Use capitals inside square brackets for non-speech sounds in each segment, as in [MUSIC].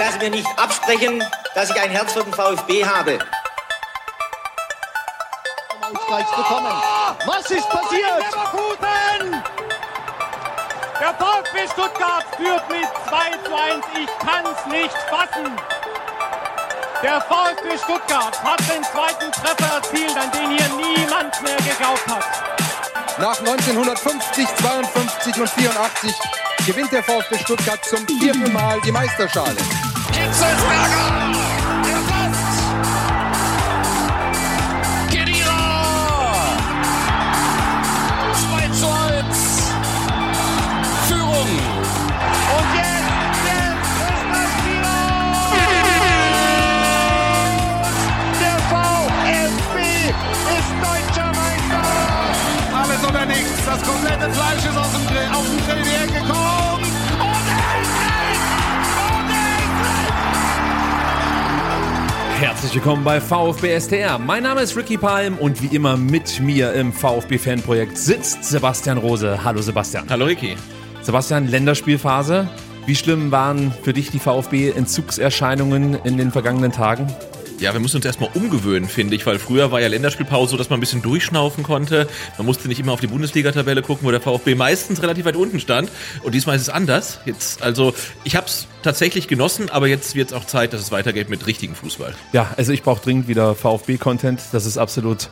dass mir nicht absprechen, dass ich ein Herz für den VfB habe. Ausgleich bekommen. Was ist passiert? Leverkusen! Der VfB Stuttgart führt mit 2 zu 1. Ich kann's nicht fassen. Der VfB Stuttgart hat den zweiten Treffer erzielt, an den hier niemand mehr geglaubt hat. Nach 1950, 52 und 84 gewinnt der VfB Stuttgart zum vierten Mal die Meisterschale. Hitzelsberger! Der passt! Kedira! 2 zu 1! Führung! Und jetzt, jetzt ist das komplette Fleisch ist aus dem Grill, auf den Grill Ecke gekommen. Herzlich willkommen bei VfB STR. Mein Name ist Ricky Palm und wie immer mit mir im VfB Fanprojekt sitzt Sebastian Rose. Hallo Sebastian. Hallo Ricky. Sebastian, Länderspielphase. Wie schlimm waren für dich die VfB-Entzugserscheinungen in den vergangenen Tagen? Ja, wir müssen uns erstmal umgewöhnen, finde ich, weil früher war ja Länderspielpause so, dass man ein bisschen durchschnaufen konnte. Man musste nicht immer auf die Bundesliga-Tabelle gucken, wo der VfB meistens relativ weit unten stand. Und diesmal ist es anders. Jetzt, also, ich habe es tatsächlich genossen, aber jetzt wird es auch Zeit, dass es weitergeht mit richtigem Fußball. Ja, also ich brauche dringend wieder VfB-Content. Das ist absolut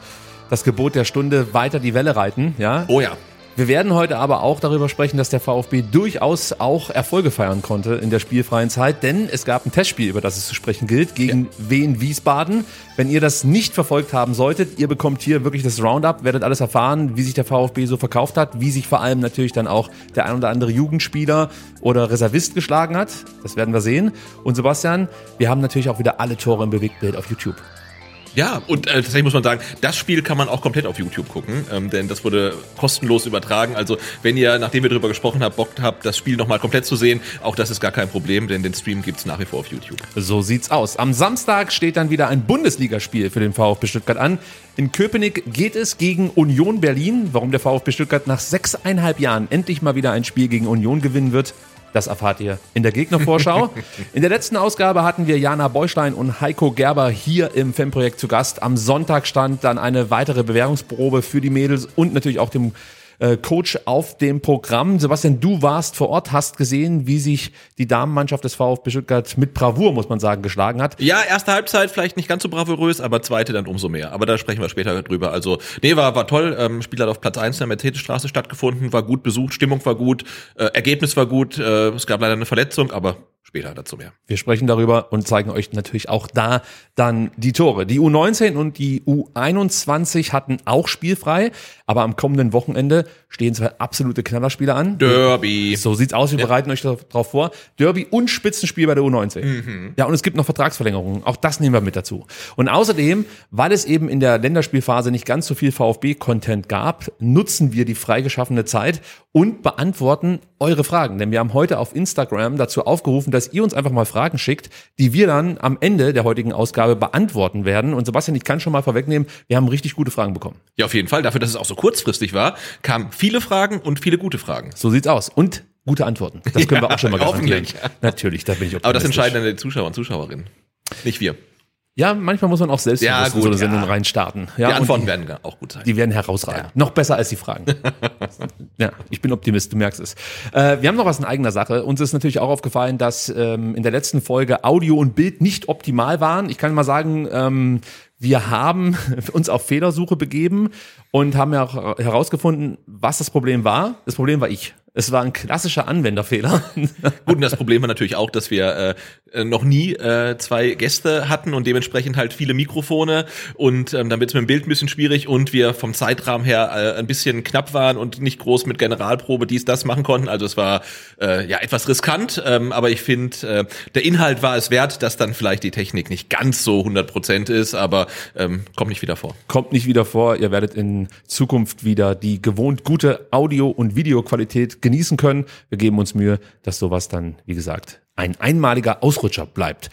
das Gebot der Stunde. Weiter die Welle reiten, ja? Oh ja. Wir werden heute aber auch darüber sprechen, dass der VfB durchaus auch Erfolge feiern konnte in der spielfreien Zeit, denn es gab ein Testspiel, über das es zu sprechen gilt, gegen ja. Wien Wiesbaden. Wenn ihr das nicht verfolgt haben solltet, ihr bekommt hier wirklich das Roundup, werdet alles erfahren, wie sich der VfB so verkauft hat, wie sich vor allem natürlich dann auch der ein oder andere Jugendspieler oder Reservist geschlagen hat. Das werden wir sehen. Und Sebastian, wir haben natürlich auch wieder alle Tore im Bewegtbild auf YouTube. Ja, und äh, tatsächlich muss man sagen, das Spiel kann man auch komplett auf YouTube gucken, ähm, denn das wurde kostenlos übertragen. Also wenn ihr, nachdem wir darüber gesprochen habt, Bock habt, das Spiel nochmal komplett zu sehen, auch das ist gar kein Problem, denn den Stream gibt's nach wie vor auf YouTube. So sieht's aus. Am Samstag steht dann wieder ein Bundesligaspiel für den VfB Stuttgart an. In Köpenick geht es gegen Union Berlin. Warum der VfB Stuttgart nach sechseinhalb Jahren endlich mal wieder ein Spiel gegen Union gewinnen wird, das erfahrt ihr in der Gegnervorschau. [LAUGHS] in der letzten Ausgabe hatten wir Jana Beuschlein und Heiko Gerber hier im Fanprojekt zu Gast. Am Sonntag stand dann eine weitere Bewährungsprobe für die Mädels und natürlich auch dem Coach auf dem Programm. Sebastian, du warst vor Ort, hast gesehen, wie sich die Damenmannschaft des VfB Stuttgart mit Bravour, muss man sagen, geschlagen hat. Ja, erste Halbzeit vielleicht nicht ganz so bravourös, aber zweite dann umso mehr. Aber da sprechen wir später drüber. Also, nee, war, war toll. Ähm, Spiel hat auf Platz eins der Mercedesstraße stattgefunden, war gut besucht, Stimmung war gut, äh, Ergebnis war gut. Äh, es gab leider eine Verletzung, aber Später dazu mehr. Wir sprechen darüber und zeigen euch natürlich auch da dann die Tore. Die U19 und die U21 hatten auch spielfrei, aber am kommenden Wochenende stehen zwei absolute Knallerspiele an. Derby. So sieht's aus, wir bereiten ja. euch darauf vor. Derby und Spitzenspiel bei der U19. Mhm. Ja, und es gibt noch Vertragsverlängerungen. Auch das nehmen wir mit dazu. Und außerdem, weil es eben in der Länderspielphase nicht ganz so viel VfB-Content gab, nutzen wir die freigeschaffene Zeit und beantworten eure Fragen. Denn wir haben heute auf Instagram dazu aufgerufen, dass ihr uns einfach mal Fragen schickt, die wir dann am Ende der heutigen Ausgabe beantworten werden. Und Sebastian, ich kann schon mal vorwegnehmen, wir haben richtig gute Fragen bekommen. Ja, auf jeden Fall. Dafür, dass es auch so kurzfristig war, kamen viele Fragen und viele gute Fragen. So sieht's aus. Und gute Antworten. Das [LAUGHS] können ja, wir auch schon mal garantieren. Natürlich, da bin ich Aber das entscheiden dann die Zuschauer und Zuschauerinnen. Nicht wir. Ja, manchmal muss man auch selbst ja, gut, in so eine Sendung ja. reinstarten. Ja, die Antworten die, werden auch gut sein. Die werden herausragend. Ja. Noch besser als die Fragen. [LAUGHS] ja, ich bin Optimist, du merkst es. Äh, wir haben noch was in eigener Sache. Uns ist natürlich auch aufgefallen, dass ähm, in der letzten Folge Audio und Bild nicht optimal waren. Ich kann mal sagen, ähm, wir haben [LAUGHS] uns auf Fehlersuche begeben und haben ja auch herausgefunden, was das Problem war. Das Problem war ich. Es war ein klassischer Anwenderfehler. [LAUGHS] Gut, und das Problem war natürlich auch, dass wir äh, noch nie äh, zwei Gäste hatten und dementsprechend halt viele Mikrofone und ähm, dann wird es mit dem Bild ein bisschen schwierig und wir vom Zeitrahmen her äh, ein bisschen knapp waren und nicht groß mit Generalprobe dies, das machen konnten. Also es war äh, ja etwas riskant, ähm, aber ich finde, äh, der Inhalt war es wert, dass dann vielleicht die Technik nicht ganz so 100 Prozent ist, aber ähm, kommt nicht wieder vor. Kommt nicht wieder vor. Ihr werdet in Zukunft wieder die gewohnt gute Audio- und Videoqualität genießen können. Wir geben uns Mühe, dass sowas dann, wie gesagt, ein einmaliger Ausrutscher bleibt.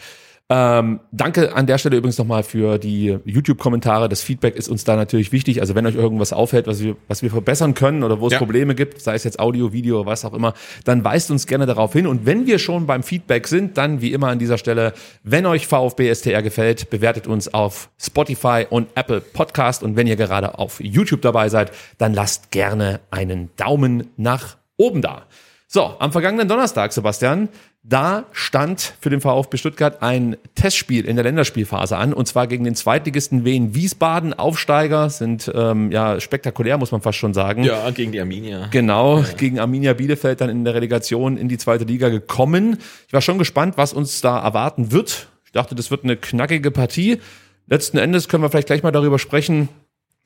Ähm, danke an der Stelle übrigens nochmal für die YouTube-Kommentare. Das Feedback ist uns da natürlich wichtig. Also wenn euch irgendwas auffällt, was wir, was wir verbessern können oder wo es Ja. Probleme gibt, sei es jetzt Audio, Video, was auch immer, dann weist uns gerne darauf hin. Und wenn wir schon beim Feedback sind, dann wie immer an dieser Stelle, wenn euch VfB STR gefällt, bewertet uns auf Spotify und Apple Podcast. Und wenn ihr gerade auf YouTube dabei seid, dann lasst gerne einen Daumen nach oben da. So, am vergangenen Donnerstag, Sebastian, da stand für den VfB Stuttgart ein Testspiel in der Länderspielphase an, und zwar gegen den Zweitligisten Wien Wiesbaden. Aufsteiger sind ähm, ja spektakulär, muss man fast schon sagen. Ja, gegen die Arminia. Genau, gegen Arminia Bielefeld dann in der Relegation in die zweite Liga gekommen. Ich war schon gespannt, was uns da erwarten wird. Ich dachte, das wird eine knackige Partie. Letzten Endes können wir vielleicht gleich mal darüber sprechen,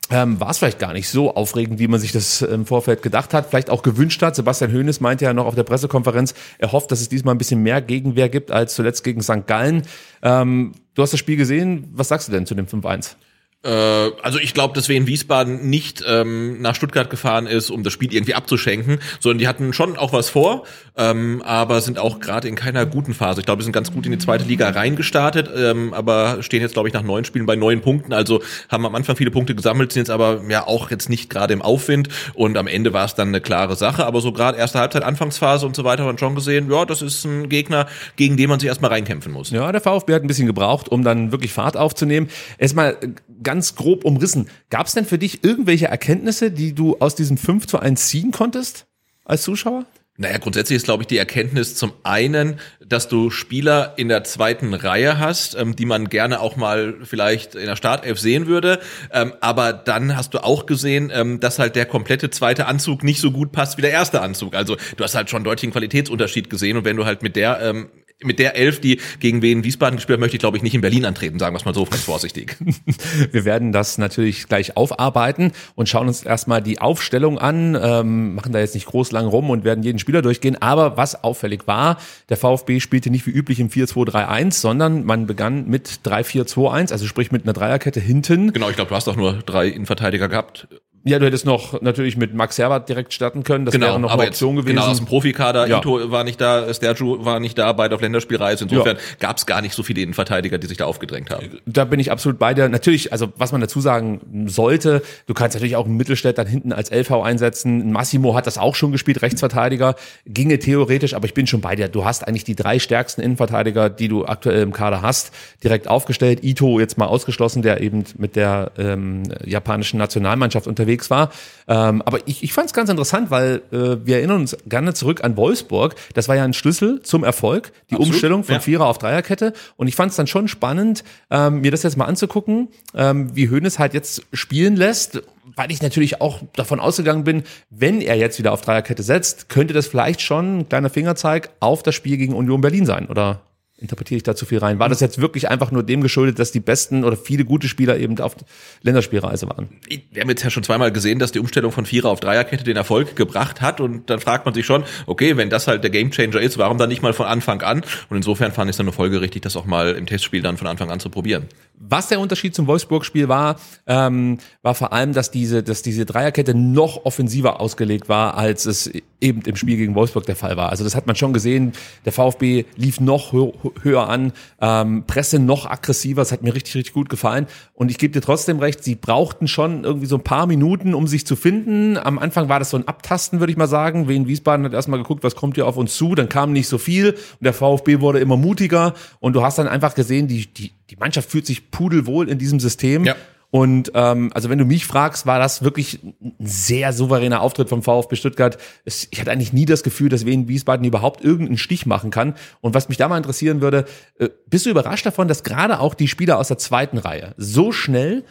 ähm, war es vielleicht gar nicht so aufregend, wie man sich das im Vorfeld gedacht hat, vielleicht auch gewünscht hat. Sebastian Hoeneß meinte ja noch auf der Pressekonferenz, er hofft, dass es diesmal ein bisschen mehr Gegenwehr gibt als zuletzt gegen St. Gallen. Ähm, du hast das Spiel gesehen. Was sagst du denn zu dem 5-1? Äh, also ich glaube, dass Wien Wiesbaden nicht ähm, nach Stuttgart gefahren ist, um das Spiel irgendwie abzuschenken, sondern die hatten schon auch was vor, ähm, aber sind auch gerade in keiner guten Phase. Ich glaube, die sind ganz gut in die zweite Liga reingestartet, ähm, aber stehen jetzt, glaube ich, nach neun Spielen bei neun Punkten. Also haben am Anfang viele Punkte gesammelt, sind jetzt aber ja auch jetzt nicht gerade im Aufwind und am Ende war es dann eine klare Sache. Aber so gerade erste Halbzeit, Anfangsphase und so weiter, hat man schon gesehen, ja, das ist ein Gegner, gegen den man sich erstmal reinkämpfen muss. Ja, der VfB hat ein bisschen gebraucht, um dann wirklich Fahrt aufzunehmen. Erstmal äh, ganz grob umrissen. Gab es denn für dich irgendwelche Erkenntnisse, die du aus diesem 5 zu 1 ziehen konntest als Zuschauer? Naja, grundsätzlich ist, glaube ich, die Erkenntnis zum einen, dass du Spieler in der zweiten Reihe hast, ähm, die man gerne auch mal vielleicht in der Startelf sehen würde. Ähm, aber dann hast du auch gesehen, ähm, dass halt der komplette zweite Anzug nicht so gut passt wie der erste Anzug. Also du hast halt schon einen deutlichen Qualitätsunterschied gesehen. Und wenn du halt mit der ähm, mit der Elf, die gegen Wien Wiesbaden gespielt hat, möchte ich, glaube ich, nicht in Berlin antreten, sagen wir es mal so ganz vorsichtig. [LAUGHS] Wir werden das natürlich gleich aufarbeiten und schauen uns erstmal die Aufstellung an, ähm, machen da jetzt nicht groß lang rum und werden jeden Spieler durchgehen. Aber was auffällig war, der VfB spielte nicht wie üblich im 4-2-3-1, sondern man begann mit 3-4-2-1, also sprich mit einer Dreierkette hinten. Genau, ich glaube, du hast doch nur drei Innenverteidiger gehabt. Ja, du hättest noch natürlich mit Max Herbert direkt starten können. Das wäre noch eine Option jetzt, gewesen. Genau, aus dem Profikader. Ja. Ito war nicht da, Sterju war nicht da, beide auf Länderspielreise. Insofern gab es gar nicht so viele Innenverteidiger, die sich da aufgedrängt haben. da bin ich absolut bei dir. Natürlich, also was man dazu sagen sollte, du kannst natürlich auch einen Mittelstädt dann hinten als LV einsetzen. Ein Massimo hat das auch schon gespielt, Rechtsverteidiger. Ginge theoretisch, aber ich bin schon bei dir. Du hast eigentlich die drei stärksten Innenverteidiger, die du aktuell im Kader hast, direkt aufgestellt. Ito jetzt mal ausgeschlossen, der eben mit der ähm, japanischen Nationalmannschaft unterwegs war. Ähm, aber ich, ich fand es ganz interessant, weil äh, wir erinnern uns gerne zurück an Wolfsburg. Das war ja ein Schlüssel zum Erfolg, die Absolut, Umstellung von ja. Vierer auf Dreierkette. Und ich fand es dann schon spannend, ähm, mir das jetzt mal anzugucken, ähm, wie Hoeneß halt jetzt spielen lässt, weil ich natürlich auch davon ausgegangen bin, wenn er jetzt wieder auf Dreierkette setzt, könnte das vielleicht schon ein kleiner Fingerzeig auf das Spiel gegen Union Berlin sein, oder? Interpretiere ich da zu viel rein? War das jetzt wirklich einfach nur dem geschuldet, dass die besten oder viele gute Spieler eben auf Länderspielreise waren? Wir haben jetzt ja schon zweimal gesehen, dass die Umstellung von Vierer auf Dreierkette den Erfolg gebracht hat. Und dann fragt man sich schon, okay, wenn das halt der Gamechanger ist, warum dann nicht mal von Anfang an? Und insofern fand ich es dann eine folgerichtig, das auch mal im Testspiel dann von Anfang an zu probieren. Was der Unterschied zum Wolfsburg-Spiel war, ähm, war vor allem, dass diese, dass diese Dreierkette noch offensiver ausgelegt war, als es eben im Spiel gegen Wolfsburg der Fall war. Also das hat man schon gesehen. Der VfB lief noch höher an, ähm, Presse noch aggressiver. Das hat mir richtig, richtig gut gefallen. Und ich gebe dir trotzdem recht, sie brauchten schon irgendwie so ein paar Minuten, um sich zu finden. Am Anfang war das so ein Abtasten, würde ich mal sagen. Wien Wiesbaden hat erstmal geguckt, was kommt hier auf uns zu. Dann kam nicht so viel. Und der VfB wurde immer mutiger. Und du hast dann einfach gesehen, die, die, die Mannschaft fühlt sich pudelwohl in diesem System. Ja. Und ähm, also wenn du mich fragst, war das wirklich ein sehr souveräner Auftritt vom VfB Stuttgart. Es, ich hatte eigentlich nie das Gefühl, dass Wien Wiesbaden überhaupt irgendeinen Stich machen kann. Und was mich da mal interessieren würde, äh, bist du überrascht davon, dass gerade auch die Spieler aus der zweiten Reihe so schnell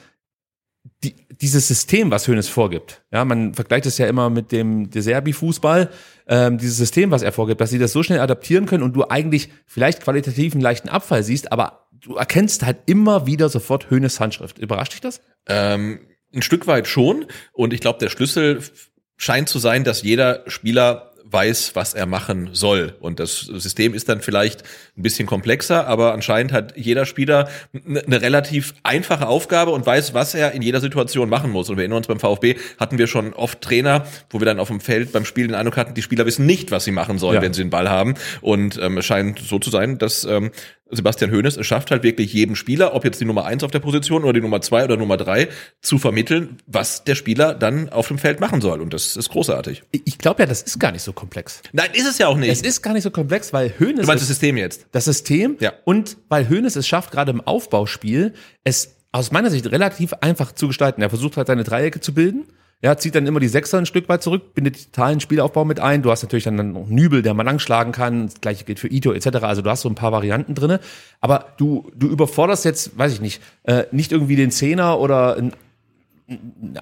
die, dieses System, was Hoeneß vorgibt, ja, man vergleicht es ja immer mit dem De Serbi-Fußball, ähm, dieses System, was er vorgibt, dass sie das so schnell adaptieren können und du eigentlich vielleicht qualitativ einen leichten Abfall siehst, aber du erkennst halt immer wieder sofort Hoeneß Handschrift. Überrascht dich das? Ähm, ein Stück weit schon. Und ich glaube, der Schlüssel scheint zu sein, dass jeder Spieler weiß, was er machen soll. Und das System ist dann vielleicht ein bisschen komplexer, aber anscheinend hat jeder Spieler n- eine relativ einfache Aufgabe und weiß, was er in jeder Situation machen muss. Und wir erinnern uns, beim VfB hatten wir schon oft Trainer, wo wir dann auf dem Feld beim Spiel den Eindruck hatten, die Spieler wissen nicht, was sie machen sollen, Ja. wenn sie den Ball haben. Und ähm, es scheint so zu sein, dass ähm, Sebastian Hoeneß es schafft halt wirklich jedem Spieler, ob jetzt die Nummer eins auf der Position oder die Nummer zwei oder Nummer drei, zu vermitteln, was der Spieler dann auf dem Feld machen soll. Und das ist großartig. Ich glaube ja, das ist gar nicht so komplex. Nein, ist es ja auch nicht. Es ist gar nicht so komplex, weil Hoeneß du meinst das System jetzt? das System Ja. und weil Hoeneß es schafft, gerade im Aufbauspiel, es aus meiner Sicht relativ einfach zu gestalten. Er versucht halt seine Dreiecke zu bilden. Ja, zieht dann immer die Sechser ein Stück weit zurück, bindet totalen Spielaufbau mit ein. Du hast natürlich dann noch Nübel, der mal langschlagen kann. Das gleiche gilt für Ito etc. Also du hast so ein paar Varianten drinne. Aber du, du überforderst jetzt, weiß ich nicht, äh, nicht irgendwie den Zehner oder ein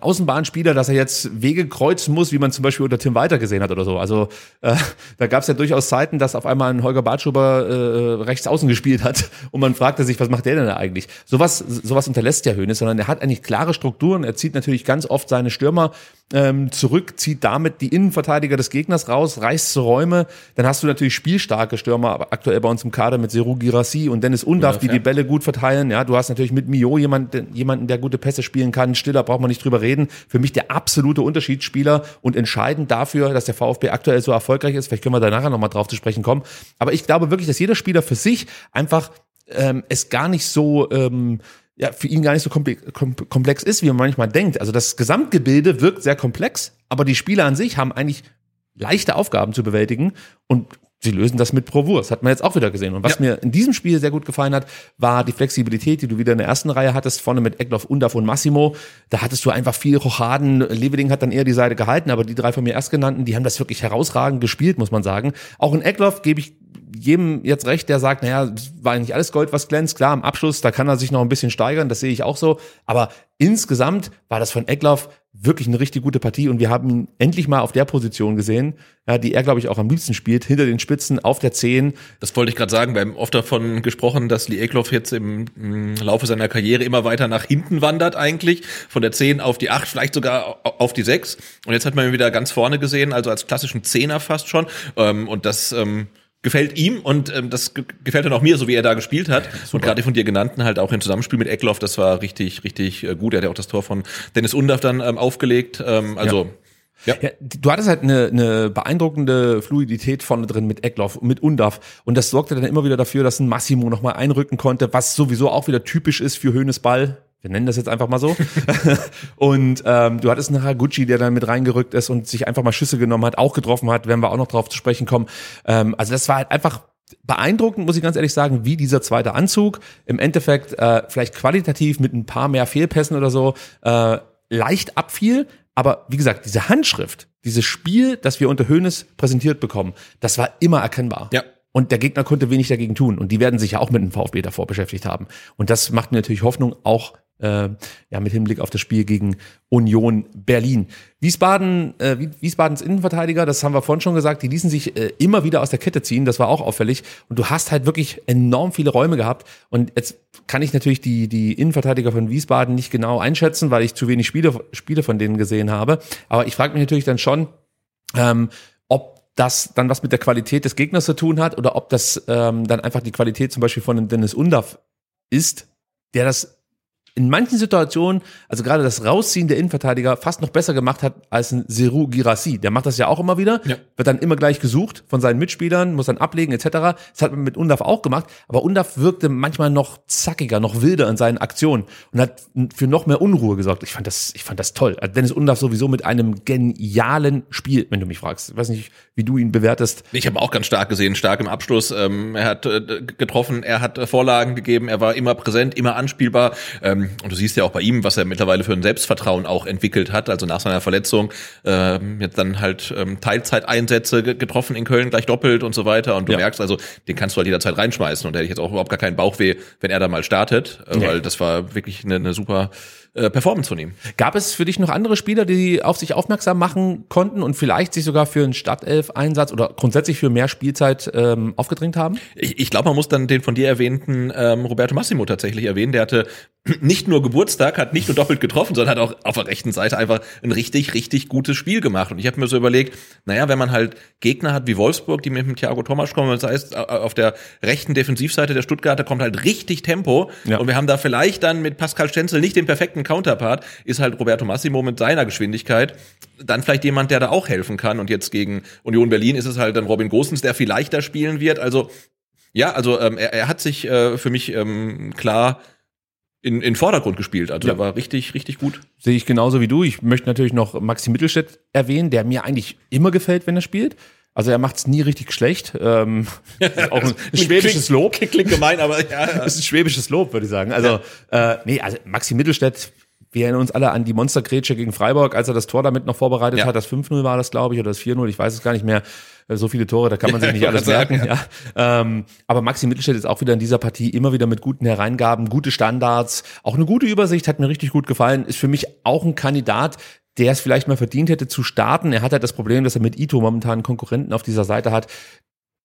Außenbahnspieler, dass er jetzt Wege kreuzen muss, wie man zum Beispiel unter Tim Walter gesehen hat oder so. Also äh, da gab es ja durchaus Zeiten, dass auf einmal ein Holger Bartschuber äh, rechts außen gespielt hat [LAUGHS] und man fragte sich, was macht der denn da eigentlich? Sowas, sowas unterlässt ja Hönes, sondern er hat eigentlich klare Strukturen. Er zieht natürlich ganz oft seine Stürmer ähm, zurück, zieht damit die Innenverteidiger des Gegners raus, reißt zu Räume. Dann hast du natürlich spielstarke Stürmer aber aktuell bei uns im Kader mit Seru Girassi und Dennis Undaff, die die Bälle gut verteilen. Ja, du hast natürlich mit Mio jemanden, jemanden, der gute Pässe spielen kann. Stiller braucht man nicht drüber reden. Für mich der absolute Unterschiedsspieler und entscheidend dafür, dass der VfB aktuell so erfolgreich ist. Vielleicht können wir da nachher nochmal drauf zu sprechen kommen. Aber ich glaube wirklich, dass jeder Spieler für sich einfach ähm, es gar nicht so ähm, ja, für ihn gar nicht so komple- kom- komplex ist, wie man manchmal denkt. Also das Gesamtgebilde wirkt sehr komplex, aber die Spieler an sich haben eigentlich leichte Aufgaben zu bewältigen und sie lösen das mit Bravour. Das hat man jetzt auch wieder gesehen. Und was mir in diesem Spiel sehr gut gefallen hat, war die Flexibilität, die du wieder in der ersten Reihe hattest, vorne mit Eckloff, Undaf und Massimo. Da hattest du einfach viel Rochaden. Leveling hat dann eher die Seite gehalten, aber die drei von mir erstgenannten, die haben das wirklich herausragend gespielt, muss man sagen. Auch in Eckloff gebe ich jedem jetzt recht, der sagt, naja, war nicht alles Gold, was glänzt. Klar, am Abschluss, da kann er sich noch ein bisschen steigern, das sehe ich auch so. Aber insgesamt war das von Eckloff wirklich eine richtig gute Partie und wir haben ihn endlich mal auf der Position gesehen, ja, die er, glaube ich, auch am liebsten spielt, hinter den Spitzen, auf der 10. Das wollte ich gerade sagen. Wir haben oft davon gesprochen, dass Lee Ekloff jetzt im mm, Laufe seiner Karriere immer weiter nach hinten wandert eigentlich. Von der 10 auf die 8, vielleicht sogar au- auf die 6. Und jetzt hat man ihn wieder ganz vorne gesehen, also als klassischen Zehner fast schon. Ähm, Und das ähm, gefällt ihm und ähm, das ge- gefällt dann auch mir, so wie er da gespielt hat. Und gerade die von dir genannten halt auch im Zusammenspiel mit Ekloff, das war richtig, richtig äh, gut. Er hat ja auch das Tor von Dennis Undaff dann ähm, aufgelegt. Ähm, Also ja. Ja, du hattest halt eine, eine beeindruckende Fluidität vorne drin mit Eckloff, mit Undaf. Und das sorgte dann immer wieder dafür, dass ein Massimo nochmal einrücken konnte, was sowieso auch wieder typisch ist für Höhnes Ball. Wir nennen das jetzt einfach mal so. [LAUGHS] und ähm, du hattest einen Haraguchi, der dann mit reingerückt ist und sich einfach mal Schüsse genommen hat, auch getroffen hat, werden wir auch noch drauf zu sprechen kommen. Ähm, also das war halt einfach beeindruckend, muss ich ganz ehrlich sagen, wie dieser zweite Anzug im Endeffekt äh, vielleicht qualitativ mit ein paar mehr Fehlpässen oder so äh, leicht abfiel. Aber wie gesagt, diese Handschrift, dieses Spiel, das wir unter Höhnes präsentiert bekommen, das war immer erkennbar. Ja. Und der Gegner konnte wenig dagegen tun. Und die werden sich ja auch mit dem VfB davor beschäftigt haben. Und das macht mir natürlich Hoffnung, auch äh, ja, mit Hinblick auf das Spiel gegen Union Berlin. Wiesbaden, äh, Wie- Wiesbadens Innenverteidiger, das haben wir vorhin schon gesagt, die ließen sich äh, immer wieder aus der Kette ziehen. Das war auch auffällig. Und du hast halt wirklich enorm viele Räume gehabt. Und jetzt kann ich natürlich die, die Innenverteidiger von Wiesbaden nicht genau einschätzen, weil ich zu wenig Spiele, Spiele von denen gesehen habe. Aber ich frage mich natürlich dann schon, ähm, ob das dann was mit der Qualität des Gegners zu tun hat oder ob das ähm, dann einfach die Qualität zum Beispiel von Dennis Undaff ist, der das in manchen Situationen, also gerade das Rausziehen der Innenverteidiger, fast noch besser gemacht hat als ein Seru Girassi. Der macht das ja auch immer wieder, Ja. wird dann immer gleich gesucht von seinen Mitspielern, muss dann ablegen etc. Das hat man mit Undaf auch gemacht, aber Undaf wirkte manchmal noch zackiger, noch wilder in seinen Aktionen und hat für noch mehr Unruhe gesorgt. Ich fand das, ich fand das toll. Also Dennis Undaf sowieso mit einem genialen Spiel, wenn du mich fragst. Ich weiß nicht, wie du ihn bewertest. Ich habe auch ganz stark gesehen, stark im Abschluss. Ähm, er hat äh, getroffen, er hat äh, Vorlagen gegeben, er war immer präsent, immer anspielbar. Ähm, und du siehst ja auch bei ihm, was er mittlerweile für ein Selbstvertrauen auch entwickelt hat. Also nach seiner Verletzung ähm, jetzt dann halt ähm, Teilzeiteinsätze ge- getroffen in Köln, gleich doppelt und so weiter. Und du Ja. merkst also, den kannst du halt jederzeit reinschmeißen. Und da hätte ich jetzt auch überhaupt gar keinen Bauchweh, wenn er da mal startet, äh, Nee. weil das war wirklich eine, eine super äh, Performance von ihm. Gab es für dich noch andere Spieler, die auf sich aufmerksam machen konnten und vielleicht sich sogar für einen Startelf-Einsatz oder grundsätzlich für mehr Spielzeit ähm, aufgedrängt haben? Ich, ich glaube, man muss dann den von dir erwähnten ähm, Roberto Massimo tatsächlich erwähnen. Der hatte [CLEARS THROAT] nicht nur Geburtstag, hat nicht nur doppelt getroffen, sondern hat auch auf der rechten Seite einfach ein richtig, richtig gutes Spiel gemacht. Und ich habe mir so überlegt, naja, wenn man halt Gegner hat wie Wolfsburg, die mit dem Thiago Thomas kommen, das heißt, auf der rechten Defensivseite der Stuttgarter kommt halt richtig Tempo. Ja. Und wir haben da vielleicht dann mit Pascal Stenzel nicht den perfekten Counterpart, ist halt Roberto Massimo mit seiner Geschwindigkeit dann vielleicht jemand, der da auch helfen kann. Und jetzt gegen Union Berlin ist es halt dann Robin Gosens, der viel leichter spielen wird. Also Ja, also ähm, er, er hat sich äh, für mich ähm, klar in, in Vordergrund gespielt. Also Ja. er war richtig, richtig gut. Sehe ich genauso wie du. Ich möchte natürlich noch Maxi Mittelstädt erwähnen, der mir eigentlich immer gefällt, wenn er spielt. Also er macht es nie richtig schlecht. Ähm, [LAUGHS] auch ein, ein schwäbisches Lob. Klingt, klingt gemein, aber ja. ja. Ist ein schwäbisches Lob, würde ich sagen. Also, äh, nee, also Maxi Mittelstädt, wir erinnern uns alle an die Monstergrätsche gegen Freiburg, als er das Tor damit noch vorbereitet Ja. hat. Das 5-0 war das, glaube ich, oder das 4-0, ich weiß es gar nicht mehr. Äh, So viele Tore, da kann man sich nicht ich alles merken. sagen, ja. Ähm, aber Maxi Mittelstädt ist auch wieder in dieser Partie immer wieder mit guten Hereingaben, gute Standards, auch eine gute Übersicht, hat mir richtig gut gefallen. Ist für mich auch ein Kandidat, der es vielleicht mal verdient hätte zu starten. Er hat halt das Problem, dass er mit Ito momentan einen Konkurrenten auf dieser Seite hat,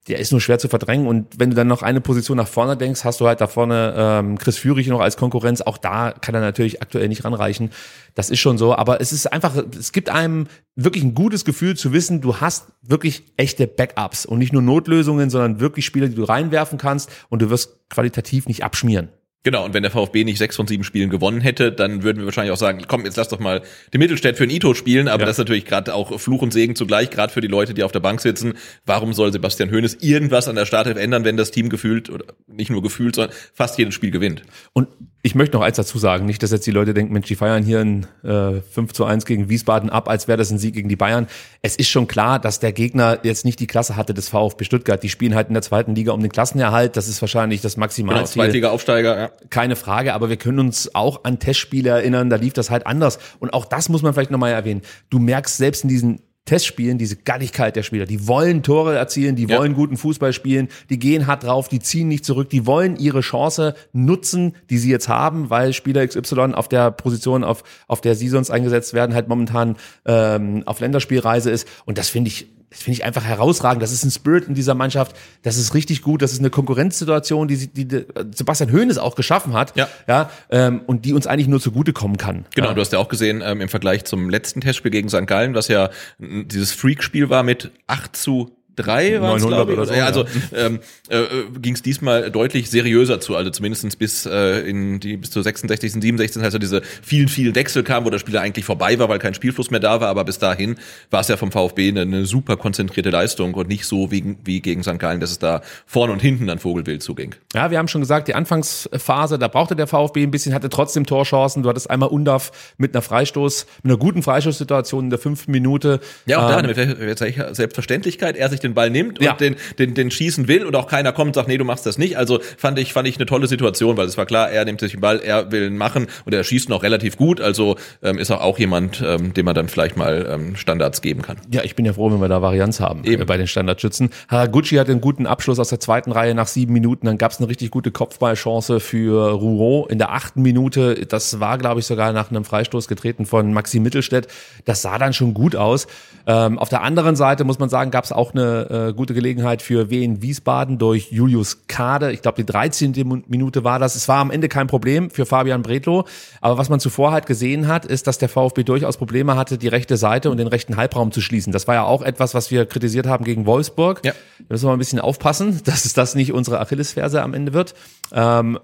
der ist nur schwer zu verdrängen. Und wenn du dann noch eine Position nach vorne denkst, hast du halt da vorne ähm, Chris Führig noch als Konkurrenz. Auch da kann er natürlich aktuell nicht ranreichen. Das ist schon so. Aber es ist einfach, es gibt einem wirklich ein gutes Gefühl zu wissen, du hast wirklich echte Backups und nicht nur Notlösungen, sondern wirklich Spieler, die du reinwerfen kannst und du wirst qualitativ nicht abschmieren. Genau, und wenn der VfB nicht sechs von sieben Spielen gewonnen hätte, dann würden wir wahrscheinlich auch sagen, komm, jetzt lass doch mal die Mittelstädt für ein Ito spielen, aber Ja. das ist natürlich gerade auch Fluch und Segen zugleich, gerade für die Leute, die auf der Bank sitzen. Warum soll Sebastian Hoeneß irgendwas an der Startelf ändern, wenn das Team gefühlt, oder nicht nur gefühlt, sondern fast jedes Spiel gewinnt? Und ich möchte noch eins dazu sagen, nicht, dass jetzt die Leute denken, Mensch, die feiern hier ein äh, 5 zu 1 gegen Wiesbaden ab, als wäre das ein Sieg gegen die Bayern. Es ist schon klar, dass der Gegner jetzt nicht die Klasse hatte des VfB Stuttgart. Die spielen halt in der zweiten Liga um den Klassenerhalt. Das ist wahrscheinlich das Genau, Maximalziel. Zweitliga-Aufsteiger, ja. Keine Frage, aber wir können uns auch an Testspiele erinnern, da lief das halt anders. Und auch das muss man vielleicht nochmal erwähnen. Du merkst selbst in diesen Testspielen diese Galligkeit der Spieler. Die wollen Tore erzielen, die Ja. wollen guten Fußball spielen, die gehen hart drauf, die ziehen nicht zurück, die wollen ihre Chance nutzen, die sie jetzt haben, weil Spieler XY auf der Position, auf, auf der sie sonst eingesetzt werden, halt momentan ähm, auf Länderspielreise ist. Und das finde ich finde ich einfach herausragend. Das ist ein Spirit in dieser Mannschaft. Das ist richtig gut. Das ist eine Konkurrenzsituation, die, die, Sebastian Hoeneß auch geschaffen hat. Ja. ja ähm, und die uns eigentlich nur zugutekommen kann. Genau, ja. du hast ja auch gesehen, ähm, im Vergleich zum letzten Testspiel gegen St. Gallen, was ja dieses Freak-Spiel war mit 8 zu 3 war es, 900 glaube ich. oder so, ja, also ähm, äh, ging es diesmal deutlich seriöser zu, also zumindestens bis äh, in die bis zur 66., 67., also diese vielen, vielen Wechsel kamen, wo das Spiel eigentlich vorbei war, weil kein Spielfluss mehr da war, aber bis dahin war es ja vom VfB eine, eine super konzentrierte Leistung und nicht so wie, wie gegen St. Gallen, dass es da vorne und hinten an Vogelwild zuging. Ja, wir haben schon gesagt, die Anfangsphase, da brauchte der VfB ein bisschen, hatte trotzdem Torchancen. Du hattest einmal Undaf mit einer Freistoß, mit einer guten Freistoßsituation in der fünften Minute. Ja, auch da Ähm, mit welcher Selbstverständlichkeit er sich den Ball nimmt und Ja. den, den, den schießen will und auch keiner kommt und sagt, nee, du machst das nicht. Also fand ich, fand ich eine tolle Situation, weil es war klar, er nimmt sich den Ball, er will ihn machen und er schießt noch relativ gut. Also ähm, ist er auch jemand, ähm, dem man dann vielleicht mal ähm, Standards geben kann. Ja, ich bin ja froh, wenn wir da Varianz haben Eben. äh, bei den Standardschützen. Haraguchi hatte einen guten Abschluss aus der zweiten Reihe nach sieben Minuten. Dann gab es eine richtig gute Kopfballchance für Rouault in der achten Minute. Das war, glaube ich, sogar nach einem Freistoß getreten von Maxi Mittelstädt. Das sah dann schon gut aus. Ähm, auf der anderen Seite muss man sagen, gab es auch eine äh, gute Gelegenheit für Wien Wiesbaden durch Julius Kade. Ich glaube, die 13. Min- Minute war das. Es war am Ende kein Problem für Fabian Bredlow. Aber was man zuvor halt gesehen hat, ist, dass der VfB durchaus Probleme hatte, die rechte Seite und den rechten Halbraum zu schließen. Das war ja auch etwas, was wir kritisiert haben gegen Wolfsburg. Ja. Da müssen wir mal ein bisschen aufpassen, [LAUGHS] dass es das nicht unsere Achillesferse am Ende wird. Ähm,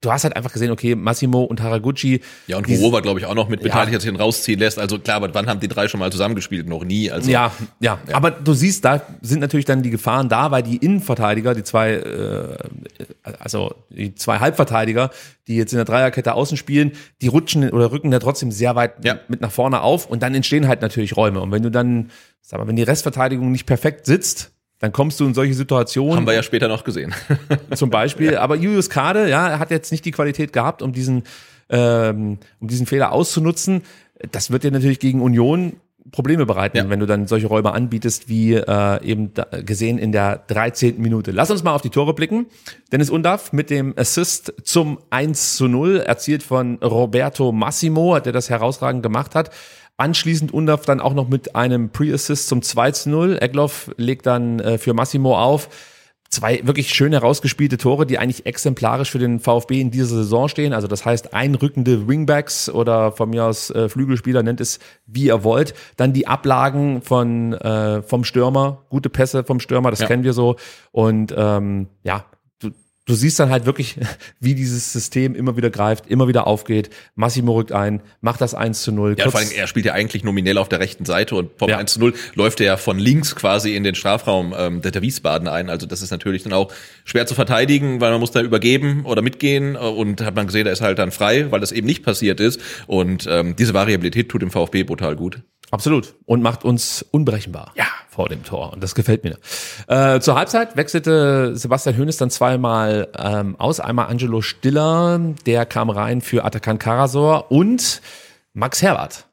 du hast halt einfach gesehen, okay, Massimo und Haraguchi. Ja, und Rouault war, glaube ich, auch noch mit Ja. beteiligt, dass sich ihn rausziehen lässt. Also klar, aber wann haben die drei schon mal zusammengespielt? Noch nie. Also Ja, ja, Aber du siehst, da sind natürlich dann die Gefahren da, weil die Innenverteidiger, die zwei, äh, also die zwei Halbverteidiger, die jetzt in der Dreierkette außen spielen, die rutschen oder rücken da trotzdem sehr weit Ja. mit nach vorne auf und dann entstehen halt natürlich Räume. Und wenn du dann, sag mal, wenn die Restverteidigung nicht perfekt sitzt, dann kommst du in solche Situationen. haben wir ja später noch gesehen. [LAUGHS] zum Beispiel. Aber Julius Kade, ja, er hat jetzt nicht die Qualität gehabt, um diesen, ähm, um diesen Fehler auszunutzen. Das wird dir natürlich gegen Union Probleme bereiten, Ja. wenn du dann solche Räume anbietest, wie äh, eben da, gesehen in der 13. Minute. Lass uns mal auf die Tore blicken. Dennis Undaff mit dem Assist zum 1 zu 0, erzielt von Roberto Massimo, der das herausragend gemacht hat. Anschließend Undaff dann auch noch mit einem Pre-Assist zum 2 zu 0. Egloff legt dann äh, für Massimo auf. Zwei wirklich schön herausgespielte Tore, die eigentlich exemplarisch für den VfB in dieser Saison stehen. Also das heißt einrückende Wingbacks oder von mir aus äh, Flügelspieler, nennt es wie ihr wollt. Dann die Ablagen von vom Stürmer, gute Pässe vom Stürmer, das Ja. kennen wir so. Und ähm, ja, du, siehst dann halt wirklich, [LAUGHS] wie dieses System immer wieder greift, immer wieder aufgeht. Massimo rückt ein, macht das 1 zu 0. Ja, vor allem, er spielt ja eigentlich nominell auf der rechten Seite und vom Ja. 1 zu 0 läuft er ja von links quasi in den Strafraum ähm, der, der Wiesbaden ein. Also das ist natürlich dann auch schwer zu verteidigen, weil man muss da übergeben oder mitgehen äh, und hat man gesehen, er ist halt dann frei, weil das eben nicht passiert ist. Und ähm, diese Variabilität tut dem VfB brutal gut. Absolut. Und macht uns unberechenbar Ja. vor dem Tor. Und das gefällt mir. Äh, zur Halbzeit wechselte Sebastian Hoeneß dann zweimal ähm, aus. Einmal Angelo Stiller, der kam rein für Atakan Karasor und Max Herbert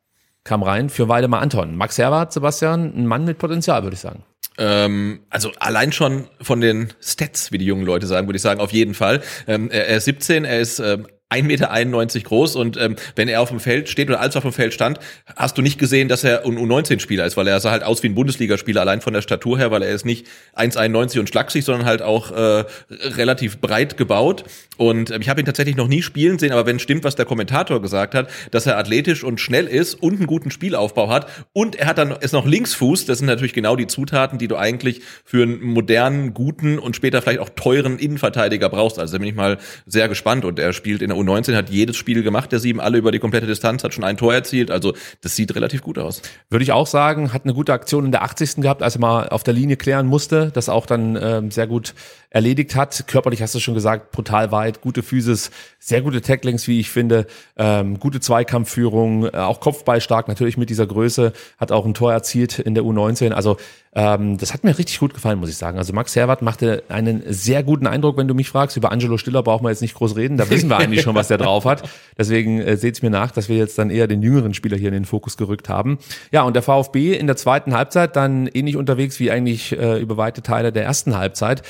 kam rein für Waldemar Anton. Max Herbert, Sebastian, ein Mann mit Potenzial, würde ich sagen. Ähm, also allein schon von den Stats, wie die jungen Leute sagen, würde ich sagen, auf jeden Fall. Ähm, er, er ist 17, er ist ähm, 1,91 Meter groß und ähm, wenn er auf dem Feld steht oder als er auf dem Feld stand, hast du nicht gesehen, dass er ein U19-Spieler ist, weil er sah halt aus wie ein Bundesligaspieler, allein von der Statur her, weil er ist nicht 1,91 und schlaksig, sondern halt auch äh, relativ breit gebaut. Und ähm, ich habe ihn tatsächlich noch nie spielen sehen, aber wenn stimmt, was der Kommentator gesagt hat, dass er athletisch und schnell ist und einen guten Spielaufbau hat und er hat dann ist noch Linksfuß, das sind natürlich genau die Zutaten, die du eigentlich für einen modernen, guten und später vielleicht auch teuren Innenverteidiger brauchst. Also da bin ich mal sehr gespannt und er spielt in der U19, hat jedes Spiel gemacht, der sieben, alle über die komplette Distanz, hat schon ein Tor erzielt, also das sieht relativ gut aus. Würde ich auch sagen, hat eine gute Aktion in der 80. gehabt, als er mal auf der Linie klären musste, das auch dann ähm, sehr gut erledigt hat. Körperlich hast du schon gesagt, brutal weit, gute Physis, sehr gute Tacklings, wie ich finde, ähm, gute Zweikampfführung, äh, auch Kopfball stark, natürlich mit dieser Größe, hat auch ein Tor erzielt in der U19. Also ähm, das hat mir richtig gut gefallen, muss ich sagen. Also Max Herwart machte einen sehr guten Eindruck, wenn du mich fragst. Über Angelo Stiller brauchen wir jetzt nicht groß reden, da wissen wir eigentlich schon, was der drauf hat. Deswegen äh, seht's mir nach, dass wir jetzt dann eher den jüngeren Spieler hier in den Fokus gerückt haben. Ja, und der VfB in der zweiten Halbzeit dann ähnlich unterwegs wie eigentlich äh, über weite Teile der ersten Halbzeit.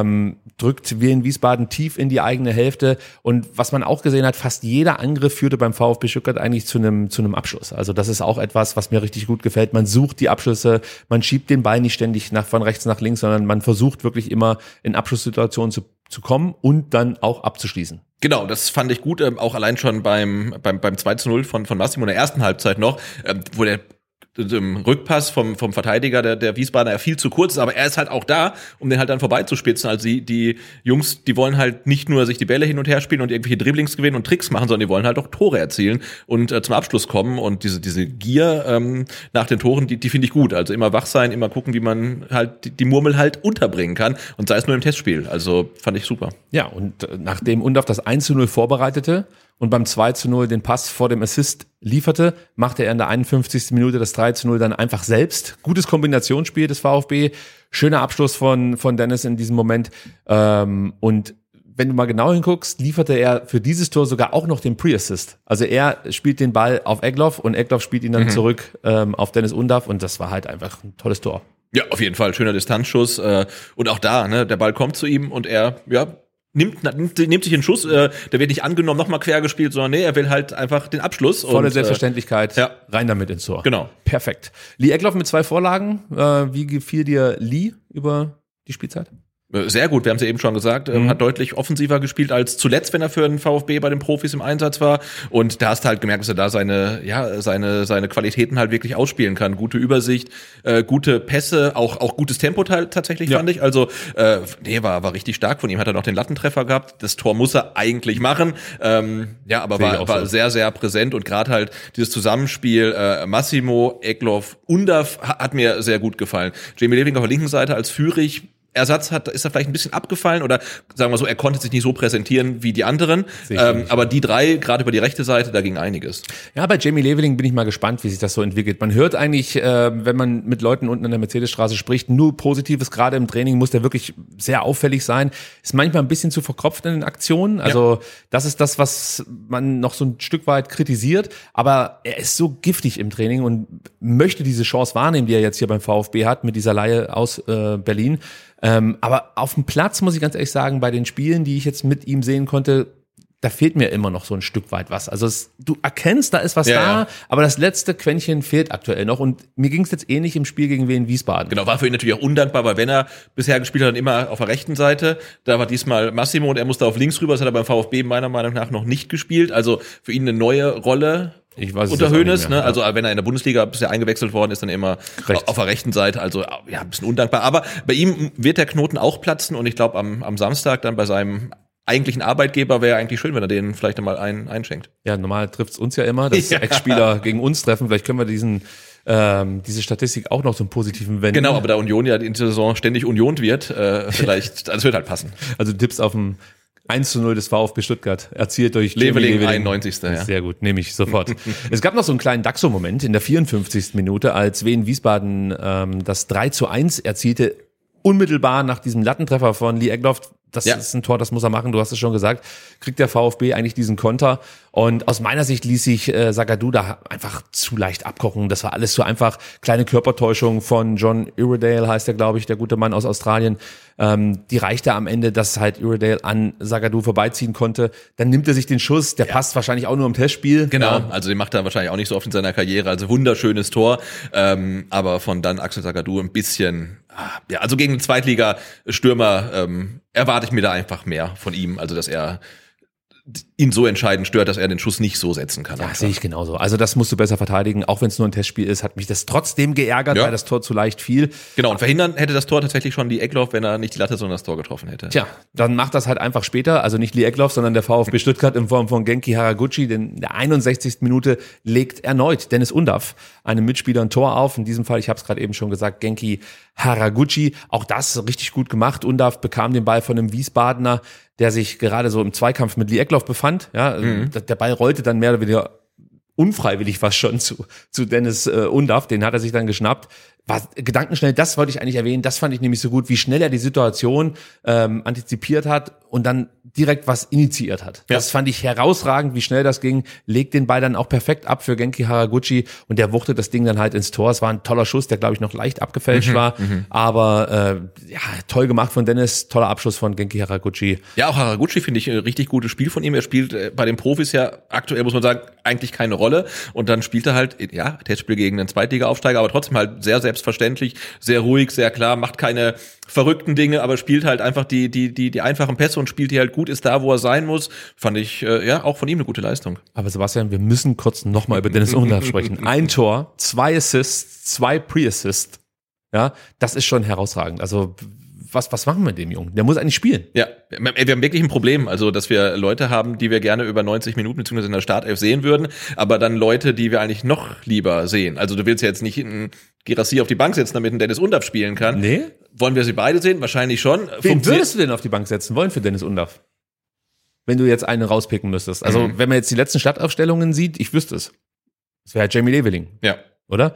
Ähm, drückt Wien Wiesbaden tief in die eigene Hälfte. Und was man auch gesehen hat, fast jeder Angriff führte beim VfB Stuttgart eigentlich zu einem, zu einem Abschluss. Also das ist auch etwas, was mir richtig gut gefällt. Man sucht die Abschlüsse, man schiebt den Ball nicht ständig nach, von rechts nach links, sondern man versucht wirklich immer in Abschlusssituationen zu, zu kommen und dann auch abzuschließen. Genau, das fand ich gut, ähm, auch allein schon beim, beim, beim 2 zu 0 von, von Massimo in der ersten Halbzeit noch, ähm, wo der Rückpass vom, vom Verteidiger der, der Wiesbadener viel zu kurz ist, aber er ist halt auch da, um den halt dann vorbeizuspitzen. Also die, die Jungs, die wollen halt nicht nur sich die Bälle hin und her spielen und irgendwelche Dribblings gewinnen und Tricks machen, sondern die wollen halt auch Tore erzielen und äh, zum Abschluss kommen. Und diese, diese Gier ähm, nach den Toren, die, die finde ich gut. Also immer wach sein, immer gucken, wie man halt die, die Murmel halt unterbringen kann. Und sei es nur im Testspiel. Also fand ich super. Ja, und äh, nachdem Undorf das 1 zu 0 vorbereitete und beim 2 zu 0 den Pass vor dem Assist lieferte, machte er in der 51. Minute das 3 zu 0 dann einfach selbst. Gutes Kombinationsspiel des VfB, schöner Abschluss von, von Dennis in diesem Moment. Ähm, und wenn du mal genau hinguckst, lieferte er für dieses Tor sogar auch noch den Pre-Assist. Also er spielt den Ball auf Egloff und Egloff spielt ihn dann zurück ähm, auf Dennis Undorf und das war halt einfach ein tolles Tor. Ja, auf jeden Fall schöner Distanzschuss äh, und auch da, ne, der Ball kommt zu ihm und er, ja, nimmt nimmt, nimmt sich den Schuss, äh, der wird nicht angenommen, nochmal quer gespielt, sondern nee, er will halt einfach den Abschluss Volle und, Selbstverständlichkeit, ja. rein damit ins Tor. Genau. Perfekt. Lee Eckloff mit zwei Vorlagen. Äh, wie gefiel dir Lee über die Spielzeit? Äh, Sehr gut, wir haben es ja eben schon gesagt, Mhm. ähm, hat deutlich offensiver gespielt als zuletzt, wenn er für den VfB bei den Profis im Einsatz war. Und da hast du halt gemerkt, dass er da seine, ja, seine, seine Qualitäten halt wirklich ausspielen kann. Gute Übersicht, äh, gute Pässe, auch, auch gutes Tempo ta- tatsächlich, Ja. fand ich. Also, äh, nee, war, war richtig stark von ihm. Hat er noch den Lattentreffer gehabt. Das Tor muss er eigentlich machen. Ähm, ja, aber war, war so. sehr, sehr präsent und gerade halt dieses Zusammenspiel äh, Massimo, Egloff, Undaf ha- hat mir sehr gut gefallen. Jamie Leving auf der linken Seite als Führig Ersatz hat, ist er vielleicht ein bisschen abgefallen oder sagen wir so, er konnte sich nicht so präsentieren wie die anderen. Ähm, aber die drei, gerade über die rechte Seite, da ging einiges. Ja, bei Jamie Leveling bin ich mal gespannt, wie sich das so entwickelt. Man hört eigentlich, äh, wenn man mit Leuten unten an der Mercedesstraße spricht, nur Positives. Gerade im Training muss der wirklich sehr auffällig sein. Ist manchmal ein bisschen zu verkropft in den Aktionen. Also das ist das, was man noch so ein Stück weit kritisiert. Aber er ist so giftig im Training und möchte diese Chance wahrnehmen, die er jetzt hier beim VfB hat mit dieser Laie aus äh, Berlin. Ähm, aber auf dem Platz muss ich ganz ehrlich sagen, bei den Spielen, die ich jetzt mit ihm sehen konnte, da fehlt mir immer noch so ein Stück weit was. Also es, du erkennst, da ist was Ja, da, ja. aber das letzte Quäntchen fehlt aktuell noch. Und mir ging es jetzt ähnlich im Spiel gegen Wien Wiesbaden. Genau, war für ihn natürlich auch undankbar, weil wenn er bisher gespielt hat, dann immer auf der rechten Seite. Da war diesmal Massimo und er musste auf links rüber. Das hat er beim VfB meiner Meinung nach noch nicht gespielt. Also für ihn eine neue Rolle. Ich weiß unter mehr, ne? Also wenn er in der Bundesliga bisher eingewechselt worden ist, dann immer Rechts. auf der rechten Seite, also ja, ein bisschen undankbar. Aber bei ihm wird der Knoten auch platzen und ich glaube am, am Samstag dann bei seinem eigentlichen Arbeitgeber wäre eigentlich schön, wenn er den vielleicht einmal ein, einschenkt. Ja, normal trifft's uns ja immer, dass [LAUGHS] Ja. Ex-Spieler gegen uns treffen. Vielleicht können wir diesen, ähm, diese Statistik auch noch zum Positiven wenden. Genau, aber da Union ja in dieser Saison ständig uniont wird, äh, [LAUGHS] vielleicht, also es wird halt passen. Also Tipps auf dem 1 zu 0 des VfB Stuttgart, erzielt durch Jamie Leveling, 91. Ja. Sehr gut, nehme ich sofort. es gab noch so einen kleinen Daxo-Moment in der 54. Minute, als Wien Wiesbaden ähm, das 3 zu 1 erzielte, unmittelbar nach diesem Lattentreffer von Lee Egloff. Das Ja. ist ein Tor, das muss er machen, du hast es schon gesagt. Kriegt der VfB eigentlich diesen Konter. Und aus meiner Sicht ließ sich äh, Sagadu da einfach zu leicht abkochen. Das war alles zu einfach. Kleine Körpertäuschung von John Iredale, heißt er, glaube ich, der gute Mann aus Australien. Ähm, die reichte am Ende, dass halt Iredale an Sagadu vorbeiziehen konnte. Dann nimmt er sich den Schuss, der passt wahrscheinlich auch nur im Testspiel. Genau, Ja. also den macht er wahrscheinlich auch nicht so oft in seiner Karriere. Also wunderschönes Tor, ähm, aber von dann Axel Sagadou ein bisschen, ja, also gegen den Zweitliga-Stürmer ähm, erwarte ich mir da einfach mehr von ihm, also dass er ihn so entscheidend stört, dass er den Schuss nicht so setzen kann. Ja, sehe ich genauso. Also das musst du besser verteidigen, auch wenn es nur ein Testspiel ist, hat mich das trotzdem geärgert, Ja. weil das Tor zu leicht fiel. Genau, und verhindern hätte das Tor tatsächlich schon die Eckloff, wenn er nicht die Latte, sondern das Tor getroffen hätte. Tja, dann macht das halt einfach später, also nicht Lee Eckloff, sondern der VfB Stuttgart in Form von Genki Haraguchi, denn in der 61. Minute legt erneut Dennis Undaff einem Mitspieler ein Tor auf. In diesem Fall, ich habe es gerade eben schon gesagt, Genki Haraguchi. Auch das richtig gut gemacht. Undaff bekam den Ball von einem Wiesbadener, der sich gerade so im Zweikampf mit Lee Eckloff befand. Ja, der Ball rollte dann mehr oder weniger unfreiwillig fast schon zu, zu Dennis äh, Undaff, den hat er sich dann geschnappt. War gedankenschnell, das wollte ich eigentlich erwähnen, das fand ich nämlich so gut, wie schnell er die Situation ähm, antizipiert hat und dann direkt was initiiert hat. Ja. Das fand ich herausragend, wie schnell das ging, legt den Ball dann auch perfekt ab für Genki Haraguchi und der wuchtet das Ding dann halt ins Tor. Es war ein toller Schuss, der glaube ich noch leicht abgefälscht Mhm, war, aber äh, ja, toll gemacht von Dennis, toller Abschluss von Genki Haraguchi. Ja, auch Haraguchi finde ich ein richtig gutes Spiel von ihm. Er spielt äh, bei den Profis ja aktuell, muss man sagen, eigentlich keine Rolle. Und dann spielt er halt, ja, Testspiel gegen einen Zweitliga-Aufsteiger, aber trotzdem halt sehr selbstverständlich, sehr ruhig, sehr klar, macht keine verrückten Dinge, aber spielt halt einfach die, die, die, die einfachen Pässe und spielt die halt gut, ist da, wo er sein muss. Fand ich, äh, ja, auch von ihm eine gute Leistung. Aber Sebastian, wir müssen kurz nochmal über Dennis Undaff sprechen. [LAUGHS] Ein Tor, zwei Assists, zwei Pre-Assists. Ja, das ist schon herausragend. Also, was, was machen wir mit dem Jungen? Der muss eigentlich spielen. Ja, wir haben wirklich ein Problem, also dass wir Leute haben, die wir gerne über 90 Minuten beziehungsweise in der Startelf sehen würden, aber dann Leute, die wir eigentlich noch lieber sehen. Also du willst ja jetzt nicht einen Girassi auf die Bank setzen, damit ein Dennis Undaff spielen kann. Nee? Wollen wir sie beide sehen? Wahrscheinlich schon. Wen würdest du denn auf die Bank setzen wollen für Dennis Undaff? Wenn du jetzt einen rauspicken müsstest. Also, Mhm. wenn man jetzt die letzten Stadtaufstellungen sieht, ich wüsste es. Das wäre halt Jamie Leveling, Ja, oder?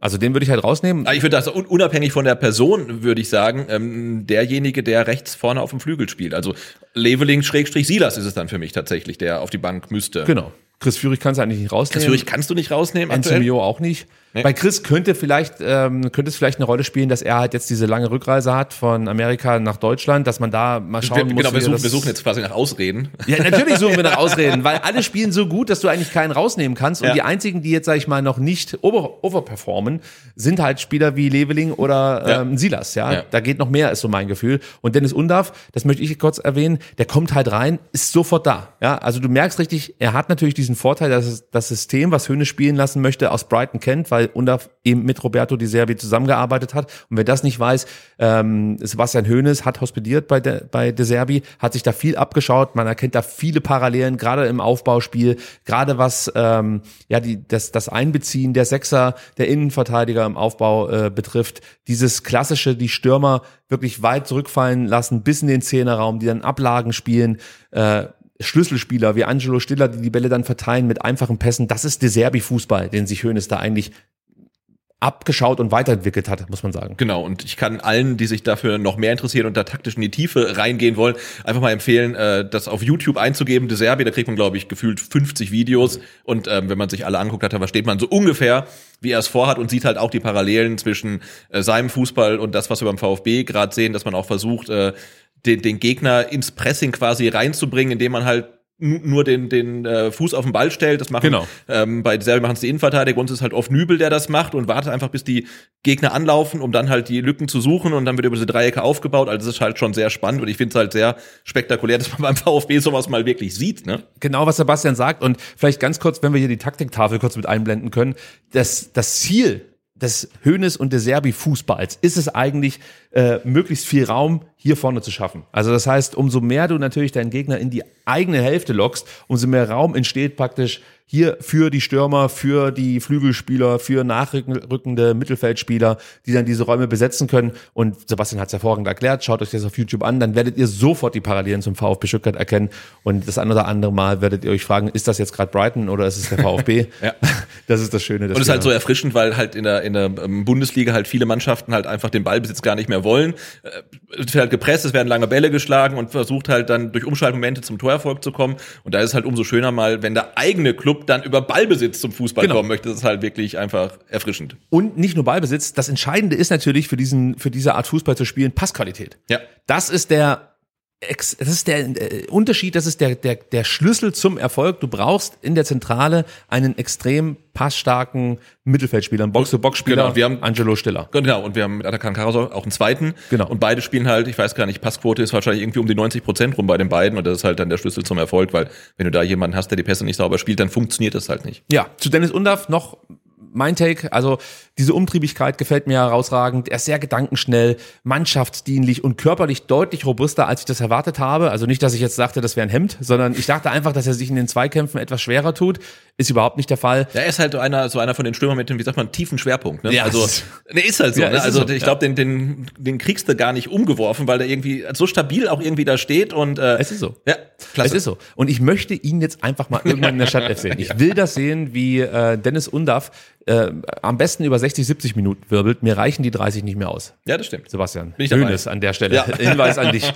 Also, den würde ich halt rausnehmen. Aber ich würde das un- unabhängig von der Person, würde ich sagen, ähm, derjenige, der rechts vorne auf dem Flügel spielt. Also Leveling Schrägstrich Silas ist es dann für mich tatsächlich, der auf die Bank müsste. Genau. Chris Führig kannst du eigentlich nicht rausnehmen. Chris Führig kannst du nicht rausnehmen? Enzimio auch nicht. Nee. Bei Chris könnte vielleicht ähm, könnte es vielleicht eine Rolle spielen, dass er halt jetzt diese lange Rückreise hat von Amerika nach Deutschland, dass man da mal schauen Wir, muss. genau, wir suchen, wir suchen jetzt quasi nach Ausreden. Ja, natürlich suchen wir nach [LAUGHS] Ausreden, weil alle spielen so gut, dass du eigentlich keinen rausnehmen kannst. Und Ja. die einzigen, die jetzt, sag ich mal, noch nicht over, overperformen, sind halt Spieler wie Leveling oder Ja. ähm, Silas. Ja? Ja. da geht noch mehr, ist so mein Gefühl. Und Dennis Undaff, das möchte ich kurz erwähnen, der kommt halt rein, ist sofort da. Ja, also du merkst richtig, er hat natürlich diesen Vorteil, dass das System, was Höhne spielen lassen möchte, aus Brighton kennt, weil Undaff eben mit Roberto Di Serbi zusammengearbeitet hat. Und wer das nicht weiß, ähm, Sebastian Höhnes hat hospitiert bei, De, bei De Serbi, hat sich da viel abgeschaut. Man erkennt da viele Parallelen, gerade im Aufbauspiel, gerade was ähm, ja die, das, das Einbeziehen der Sechser, der Innenverteidiger im Aufbau äh, betrifft. Dieses klassische, die Stürmer wirklich weit zurückfallen lassen, bis in den Zehnerraum, die dann Ablagen spielen. Äh, Schlüsselspieler wie Angelo Stiller, die die Bälle dann verteilen mit einfachen Pässen. Das ist De Serbi Fußball, den sich Hönes da eigentlich abgeschaut und weiterentwickelt hat, muss man sagen. Genau, und ich kann allen, die sich dafür noch mehr interessieren und da taktisch in die Tiefe reingehen wollen, einfach mal empfehlen, äh, das auf YouTube einzugeben, De Serbi, da kriegt man, glaube ich, gefühlt 50 Videos und ähm, wenn man sich alle anguckt hat, dann versteht man so ungefähr, wie er es vorhat und sieht halt auch die Parallelen zwischen äh, seinem Fußball und das, was wir beim VfB gerade sehen, dass man auch versucht, äh, den, den Gegner ins Pressing quasi reinzubringen, indem man halt nur den, den äh, Fuß auf den Ball stellt. Das machen Genau. ähm, bei Serbien machen es die Innenverteidiger, uns ist halt oft Nübel, der das macht und wartet einfach, bis die Gegner anlaufen, um dann halt die Lücken zu suchen und dann wird über diese Dreiecke aufgebaut. Also das ist halt schon sehr spannend und ich finde es halt sehr spektakulär, [LAUGHS] dass man beim VfB sowas mal wirklich sieht. Ne? Genau, was Sebastian sagt. Und vielleicht ganz kurz, wenn wir hier die Taktiktafel kurz mit einblenden können. Das, das Ziel des Hönes und des Serbi-Fußballs ist es eigentlich, äh, möglichst viel Raum hier vorne zu schaffen. Also das heißt, umso mehr du natürlich deinen Gegner in die eigene Hälfte lockst, umso mehr Raum entsteht praktisch hier für die Stürmer, für die Flügelspieler, für nachrückende Mittelfeldspieler, die dann diese Räume besetzen können. Und Sebastian hat es hervorragend erklärt. Schaut euch das auf YouTube an, dann werdet ihr sofort die Parallelen zum VfB Stuttgart erkennen. Und das ein oder andere Mal werdet ihr euch fragen, ist das jetzt gerade Brighton oder ist es der VfB? [LAUGHS] Ja. Das ist das Schöne. Und es ist halt so erfrischend, weil halt in der, in der ähm, Bundesliga halt viele Mannschaften halt einfach den Ballbesitz gar nicht mehr wollen. Äh, Es wird halt gepresst, es werden lange Bälle geschlagen und versucht halt dann durch Umschaltmomente zum Torerfolg zu kommen. Und da ist es halt umso schöner mal, wenn der eigene Club dann über Ballbesitz zum Fußball Genau. kommen möchte. Das ist halt wirklich einfach erfrischend. Und nicht nur Ballbesitz, das Entscheidende ist natürlich für diesen, für diese Art Fußball zu spielen, Passqualität. Ja. Das ist der, das ist der äh, Unterschied, das ist der, der, der Schlüssel zum Erfolg. Du brauchst in der Zentrale einen extrem passstarken Mittelfeldspieler, einen Box-to-Box-Spieler, Genau, wir haben- Angelo Stiller. Genau, und wir haben mit Atakan Karasor auch einen zweiten. Genau. Und beide spielen halt, ich weiß gar nicht, Passquote ist wahrscheinlich irgendwie um die 90 Prozent rum bei den beiden. Und das ist halt dann der Schlüssel zum Erfolg, weil wenn du da jemanden hast, der die Pässe nicht sauber spielt, dann funktioniert das halt nicht. Ja, zu Dennis Undaff noch mein Take, also diese Umtriebigkeit gefällt mir herausragend. Er ist sehr gedankenschnell, mannschaftsdienlich und körperlich deutlich robuster, als ich das erwartet habe. Also nicht, dass ich jetzt dachte, das wäre ein Hemd, sondern ich dachte einfach, dass er sich in den Zweikämpfen etwas schwerer tut. Ist überhaupt nicht der Fall. Ja, er ist halt so einer, so einer von den Stürmern mit dem, wie sagt man, tiefen Schwerpunkt. Ne? Ja, also, ne, ist halt so. Ja, ne? Also so, ich ja. glaube, den, den, den kriegst du gar nicht umgeworfen, weil der irgendwie so stabil auch irgendwie da steht und äh, Es ist so. Ja, klasse. Es ist so. Und ich möchte ihn jetzt einfach mal irgendwann in der Stadt sehen. Ich [LAUGHS] will das sehen, wie äh, Dennis Undaff äh, am besten über 60, 70 Minuten wirbelt. Mir reichen die 30 nicht mehr aus. Ja, das stimmt. Sebastian, Bin ich. Hönes an der Stelle. Ja. [LAUGHS] Hinweis an dich.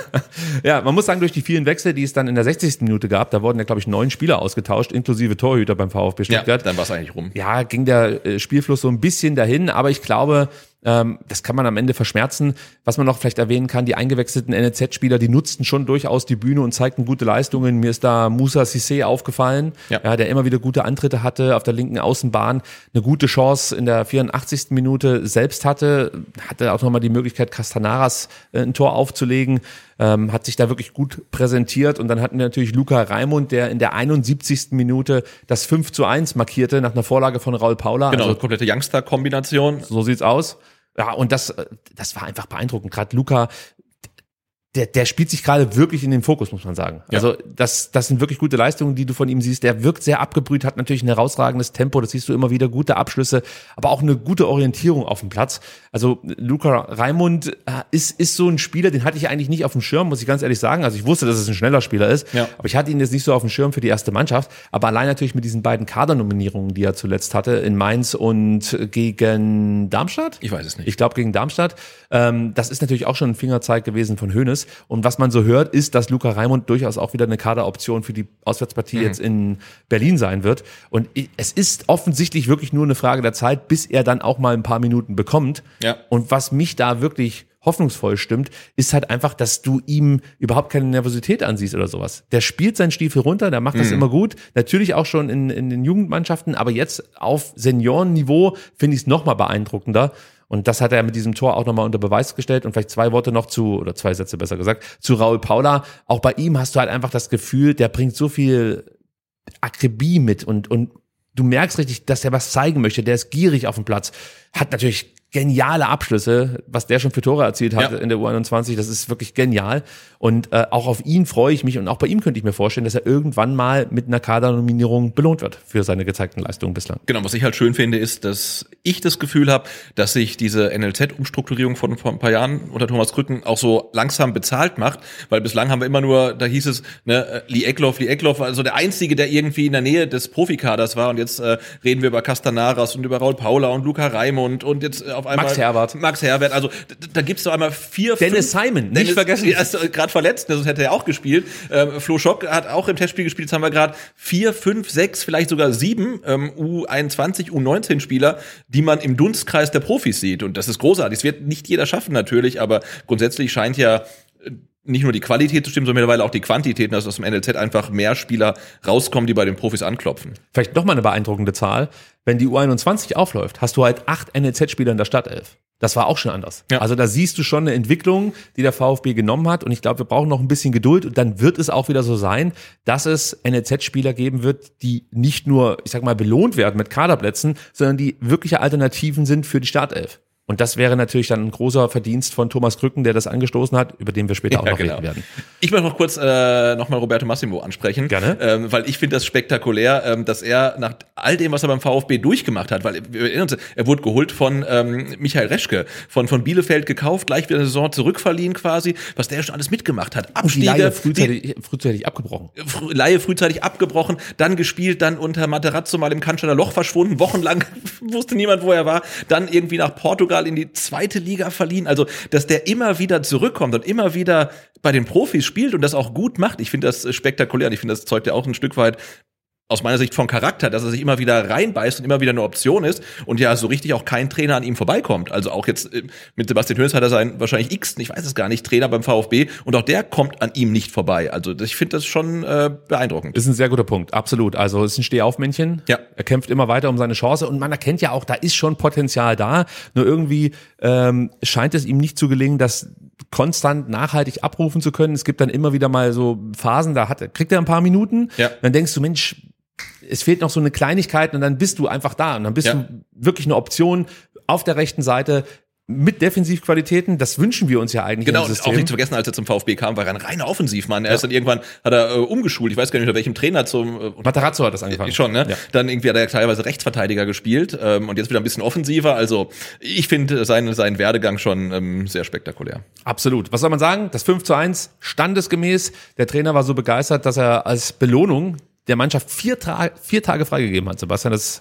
[LAUGHS] ja, man muss sagen, durch die vielen Wechsel, die es dann in der 60. Minute gab, da wurden ja, glaube ich, neun Spieler ausgetauscht, inklusive Torhüter beim VfB Ja, Stuttgart. dann war es eigentlich rum. Ja, ging der äh, Spielfluss so ein bisschen dahin, aber ich glaube, ähm, das kann man am Ende verschmerzen. Was man noch vielleicht erwähnen kann, die eingewechselten NLZ-Spieler, die nutzten schon durchaus die Bühne und zeigten gute Leistungen. Mir ist da Musa Sissé aufgefallen, Ja. der immer wieder gute Antritte hatte auf der linken Außenbahn, eine gute Chance in der 84. Minute selbst hatte, hatte auch nochmal die Möglichkeit, Castanaras äh, ein Tor aufzulegen, ähm, hat sich da wirklich gut präsentiert und dann hatten wir natürlich Luca Raimund, der in der 71. Minute das 5 zu 1 markierte nach einer Vorlage von Raul Paula. Genau, Also komplette Youngster-Kombination. so sieht's aus. Ja, und das, äh, das war einfach beeindruckend. Gerade Luca, der, der spielt sich gerade wirklich in den Fokus, muss man sagen. Ja. Also das, das sind wirklich gute Leistungen, die du von ihm siehst. Der wirkt sehr abgebrüht, hat natürlich ein herausragendes Tempo, das siehst du immer wieder, gute Abschlüsse, aber auch eine gute Orientierung auf dem Platz. Also Luca Raimund äh, ist, ist so ein Spieler, den hatte ich eigentlich nicht auf dem Schirm, muss ich ganz ehrlich sagen. Also ich wusste, dass es ein schneller Spieler ist, Ja. aber ich hatte ihn jetzt nicht so auf dem Schirm für die erste Mannschaft. Aber allein natürlich mit diesen beiden Kadernominierungen, die er zuletzt hatte, in Mainz und gegen Darmstadt. Ich weiß es nicht. Ich glaube gegen Darmstadt. Ähm, das ist natürlich auch schon ein Fingerzeig gewesen von Hoeneß. Und was man so hört, ist, dass Luca Raimund durchaus auch wieder eine Kaderoption für die Auswärtspartie Mhm. jetzt in Berlin sein wird. Und es ist offensichtlich wirklich nur eine Frage der Zeit, bis er dann auch mal ein paar Minuten bekommt. Ja. Und was mich da wirklich hoffnungsvoll stimmt, ist halt einfach, dass du ihm überhaupt keine Nervosität ansiehst oder sowas. Der spielt seinen Stiefel runter, der macht das immer gut. Natürlich auch schon in, in den Jugendmannschaften, aber jetzt auf Seniorenniveau finde ich es nochmal beeindruckender. Und das hat er mit diesem Tor auch nochmal unter Beweis gestellt. Und vielleicht zwei Worte noch zu, oder zwei Sätze besser gesagt, zu Raul Paula. Auch bei ihm hast du halt einfach das Gefühl, der bringt so viel Akribie mit und, und du merkst richtig, dass er was zeigen möchte. Der ist gierig auf dem Platz. Hat natürlich geniale Abschlüsse, was der schon für Tore erzielt hat Ja. in der U21. Das ist wirklich genial. Und äh, auch auf ihn freue ich mich und auch bei ihm könnte ich mir vorstellen, dass er irgendwann mal mit einer Kadernominierung belohnt wird für seine gezeigten Leistungen bislang. Genau, was ich halt schön finde, ist, dass ich das Gefühl habe, dass sich diese NLZ-Umstrukturierung von vor ein paar Jahren unter Thomas Krücken auch so langsam bezahlt macht, weil bislang haben wir immer nur, da hieß es, ne, äh, Lee Eckloff, Lee Eckloff, also der Einzige, der irgendwie in der Nähe des Profikaders war und jetzt äh, reden wir über Castanaras und über Raul Paula und Luca Raimund und jetzt äh, auf einmal Max Herbert. Max Herbert, also da gibt's so einmal vier, Dennis fünf, Simon, nicht Dennis, vergessen. Ja, ist gerade verletzt, sonst hätte er auch gespielt. Ähm, Flo Schock hat auch im Testspiel gespielt, jetzt haben wir gerade vier, fünf, sechs, vielleicht sogar sieben ähm, U21, U19 Spieler, die man im Dunstkreis der Profis sieht. Und das ist großartig. Das wird nicht jeder schaffen natürlich, aber grundsätzlich scheint ja nicht nur die Qualität zu stimmen, sondern mittlerweile auch die Quantität, dass aus dem NLZ einfach mehr Spieler rauskommen, die bei den Profis anklopfen. Vielleicht noch mal eine beeindruckende Zahl. Wenn die U21 aufläuft, hast du halt acht NLZ-Spieler in der Stadtelf. Das war auch schon anders. Ja. Also da siehst du schon eine Entwicklung, die der VfB genommen hat. Und ich glaube, wir brauchen noch ein bisschen Geduld. Und dann wird es auch wieder so sein, dass es NLZ-Spieler geben wird, die nicht nur, ich sag mal, belohnt werden mit Kaderplätzen, sondern die wirkliche Alternativen sind für die Startelf. Und das wäre natürlich dann ein großer Verdienst von Thomas Krücken, der das angestoßen hat, über den wir später auch Ja, noch genau. reden werden. Ich möchte noch kurz äh, nochmal Roberto Massimo ansprechen. Gerne. Ähm, weil ich finde das spektakulär, ähm, dass er nach all dem, was er beim VfB durchgemacht hat, weil wir erinnern uns, er wurde geholt von ähm, Michael Reschke, von, von Bielefeld gekauft, gleich wieder eine Saison zurückverliehen quasi, was der schon alles mitgemacht hat. Und die Abstiege, Leihe die- frühzeitig, frühzeitig abgebrochen. Fr- Laie frühzeitig abgebrochen, dann gespielt, dann unter Materazzo mal im Cannstatter Loch verschwunden, wochenlang [LAUGHS] wusste niemand, wo er war, dann irgendwie nach Portugal in die zweite Liga verliehen. Also, dass der immer wieder zurückkommt und immer wieder bei den Profis spielt und das auch gut macht. Ich finde das spektakulär und ich finde, das zeugt ja auch ein Stück weit aus meiner Sicht von Charakter, dass er sich immer wieder reinbeißt und immer wieder eine Option ist und ja so richtig auch kein Trainer an ihm vorbeikommt. Also auch jetzt äh, mit Sebastian Hönes hat er seinen wahrscheinlich x, ich weiß es gar nicht, Trainer beim VfB und auch der kommt an ihm nicht vorbei. Also das- ich finde das schon äh, beeindruckend. Ist ein sehr guter Punkt, absolut. Also es ist ein Stehaufmännchen. Ja. Er kämpft immer weiter um seine Chance und man erkennt ja auch, da ist schon Potenzial da. Nur irgendwie ähm, scheint es ihm nicht zu gelingen, das konstant nachhaltig abrufen zu können. Es gibt dann immer wieder mal so Phasen, da hat, kriegt er ein paar Minuten. Ja. Dann denkst du, Mensch, es fehlt noch so eine Kleinigkeit und dann bist du einfach da und dann bist Ja. du wirklich eine Option auf der rechten Seite mit Defensivqualitäten. Das wünschen wir uns ja eigentlich Genau, und auch nicht zu vergessen, als er zum VfB kam, war er ein reiner Offensivmann. Er ist dann irgendwann, hat er äh, umgeschult, ich weiß gar nicht, unter welchem Trainer zum äh, Matarazzo hat das angefangen. Schon, ne? Ja. Dann irgendwie hat er teilweise Rechtsverteidiger gespielt ähm, und jetzt wieder ein bisschen offensiver. Also ich finde seinen, seinen Werdegang schon ähm, sehr spektakulär. Absolut. Was soll man sagen? Das 5 zu 1, standesgemäß. Der Trainer war so begeistert, dass er als Belohnung der Mannschaft vier, Tra vier Tage freigegeben hat. Sebastian, das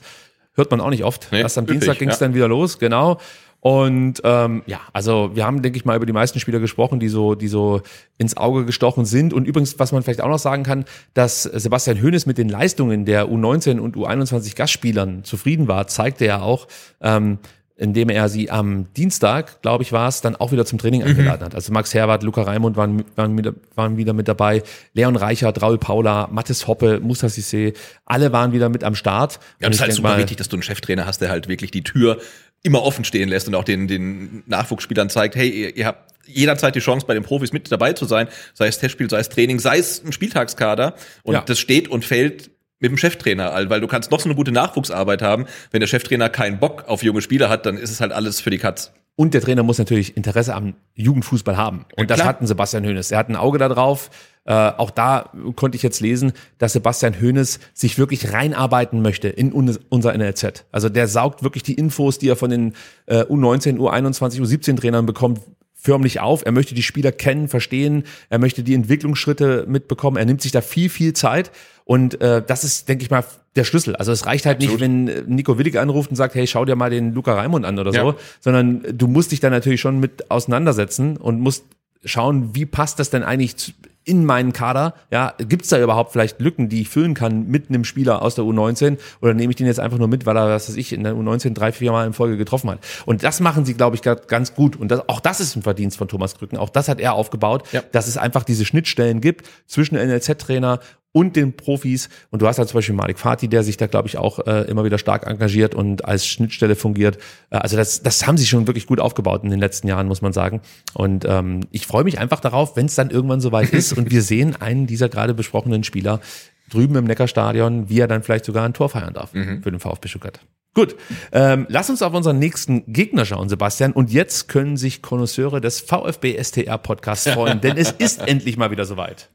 hört man auch nicht oft. Nee, Erst am üppig, Dienstag ging es ja. dann wieder los, genau. Und ähm, ja, also wir haben, denke ich mal, über die meisten Spieler gesprochen, die so, die so ins Auge gestochen sind. Und übrigens, was man vielleicht auch noch sagen kann, dass Sebastian Hoeneß mit den Leistungen der U19 und U21 Gastspielern zufrieden war, zeigte er auch, ähm, indem er sie am Dienstag, glaube ich, war es, dann auch wieder zum Training eingeladen hat. Also Max Herwart, Luca Raimund waren, waren, mit, waren wieder mit dabei, Leon Reichert, Raul Paula, Mathis Hoppe, Musa Sissé, alle waren wieder mit am Start. Ja, Und es ist halt super mal, wichtig, dass du einen Cheftrainer hast, der halt wirklich die Tür immer offen stehen lässt und auch den, den Nachwuchsspielern zeigt, hey, ihr, ihr habt jederzeit die Chance, bei den Profis mit dabei zu sein, sei es Testspiel, sei es Training, sei es ein Spieltagskader. Und Ja. das steht und fällt mit dem Cheftrainer, weil du kannst noch so eine gute Nachwuchsarbeit haben. Wenn der Cheftrainer keinen Bock auf junge Spieler hat, dann ist es halt alles für die Katz. Und der Trainer muss natürlich Interesse am Jugendfußball haben. Und das klar. hat ein Sebastian Hoeneß. Er hat ein Auge darauf. Äh, auch da konnte ich jetzt lesen, dass Sebastian Hoeneß sich wirklich reinarbeiten möchte in un unser NLZ. Also der saugt wirklich die Infos, die er von den äh, U19, U21, U17 Trainern bekommt, förmlich auf. Er möchte die Spieler kennen, verstehen. Er möchte die Entwicklungsschritte mitbekommen. Er nimmt sich da viel, viel Zeit. Und äh, das ist, denke ich mal, der Schlüssel. Also es reicht halt nicht, wenn äh, Nico Willig anruft und sagt, hey, schau dir mal den Luca Raimund an oder so, Ja. sondern du musst dich da natürlich schon mit auseinandersetzen und musst schauen, wie passt das denn eigentlich zu- in meinen Kader? Ja, gibt's da überhaupt vielleicht Lücken, die ich füllen kann mit einem Spieler aus der U19 oder nehme ich den jetzt einfach nur mit, weil er, was weiß ich, in der U19 drei, vier Mal in Folge getroffen hat? Und das machen sie, glaube ich, ga- ganz gut. Und das, auch das ist ein Verdienst von Thomas Krücken. Auch das hat er aufgebaut, Ja. dass es einfach diese Schnittstellen gibt zwischen NLZ-Trainer und den Profis. Und du hast halt zum Beispiel Malik Fatih, der sich da, glaube ich, auch äh, immer wieder stark engagiert und als Schnittstelle fungiert. Äh, also das, das haben sie schon wirklich gut aufgebaut in den letzten Jahren, muss man sagen. Und ähm, ich freue mich einfach darauf, wenn es dann irgendwann soweit ist und wir sehen einen dieser gerade besprochenen Spieler drüben im Neckarstadion, wie er dann vielleicht sogar ein Tor feiern darf für den VfB Stuttgart. Gut, ähm, lass uns auf unseren nächsten Gegner schauen, Sebastian. Und jetzt können sich Konnoisseure des VfB STR Podcasts [LAUGHS] freuen, denn es ist endlich mal wieder soweit.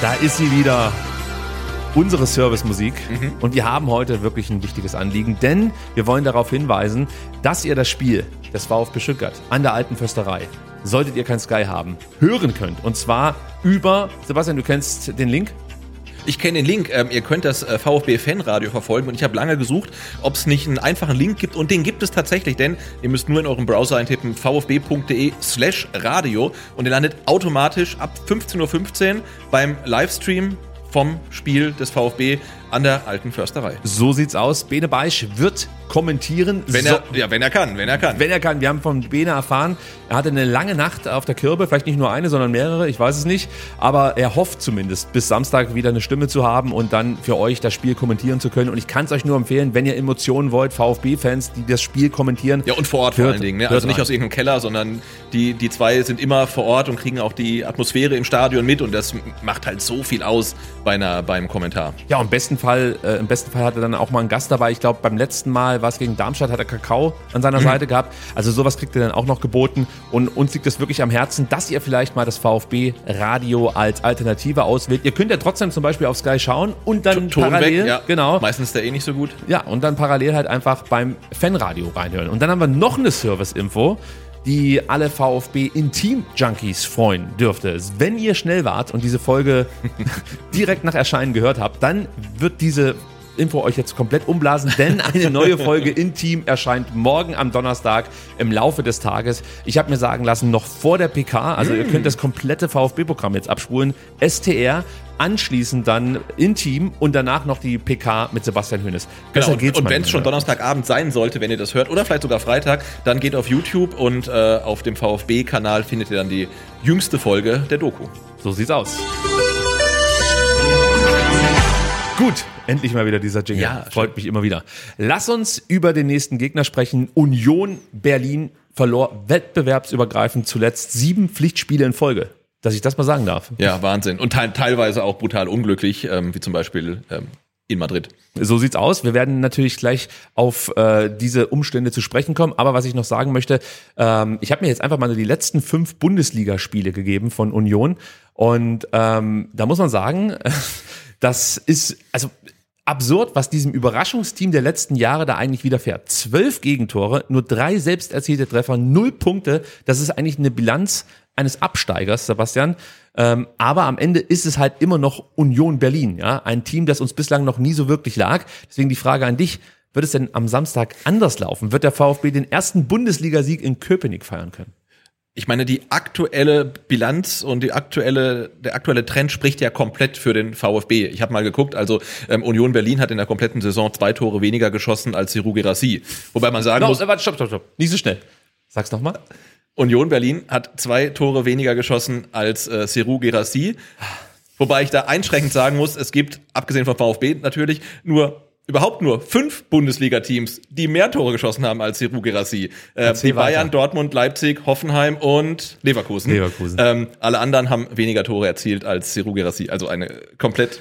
Da ist sie wieder. Unsere Servicemusik. Und wir haben heute wirklich ein wichtiges Anliegen, denn wir wollen darauf hinweisen, dass ihr das Spiel des VfB Stuttgart an der alten Försterei, solltet ihr kein Sky haben, hören könnt. Und zwar über, Sebastian, du kennst den Link? Ich kenne den Link. Ähm, ihr könnt das äh, VfB Fanradio verfolgen und ich habe lange gesucht, ob es nicht einen einfachen Link gibt und den gibt es tatsächlich, denn ihr müsst nur in eurem Browser eintippen vfb.de slash radio und ihr landet automatisch ab 15.15 Uhr beim Livestream vom Spiel des VfB an der alten Försterei. So sieht's aus. Bene Beisch wird kommentieren. Wenn so, er, ja, wenn er kann, wenn er kann. wenn er kann. Wir haben von Bene erfahren, er hatte eine lange Nacht auf der Kirbe, vielleicht nicht nur eine, sondern mehrere, ich weiß es nicht. Aber er hofft zumindest, bis Samstag wieder eine Stimme zu haben und dann für euch das Spiel kommentieren zu können. Und ich kann es euch nur empfehlen, wenn ihr Emotionen wollt, VfB-Fans, die das Spiel kommentieren. Ja, und vor Ort vor Hört- allen Dingen. Ne? Also nicht rein. aus irgendeinem Keller, sondern die, die zwei sind immer vor Ort und kriegen auch die Atmosphäre im Stadion mit und das macht halt so viel aus bei einer, beim Kommentar. Ja, und besten Fall, äh, im besten Fall hat er dann auch mal einen Gast dabei. Ich glaube, beim letzten Mal war es gegen Darmstadt, hat er Kakao an seiner Seite gehabt. Also sowas kriegt er dann auch noch geboten. Und uns liegt es wirklich am Herzen, dass ihr vielleicht mal das VfB-Radio als Alternative auswählt. Ihr könnt ja trotzdem zum Beispiel auf Sky schauen und dann Ton parallel, weg, ja. genau, Meistens ist der eh nicht so gut. ja, und dann parallel halt einfach beim Fanradio reinhören. Und dann haben wir noch eine Service-Info, die alle VfB-Intim-Junkies freuen dürfte. Wenn ihr schnell wart und diese Folge [LAUGHS] direkt nach Erscheinen gehört habt, dann wird diese Info euch jetzt komplett umblasen, denn eine neue Folge Intim erscheint morgen am Donnerstag im Laufe des Tages. Ich habe mir sagen lassen, noch vor der PK, also ihr könnt das komplette VfB-Programm jetzt abspulen, STR, anschließend dann Intim und danach noch die PK mit Sebastian Hönes. Genau, und, und wenn es schon. Donnerstagabend sein sollte, wenn ihr das hört, oder vielleicht sogar Freitag, dann geht auf YouTube und äh, auf dem VfB-Kanal findet ihr dann die jüngste Folge der Doku. So sieht's aus. Gut, endlich mal wieder dieser Jingle. Ja, Freut mich immer wieder. Lass uns über den nächsten Gegner sprechen. Union Berlin verlor wettbewerbsübergreifend zuletzt sieben Pflichtspiele in Folge. Dass ich das mal sagen darf. Ja, Wahnsinn. Und te teilweise auch brutal unglücklich, ähm, wie zum Beispiel ähm, in Madrid. So sieht's aus. Wir werden natürlich gleich auf äh, diese Umstände zu sprechen kommen. Aber was ich noch sagen möchte, ähm, ich habe mir jetzt einfach mal die letzten fünf Bundesligaspiele gegeben von Union. Und ähm, da muss man sagen, [LAUGHS] das ist also absurd, was diesem Überraschungsteam der letzten Jahre da eigentlich widerfährt. Zwölf Gegentore, nur drei selbst erzielte Treffer, null Punkte. Das ist eigentlich eine Bilanz eines Absteigers, Sebastian. Ähm, aber am Ende ist es halt immer noch Union Berlin, ja, ein Team, das uns bislang noch nie so wirklich lag. Deswegen die Frage an dich: Wird es denn am Samstag anders laufen? Wird der VfB den ersten Bundesligasieg in Köpenick feiern können? Ich meine, die aktuelle Bilanz und die aktuelle, der aktuelle Trend spricht ja komplett für den VfB. Ich habe mal geguckt, also ähm, Union Berlin hat in der kompletten Saison zwei Tore weniger geschossen als Siru Gerassi. Wobei man sagen No, muss, äh, warte, stopp, stopp, stopp. Nicht so schnell. Sag's nochmal. Union Berlin hat zwei Tore weniger geschossen als äh, Seru Gerassi. Wobei ich da einschränkend sagen muss, es gibt, abgesehen vom VfB natürlich, nur überhaupt nur fünf Bundesliga-Teams, die mehr Tore geschossen haben als Seru Gerassi. Äh, die Bayern, weiter. Dortmund, Leipzig, Hoffenheim und Leverkusen. Leverkusen. Ähm, alle anderen haben weniger Tore erzielt als Seru Gerassi. Also eine komplett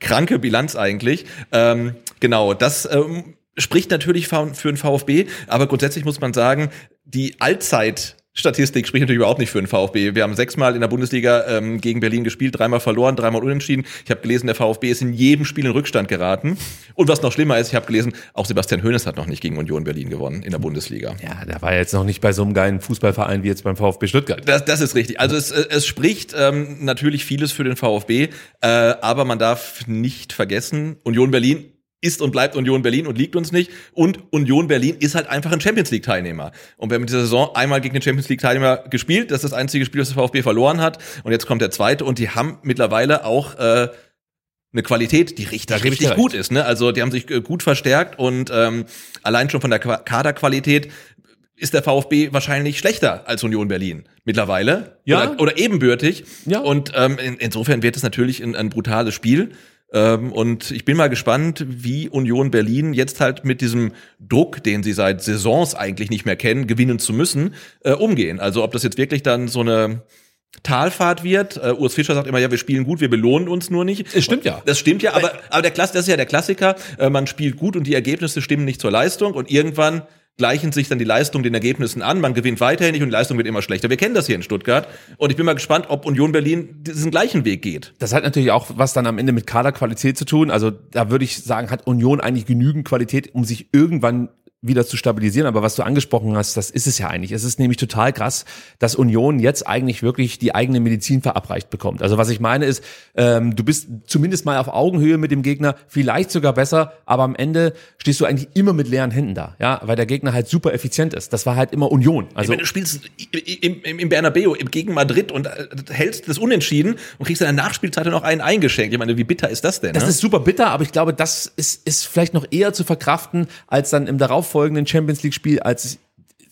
kranke Bilanz eigentlich. Ähm, genau, das ähm, spricht natürlich für für den VfB, aber grundsätzlich muss man sagen, die Allzeit Statistik spricht natürlich überhaupt nicht für den VfB. Wir haben sechsmal in der Bundesliga ähm, gegen Berlin gespielt, dreimal verloren, dreimal unentschieden. Ich habe gelesen, der VfB ist in jedem Spiel in Rückstand geraten. Und was noch schlimmer ist, ich habe gelesen, auch Sebastian Hoeneß hat noch nicht gegen Union Berlin gewonnen in der Bundesliga. Ja, der war jetzt noch nicht bei so einem geilen Fußballverein wie jetzt beim VfB Stuttgart. Das, das ist richtig. Also es, es spricht ähm, natürlich vieles für den VfB, äh, aber man darf nicht vergessen, Union Berlin ist und bleibt Union Berlin und liegt uns nicht. Und Union Berlin ist halt einfach ein Champions League Teilnehmer. Und wir haben in dieser Saison einmal gegen den Champions League Teilnehmer gespielt. Das ist das einzige Spiel, das der VfB verloren hat. Und jetzt kommt der zweite und die haben mittlerweile auch äh, eine Qualität, die richtig, richtig gut ist. Ne? Also die haben sich äh, gut verstärkt und ähm, allein schon von der Qua- Kaderqualität ist der VfB wahrscheinlich schlechter als Union Berlin mittlerweile. Ja. Oder, oder ebenbürtig. Ja. Und ähm, in, insofern wird es natürlich ein, ein brutales Spiel. Ähm, und ich bin mal gespannt, wie Union Berlin jetzt halt mit diesem Druck, den sie seit Saisons eigentlich nicht mehr kennen, gewinnen zu müssen, äh, umgehen. Also ob das jetzt wirklich dann so eine Talfahrt wird. Äh, Urs Fischer sagt immer, ja, wir spielen gut, wir belohnen uns nur nicht. Es stimmt ja. Das stimmt ja, aber, aber der Klass, das ist ja der Klassiker. Äh, man spielt gut und die Ergebnisse stimmen nicht zur Leistung und irgendwann gleichen sich dann die Leistungen den Ergebnissen an. Man gewinnt weiterhin nicht und die Leistung wird immer schlechter. Wir kennen das hier in Stuttgart und ich bin mal gespannt, ob Union Berlin diesen gleichen Weg geht. Das hat natürlich auch was dann am Ende mit Kaderqualität zu tun. Also da würde ich sagen, hat Union eigentlich genügend Qualität, um sich irgendwann wieder zu stabilisieren. Aber was du angesprochen hast, das ist es ja eigentlich. Es ist nämlich total krass, dass Union jetzt eigentlich wirklich die eigene Medizin verabreicht bekommt. Also was ich meine ist, ähm, du bist zumindest mal auf Augenhöhe mit dem Gegner, vielleicht sogar besser, aber am Ende stehst du eigentlich immer mit leeren Händen da, ja, weil der Gegner halt super effizient ist. Das war halt immer Union. Also wenn du spielst im, im, im Bernabeu gegen Madrid und äh, hältst das unentschieden und kriegst in der Nachspielzeit noch einen eingeschenkt. Ich meine, wie bitter ist das denn? das ne? ist super bitter, aber ich glaube, das ist, ist vielleicht noch eher zu verkraften als dann im darauffolgenden Champions League Spiel, als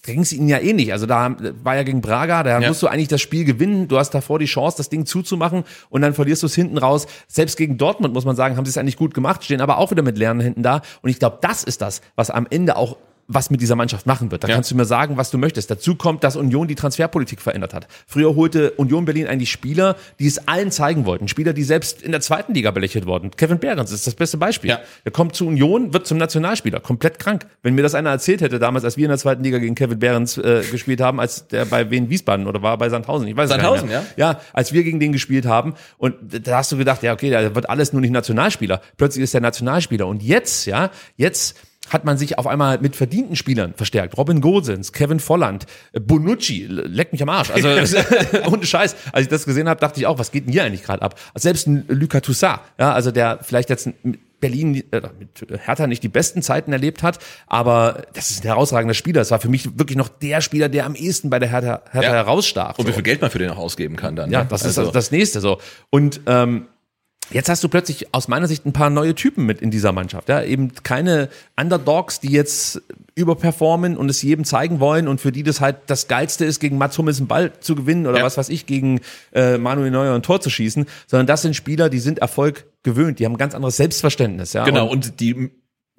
ging es ihnen ja eh nicht. Also da war ja gegen Braga, da Ja. musst du eigentlich das Spiel gewinnen. Du hast davor die Chance, das Ding zuzumachen und dann verlierst du es hinten raus. Selbst gegen Dortmund, muss man sagen, haben sie es eigentlich gut gemacht, stehen aber auch wieder mit leeren Händen da. Und ich glaube, das ist das, was am Ende auch was mit dieser Mannschaft machen wird. Da Ja. kannst du mir sagen, was du möchtest. Dazu kommt, dass Union die Transferpolitik verändert hat. Früher holte Union Berlin eigentlich Spieler, die es allen zeigen wollten. Spieler, die selbst in der zweiten Liga belächelt wurden. Kevin Behrens ist das beste Beispiel. Ja. Der kommt zu Union, wird zum Nationalspieler. Komplett krank. Wenn mir das einer erzählt hätte, damals, als wir in der zweiten Liga gegen Kevin Behrens äh, gespielt haben, als der bei Wien Wiesbaden oder war bei Sandhausen, ich weiß Sandhausen, mehr. Ja, als wir gegen den gespielt haben. Und da hast du gedacht, ja, okay, der wird alles nur nicht Nationalspieler. Plötzlich ist er Nationalspieler. Und jetzt, ja, jetzt hat man sich auf einmal mit verdienten Spielern verstärkt. Robin Gosens, Kevin Volland, äh, Bonucci, leck mich am Arsch. Also [LAUGHS] [LAUGHS] ohne Scheiß. Als ich das gesehen habe, dachte ich auch, was geht denn hier eigentlich gerade ab? Selbst ein Lucas Toussaint, ja, also der vielleicht jetzt mit Berlin, äh, mit Hertha nicht die besten Zeiten erlebt hat, aber das ist ein herausragender Spieler. Es war für mich wirklich noch der Spieler, der am ehesten bei der Hertha, Hertha Ja. herausstach. Und So. wie viel Geld man für den auch ausgeben kann dann. Ja, ne? das Also- ist das nächste so. Und ähm, jetzt hast du plötzlich aus meiner Sicht ein paar neue Typen mit in dieser Mannschaft. Ja, eben keine Underdogs, die jetzt überperformen und es jedem zeigen wollen und für die das halt das Geilste ist, gegen Mats Hummels einen Ball zu gewinnen oder Ja. was weiß ich, gegen äh, Manuel Neuer ein Tor zu schießen, sondern das sind Spieler, die sind Erfolg gewöhnt, die haben ein ganz anderes Selbstverständnis. Ja, Genau, Und und die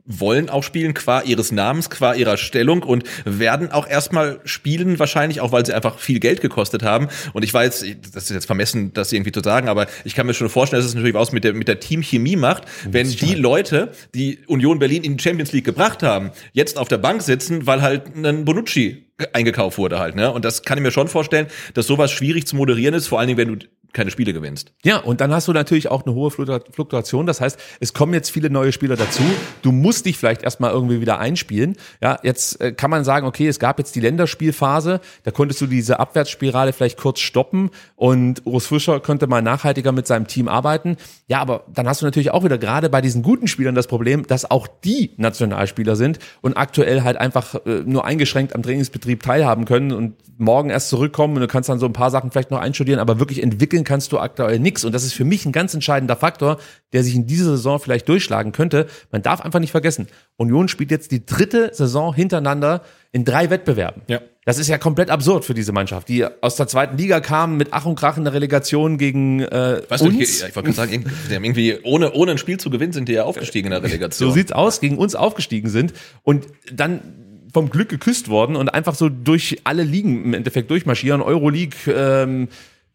wollen auch spielen qua ihres Namens, qua ihrer Stellung und werden auch erstmal spielen, wahrscheinlich auch, weil sie einfach viel Geld gekostet haben. Und ich weiß, das ist jetzt vermessen, das irgendwie zu sagen, aber ich kann mir schon vorstellen, dass es natürlich was mit der, mit der Teamchemie macht, wenn die Leute, die Union Berlin in die Champions League gebracht haben, jetzt auf der Bank sitzen, weil halt ein Bonucci eingekauft wurde halt, ne? Und das kann ich mir schon vorstellen, dass sowas schwierig zu moderieren ist, vor allen Dingen, wenn du keine Spiele gewinnst. Ja, und dann hast du natürlich auch eine hohe Fluktua- Fluktuation. Das heißt, es kommen jetzt viele neue Spieler dazu. Du musst dich vielleicht erstmal irgendwie wieder einspielen. Ja, jetzt äh, kann man sagen, okay, es gab jetzt die Länderspielphase. Da konntest du diese Abwärtsspirale vielleicht kurz stoppen und Urs Fischer könnte mal nachhaltiger mit seinem Team arbeiten. Ja, aber dann hast du natürlich auch wieder gerade bei diesen guten Spielern das Problem, dass auch die Nationalspieler sind und aktuell halt einfach äh, nur eingeschränkt am Trainingsbetrieb teilhaben können und morgen erst zurückkommen und du kannst dann so ein paar Sachen vielleicht noch einstudieren, aber wirklich entwickeln kannst du aktuell nichts. Und das ist für mich ein ganz entscheidender Faktor, der sich in dieser Saison vielleicht durchschlagen könnte. Man darf einfach nicht vergessen, Union spielt jetzt die dritte Saison hintereinander in drei Wettbewerben. Ja. Das ist ja komplett absurd für diese Mannschaft, die aus der zweiten Liga kam mit Ach und Krach in der Relegation gegen äh, Weißt du, uns. ich, ich wollte gerade sagen, irgendwie- die haben irgendwie ohne, ohne ein Spiel zu gewinnen, sind die ja aufgestiegen in der Relegation. So sieht's aus, gegen uns aufgestiegen sind und dann vom Glück geküsst worden und einfach so durch alle Ligen im Endeffekt durchmarschieren. Euroleague, ähm,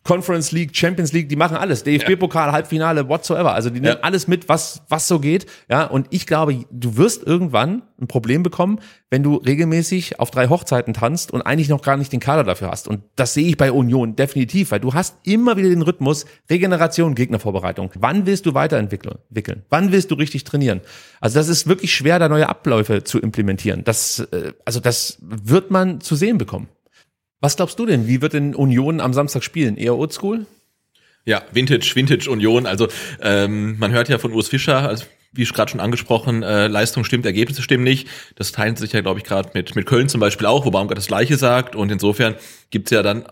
Conference League, Champions League, die machen alles. DFB-Pokal, Halbfinale, whatsoever. Also die nehmen Ja. alles mit, was, was so geht. Ja, und ich glaube, du wirst irgendwann ein Problem bekommen, wenn du regelmäßig auf drei Hochzeiten tanzt und eigentlich noch gar nicht den Kader dafür hast. Und das sehe ich bei Union definitiv, weil du hast immer wieder den Rhythmus Regeneration, Gegnervorbereitung. Wann willst du weiterentwickeln? Wickeln? Wann willst du richtig trainieren? Also das ist wirklich schwer, da neue Abläufe zu implementieren. Das, äh, also das wird man zu sehen bekommen. Was glaubst du denn? Wie wird denn Union am Samstag spielen? Eher Oldschool? Ja, Vintage, Vintage Union. Also ähm, man hört ja von Urs Fischer, also, wie gerade schon angesprochen, äh, Leistung stimmt, Ergebnisse stimmen nicht. Das teilt sich ja, glaube ich, gerade mit, mit Köln zum Beispiel auch, wo Baumgart das Gleiche sagt. Und insofern gibt's ja dann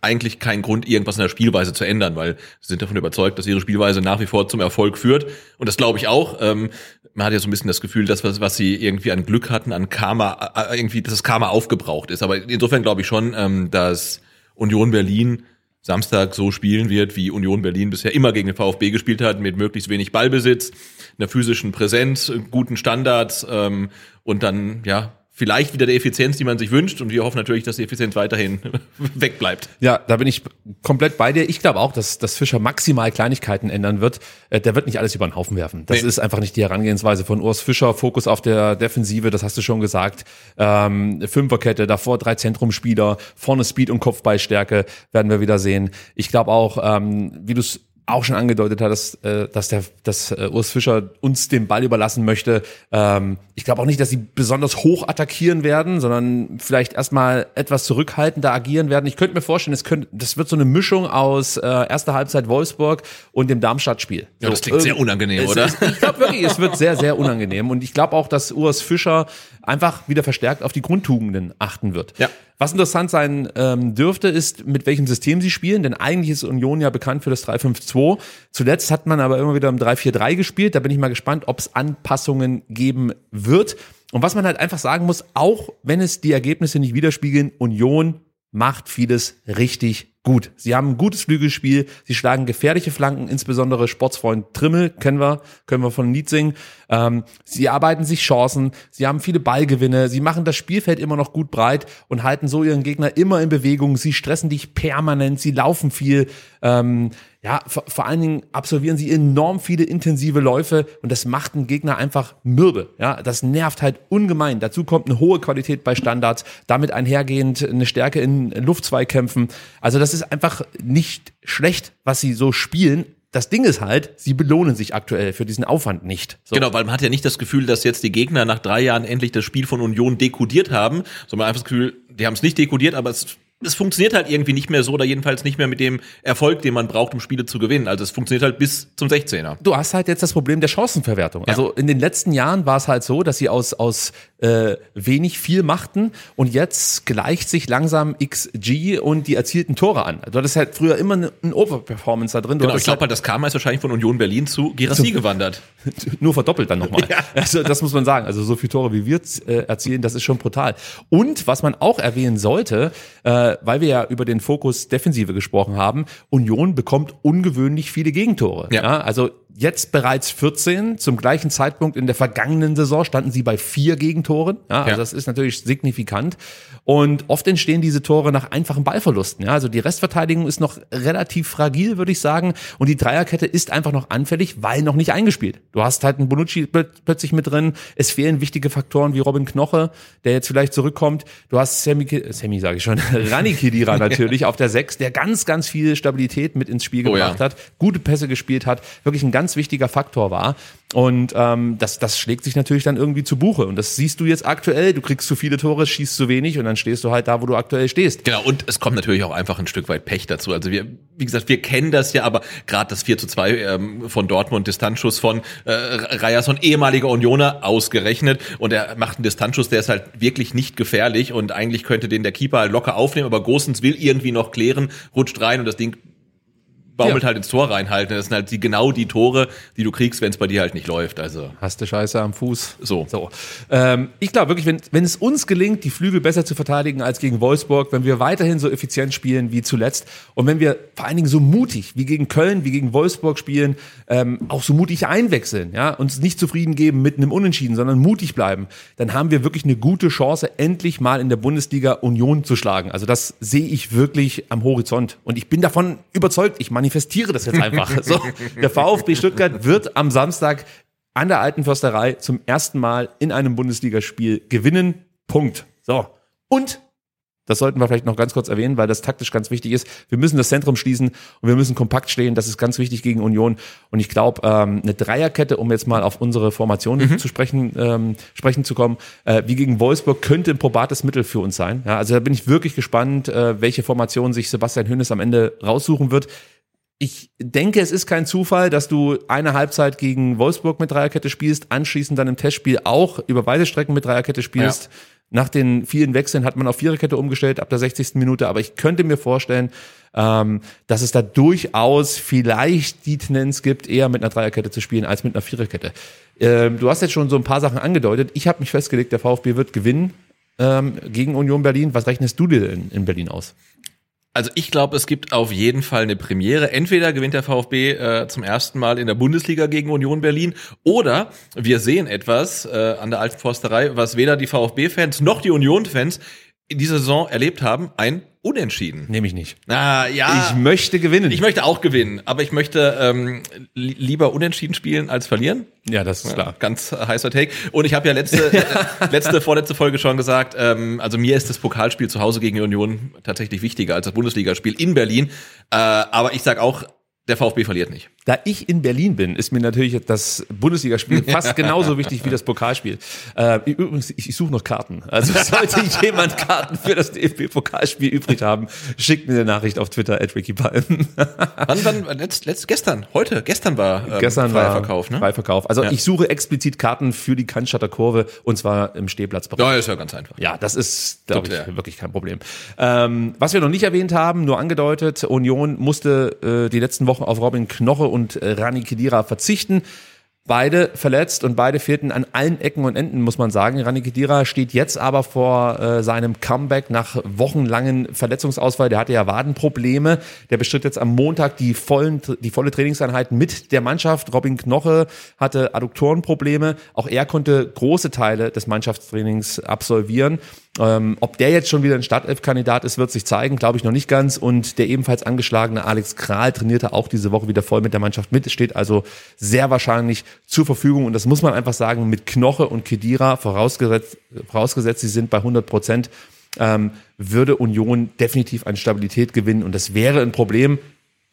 eigentlich keinen Grund, irgendwas in der Spielweise zu ändern, weil sie sind davon überzeugt, dass ihre Spielweise nach wie vor zum Erfolg führt. Und das glaube ich auch. Ähm, man hat ja so ein bisschen das Gefühl, dass was, was sie irgendwie an Glück hatten, an Karma, äh, irgendwie, dass das Karma aufgebraucht ist. Aber insofern glaube ich schon, ähm, dass Union Berlin Samstag so spielen wird, wie Union Berlin bisher immer gegen den VfB gespielt hat, mit möglichst wenig Ballbesitz, einer physischen Präsenz, guten Standards ähm, und dann ja vielleicht wieder der Effizienz, die man sich wünscht. Und wir hoffen natürlich, dass die Effizienz weiterhin [LAUGHS] wegbleibt. Ja, da bin ich komplett bei dir. Ich glaube auch, dass, dass Fischer maximal Kleinigkeiten ändern wird. Äh, Der wird nicht alles über den Haufen werfen. Das Nee. ist einfach nicht die Herangehensweise von Urs Fischer. Fokus auf der Defensive, das hast du schon gesagt. Ähm, Fünferkette, davor drei Zentrumspieler, vorne Speed und Kopfballstärke werden wir wieder sehen. Ich glaube auch, ähm, wie du es auch schon angedeutet hat, dass, äh, dass der dass äh, Urs Fischer uns den Ball überlassen möchte. Ähm, ich glaube auch nicht, dass sie besonders hoch attackieren werden, sondern vielleicht erstmal etwas zurückhaltender agieren werden. Ich könnte mir vorstellen, es könnte, das wird so eine Mischung aus äh, erster Halbzeit Wolfsburg und dem Darmstadt-Spiel. Ja, das klingt sehr unangenehm, oder? Es, ich glaube wirklich, es wird sehr, sehr unangenehm. Und ich glaube auch, dass Urs Fischer einfach wieder verstärkt auf die Grundtugenden achten wird. Ja. Was interessant sein ähm, dürfte, ist, mit welchem System sie spielen, denn eigentlich ist Union ja bekannt für das 3-5-2. Zuletzt hat man aber immer wieder im 3-4-3 gespielt. Da bin ich mal gespannt, ob es Anpassungen geben wird. Und was man halt einfach sagen muss, auch wenn es die Ergebnisse nicht widerspiegeln, Union macht vieles richtig gut. Sie haben ein gutes Flügelspiel, sie schlagen gefährliche Flanken, insbesondere Sportsfreund Trimmel, kennen wir, können wir von Nietzing. Ähm, sie arbeiten sich Chancen, sie haben viele Ballgewinne, sie machen das Spielfeld immer noch gut breit und halten so ihren Gegner immer in Bewegung, sie stressen dich permanent, sie laufen viel. Ähm, ja, vor, vor allen Dingen absolvieren sie enorm viele intensive Läufe und das macht einen Gegner einfach mürbe. Ja, das nervt halt ungemein. Dazu kommt eine hohe Qualität bei Standards, damit einhergehend eine Stärke in Luftzweikämpfen. Also das ist einfach nicht schlecht, was sie so spielen. Das Ding ist halt, sie belohnen sich aktuell für diesen Aufwand nicht. So. Genau, weil man hat ja nicht das Gefühl, dass jetzt die Gegner nach drei Jahren endlich das Spiel von Union dekodiert haben, sondern einfach das Gefühl, die haben es nicht dekodiert, aber es es funktioniert halt irgendwie nicht mehr so oder jedenfalls nicht mehr mit dem Erfolg, den man braucht, um Spiele zu gewinnen. Also es funktioniert halt bis zum 16er. Du hast halt jetzt das Problem der Chancenverwertung. Ja. Also in den letzten Jahren war es halt so, dass sie aus, aus äh, wenig viel machten und jetzt gleicht sich langsam XG und die erzielten Tore an. Du hattest halt früher immer eine, eine Overperformance da drin. Du Genau, ich glaube halt, das Karma ist wahrscheinlich von Union Berlin zu Girassi gewandert. [LAUGHS] nur verdoppelt dann nochmal. [LAUGHS] Ja. Also das muss man sagen. Also so viele Tore wie wir äh, erzielen, das ist schon brutal. Und was man auch erwähnen sollte, äh, weil wir ja über den Fokus Defensive gesprochen haben, Union bekommt ungewöhnlich viele Gegentore. Ja. also jetzt bereits 14. Zum gleichen Zeitpunkt in der vergangenen Saison standen sie bei vier Gegentoren. Ja, also Ja. das ist natürlich signifikant. Und oft entstehen diese Tore nach einfachen Ballverlusten. Ja, also die Restverteidigung ist noch relativ fragil, würde ich sagen. Und die Dreierkette ist einfach noch anfällig, weil noch nicht eingespielt. Du hast halt einen Bonucci plö- plötzlich mit drin. Es fehlen wichtige Faktoren wie Robin Knoche, der jetzt vielleicht zurückkommt. Du hast Sammy, Sammy sage ich schon, [LAUGHS] Rani Kedira [LAUGHS] natürlich auf der Sechs, der ganz, ganz viel Stabilität mit ins Spiel Oh ja. gebracht hat, gute Pässe gespielt hat, wirklich ein ganz wichtiger Faktor war. Und ähm, das, das schlägt sich natürlich dann irgendwie zu Buche. Und das siehst du jetzt aktuell. Du kriegst zu viele Tore, schießt zu wenig und dann stehst du halt da, wo du aktuell stehst. Genau, und es kommt natürlich auch einfach ein Stück weit Pech dazu. Also wir, wie gesagt, wir kennen das ja, aber gerade das 4 zu 2 ähm, von Dortmund, Distanzschuss von äh, Ryerson, ehemaliger Unioner, ausgerechnet. Und er macht einen Distanzschuss, der ist halt wirklich nicht gefährlich und eigentlich könnte den der Keeper locker aufnehmen, aber Gosens will irgendwie noch klären, rutscht rein und das Ding baumelt Ja. halt ins Tor reinhalten. Das sind halt die, genau die Tore, die du kriegst, wenn es bei dir halt nicht läuft. Also Hast du Scheiße am Fuß. So. so. Ähm, ich glaube wirklich, wenn, wenn es uns gelingt, die Flügel besser zu verteidigen als gegen Wolfsburg, wenn wir weiterhin so effizient spielen wie zuletzt und wenn wir vor allen Dingen so mutig wie gegen Köln, wie gegen Wolfsburg spielen, ähm, auch so mutig einwechseln, ja, uns nicht zufrieden geben mit einem Unentschieden, sondern mutig bleiben, dann haben wir wirklich eine gute Chance, endlich mal in der Bundesliga Union zu schlagen. Also das sehe ich wirklich am Horizont und ich bin davon überzeugt. Ich manifestiere das jetzt einfach. so, der VfB Stuttgart wird am Samstag an der Alten Försterei zum ersten Mal in einem Bundesligaspiel gewinnen. Punkt. So. Und das sollten wir vielleicht noch ganz kurz erwähnen, weil das taktisch ganz wichtig ist. Wir müssen das Zentrum schließen und wir müssen kompakt stehen. Das ist ganz wichtig gegen Union. Und ich glaube, ähm, eine Dreierkette, um jetzt mal auf unsere Formation zu sprechen, ähm, sprechen zu kommen, äh, wie gegen Wolfsburg, könnte ein probates Mittel für uns sein. Ja, also da bin ich wirklich gespannt, äh, welche Formation sich Sebastian Hönes am Ende raussuchen wird. Ich denke, es ist kein Zufall, dass du eine Halbzeit gegen Wolfsburg mit Dreierkette spielst, anschließend dann im Testspiel auch über beide Strecken mit Dreierkette spielst. Nach den vielen Wechseln hat man auf Viererkette umgestellt ab der 60. Minute, aber ich könnte mir vorstellen, ähm, dass es da durchaus vielleicht die Tendenz gibt, eher mit einer Dreierkette zu spielen als mit einer Viererkette. Ähm, du hast jetzt schon so ein paar Sachen angedeutet. Ich habe mich festgelegt, der VfB wird gewinnen ähm, gegen Union Berlin. Was rechnest du dir in, in Berlin aus? Also ich glaube, es gibt auf jeden Fall eine Premiere. Entweder gewinnt der VfB äh, zum ersten Mal in der Bundesliga gegen Union Berlin oder wir sehen etwas äh, an der Alten Forsterei, was weder die VfB-Fans noch die Union-Fans in dieser Saison erlebt haben, ein Unentschieden. Nehme ich nicht. Ah, ja. Ich möchte gewinnen. Ich möchte auch gewinnen, aber ich möchte ähm, li lieber unentschieden spielen als verlieren. ja, das ist klar. Ganz heißer Take. Und ich habe ja letzte, [LAUGHS] äh, letzte, vorletzte Folge schon gesagt, ähm, also mir ist das Pokalspiel zu Hause gegen die Union tatsächlich wichtiger als das Bundesligaspiel in Berlin. Äh, aber ich sag auch, Der VfB verliert nicht. Da ich in Berlin bin, ist mir natürlich das Bundesligaspiel [LAUGHS] fast genauso wichtig wie das Pokalspiel. Äh, übrigens, ich, ich suche noch Karten. Also [LAUGHS] sollte jemand Karten für das DFB-Pokalspiel übrig haben, schickt mir eine Nachricht auf Twitter at Palm. [LAUGHS] wann, wann, letzt, letzt, gestern, heute, gestern war ähm, Gestern freier war Verkauf, ne? Freiverkauf. Also Ja. ich suche explizit Karten für die Cannstatter Kurve und zwar im Stehplatzbereich. Ja, ist ja ganz einfach. Ja, das ist, glaube ich, wirklich kein Problem. Ähm, was wir noch nicht erwähnt haben, nur angedeutet, Union musste äh, die letzten Wochen auf Robin Knoche und äh, Rani Kedira verzichten. Beide verletzt und beide fehlten an allen Ecken und Enden, muss man sagen. Rani Kedira steht jetzt aber vor äh, seinem Comeback nach wochenlangen Verletzungsausfall. Der hatte ja Wadenprobleme. Der bestritt jetzt am Montag die, vollen, die volle Trainingseinheit mit der Mannschaft. Robin Knoche hatte Adduktorenprobleme. Auch er konnte große Teile des Mannschaftstrainings absolvieren. Ähm, ob der jetzt schon wieder ein Startelf-Kandidat ist, wird sich zeigen, glaube ich noch nicht ganz. Und der ebenfalls angeschlagene Alex Kral trainierte auch diese Woche wieder voll mit der Mannschaft mit, steht also sehr wahrscheinlich zur Verfügung. Und das muss man einfach sagen, mit Knoche und Kedira, vorausgesetzt, vorausgesetzt sie sind bei 100 Prozent, ähm, würde Union definitiv an Stabilität gewinnen. Und das wäre ein Problem.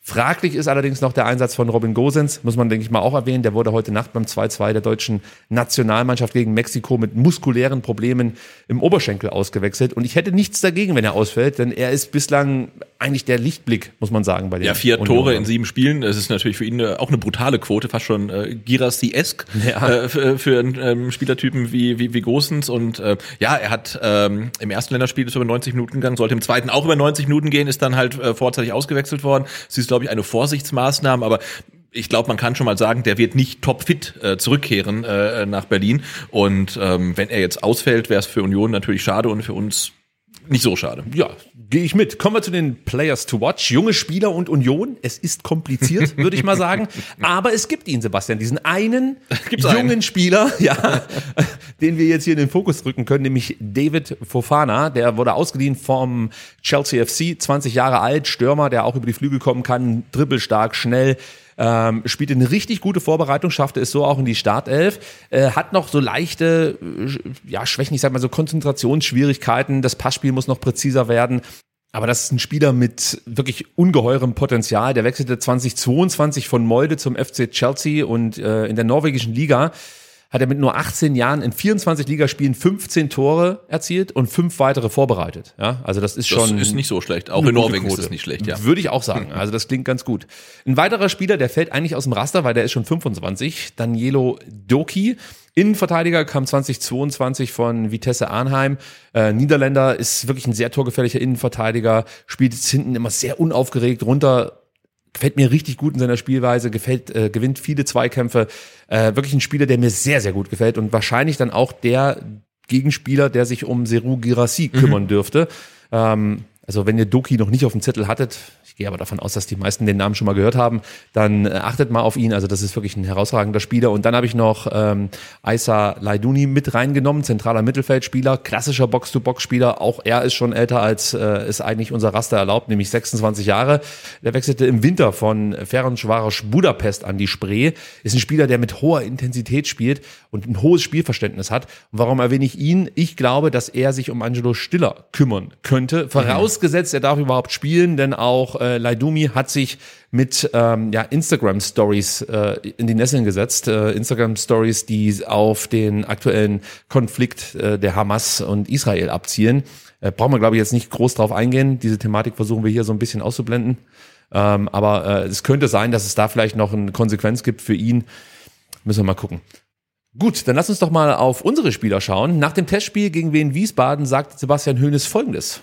Fraglich ist allerdings noch der Einsatz von Robin Gosens, muss man, denke ich mal, auch erwähnen. Der wurde heute Nacht beim 2-2 der deutschen Nationalmannschaft gegen Mexiko mit muskulären Problemen im Oberschenkel ausgewechselt. Und ich hätte nichts dagegen, wenn er ausfällt, denn er ist bislang eigentlich der Lichtblick, muss man sagen, bei den Ja, vier Unionern. Tore in sieben Spielen. Das ist natürlich für ihn äh, auch eine brutale Quote, fast schon äh, Girassi-esk [LAUGHS] Ja. äh, für, für einen ähm, Spielertypen wie, wie, wie Gosens. Und äh, ja, er hat ähm, im ersten Länderspiel ist er über 90 Minuten gegangen, sollte im zweiten auch über 90 Minuten gehen, ist dann halt äh, vorzeitig ausgewechselt worden. Es ist, glaube ich, eine Vorsichtsmaßnahme, aber ich glaube, man kann schon mal sagen, der wird nicht topfit äh, zurückkehren äh, nach Berlin. Und ähm, wenn er jetzt ausfällt, wäre es für Union natürlich schade und für uns nicht so schade. Ja, gehe ich mit. Kommen wir zu den Players to Watch. Junge Spieler und Union. Es ist kompliziert, [LAUGHS] würde ich mal sagen. Aber es gibt ihn, Sebastian, diesen einen [LAUGHS] Gibt's jungen einen? Spieler, [LAUGHS] ja, den wir jetzt hier in den Fokus rücken können, nämlich David Fofana. Der wurde ausgeliehen vom Chelsea FC, 20 Jahre alt, Stürmer, der auch über die Flügel kommen kann, dribbelstark, schnell. Ähm, spielte eine richtig gute Vorbereitung, schaffte es so auch in die Startelf, äh, hat noch so leichte äh, ja, Schwächen, ich sag mal so Konzentrationsschwierigkeiten, das Passspiel muss noch präziser werden. Aber das ist ein Spieler mit wirklich ungeheurem Potenzial. Der wechselte 2022 von Molde zum FC Chelsea und äh, in der norwegischen Liga hat er mit nur 18 Jahren in 24 Ligaspielen 15 Tore erzielt und fünf weitere vorbereitet. Ja, also das ist Das schon ist nicht so schlecht. Auch in Norwegen ist es nicht schlecht, ja. Würde ich auch sagen. Also das klingt ganz gut. Ein weiterer Spieler, der fällt eigentlich aus dem Raster, weil der ist schon 25. Danielo Doki. Innenverteidiger kam 2022 von Vitesse Arnheim. Äh, Niederländer ist wirklich ein sehr torgefährlicher Innenverteidiger, spielt jetzt hinten immer sehr unaufgeregt runter, gefällt mir richtig gut in seiner Spielweise, gefällt, äh, gewinnt viele Zweikämpfe. Äh, wirklich ein Spieler, der mir sehr, sehr gut gefällt und wahrscheinlich dann auch der Gegenspieler, der sich um Seru Girassi kümmern dürfte. Ähm, also wenn ihr Doki noch nicht auf dem Zettel hattet, ich gehe aber davon aus, dass die meisten den Namen schon mal gehört haben, dann äh, achtet mal auf ihn. Also das ist wirklich ein herausragender Spieler. Und dann habe ich noch ähm, Aisa Laiduni mit reingenommen, zentraler Mittelfeldspieler, klassischer Box-to-Box-Spieler. Auch er ist schon älter als äh, es eigentlich unser Raster erlaubt, nämlich 26 Jahre. Der wechselte im Winter von Ferencvaros Budapest an die Spree. Ist ein Spieler, der mit hoher Intensität spielt und ein hohes Spielverständnis hat. Und warum erwähne ich ihn? Ich glaube, dass er sich um Angelo Stiller kümmern könnte. Vorausgesetzt, er darf überhaupt spielen, denn auch äh, Laidumi hat sich mit ähm, ja, Instagram Stories äh, in die Nesseln gesetzt. Äh, Instagram Stories, die auf den aktuellen Konflikt äh, der Hamas und Israel abzielen. Äh, brauchen wir, glaube ich, jetzt nicht groß drauf eingehen. Diese Thematik versuchen wir hier so ein bisschen auszublenden. Ähm, aber äh, es könnte sein, dass es da vielleicht noch eine Konsequenz gibt für ihn. Müssen wir mal gucken. Gut, dann lass uns doch mal auf unsere Spieler schauen. Nach dem Testspiel gegen Wien Wiesbaden sagt Sebastian Höhnes folgendes.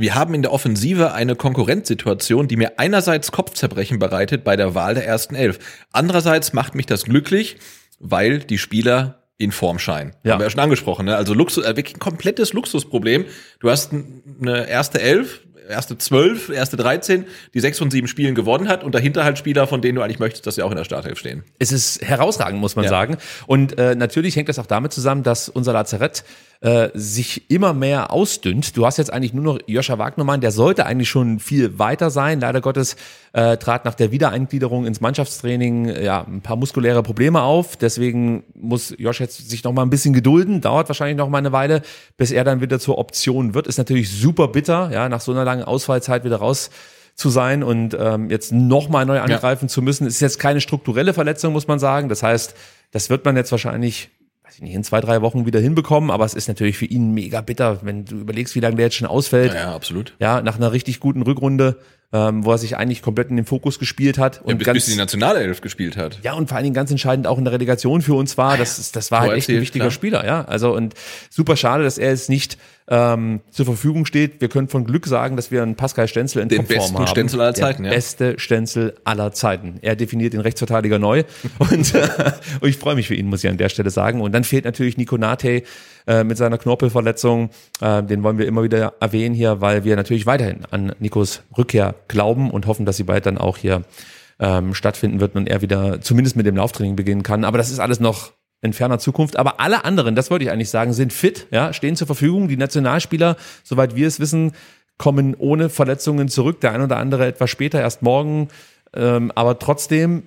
Wir haben in der Offensive eine Konkurrenzsituation, die mir einerseits Kopfzerbrechen bereitet bei der Wahl der ersten Elf. Andererseits macht mich das glücklich, weil die Spieler in Form scheinen. Ja. Haben wir ja schon angesprochen. Ne? Also Luxus, äh, wirklich ein komplettes Luxusproblem. Du hast eine erste Elf, erste zwölf, erste 13, die sechs von sieben Spielen gewonnen hat und dahinter halt Spieler, von denen du eigentlich möchtest, dass sie auch in der Startelf stehen. Es ist herausragend, muss man Ja. sagen. Und äh, natürlich hängt das auch damit zusammen, dass unser Lazarett äh, sich immer mehr ausdünnt. Du hast jetzt eigentlich nur noch Joscha Wagnermann, der sollte eigentlich schon viel weiter sein. Leider Gottes äh, trat nach der Wiedereingliederung ins Mannschaftstraining äh, ja ein paar muskuläre Probleme auf. Deswegen muss Josh jetzt sich noch mal ein bisschen gedulden. Dauert wahrscheinlich noch mal eine Weile, bis er dann wieder zur Option wird. Ist natürlich super bitter, ja, nach so einer langen Ausfallzeit wieder raus zu sein und ähm, jetzt nochmal neu angreifen zu müssen. Es ist jetzt keine strukturelle Verletzung, muss man sagen. Das heißt, das wird man jetzt wahrscheinlich weiß ich nicht, in zwei, drei Wochen wieder hinbekommen, aber es ist natürlich für ihn mega bitter, wenn du überlegst, wie lange der jetzt schon ausfällt. Ja, ja, absolut. Ja, nach einer richtig guten Rückrunde, ähm, wo er sich eigentlich komplett in den Fokus gespielt hat. Und Und bis, ganz, bis die Nationalelf gespielt hat. ja, und vor allen Dingen ganz entscheidend auch in der Relegation für uns war. Das, ist- das war halt echt ein wichtiger klar. Spieler, ja. Also und super schade, dass er jetzt nicht ähm, zur Verfügung steht. Wir können von Glück sagen, dass wir einen Pascal Stenzel in Den Topform besten. Stenzel aller Der Zeiten, ja. Beste Stenzel aller Zeiten. Er definiert den Rechtsverteidiger neu. [LAUGHS] Und, äh, und ich freue mich für ihn, muss ich an der Stelle sagen. Und dann fehlt natürlich Nico Nate äh, mit seiner Knorpelverletzung. Äh, den wollen wir immer wieder erwähnen hier, weil wir natürlich weiterhin an Nikos Rückkehr glauben und hoffen, dass sie bald dann auch hier ähm, stattfinden wird und er wieder zumindest mit dem Lauftraining beginnen kann. Aber das ist alles noch in ferner Zukunft. Aber alle anderen, das wollte ich eigentlich sagen, sind fit, ja, stehen zur Verfügung. Die Nationalspieler, soweit wir es wissen, kommen ohne Verletzungen zurück. Der ein oder andere etwas später, erst morgen. Ähm, aber trotzdem,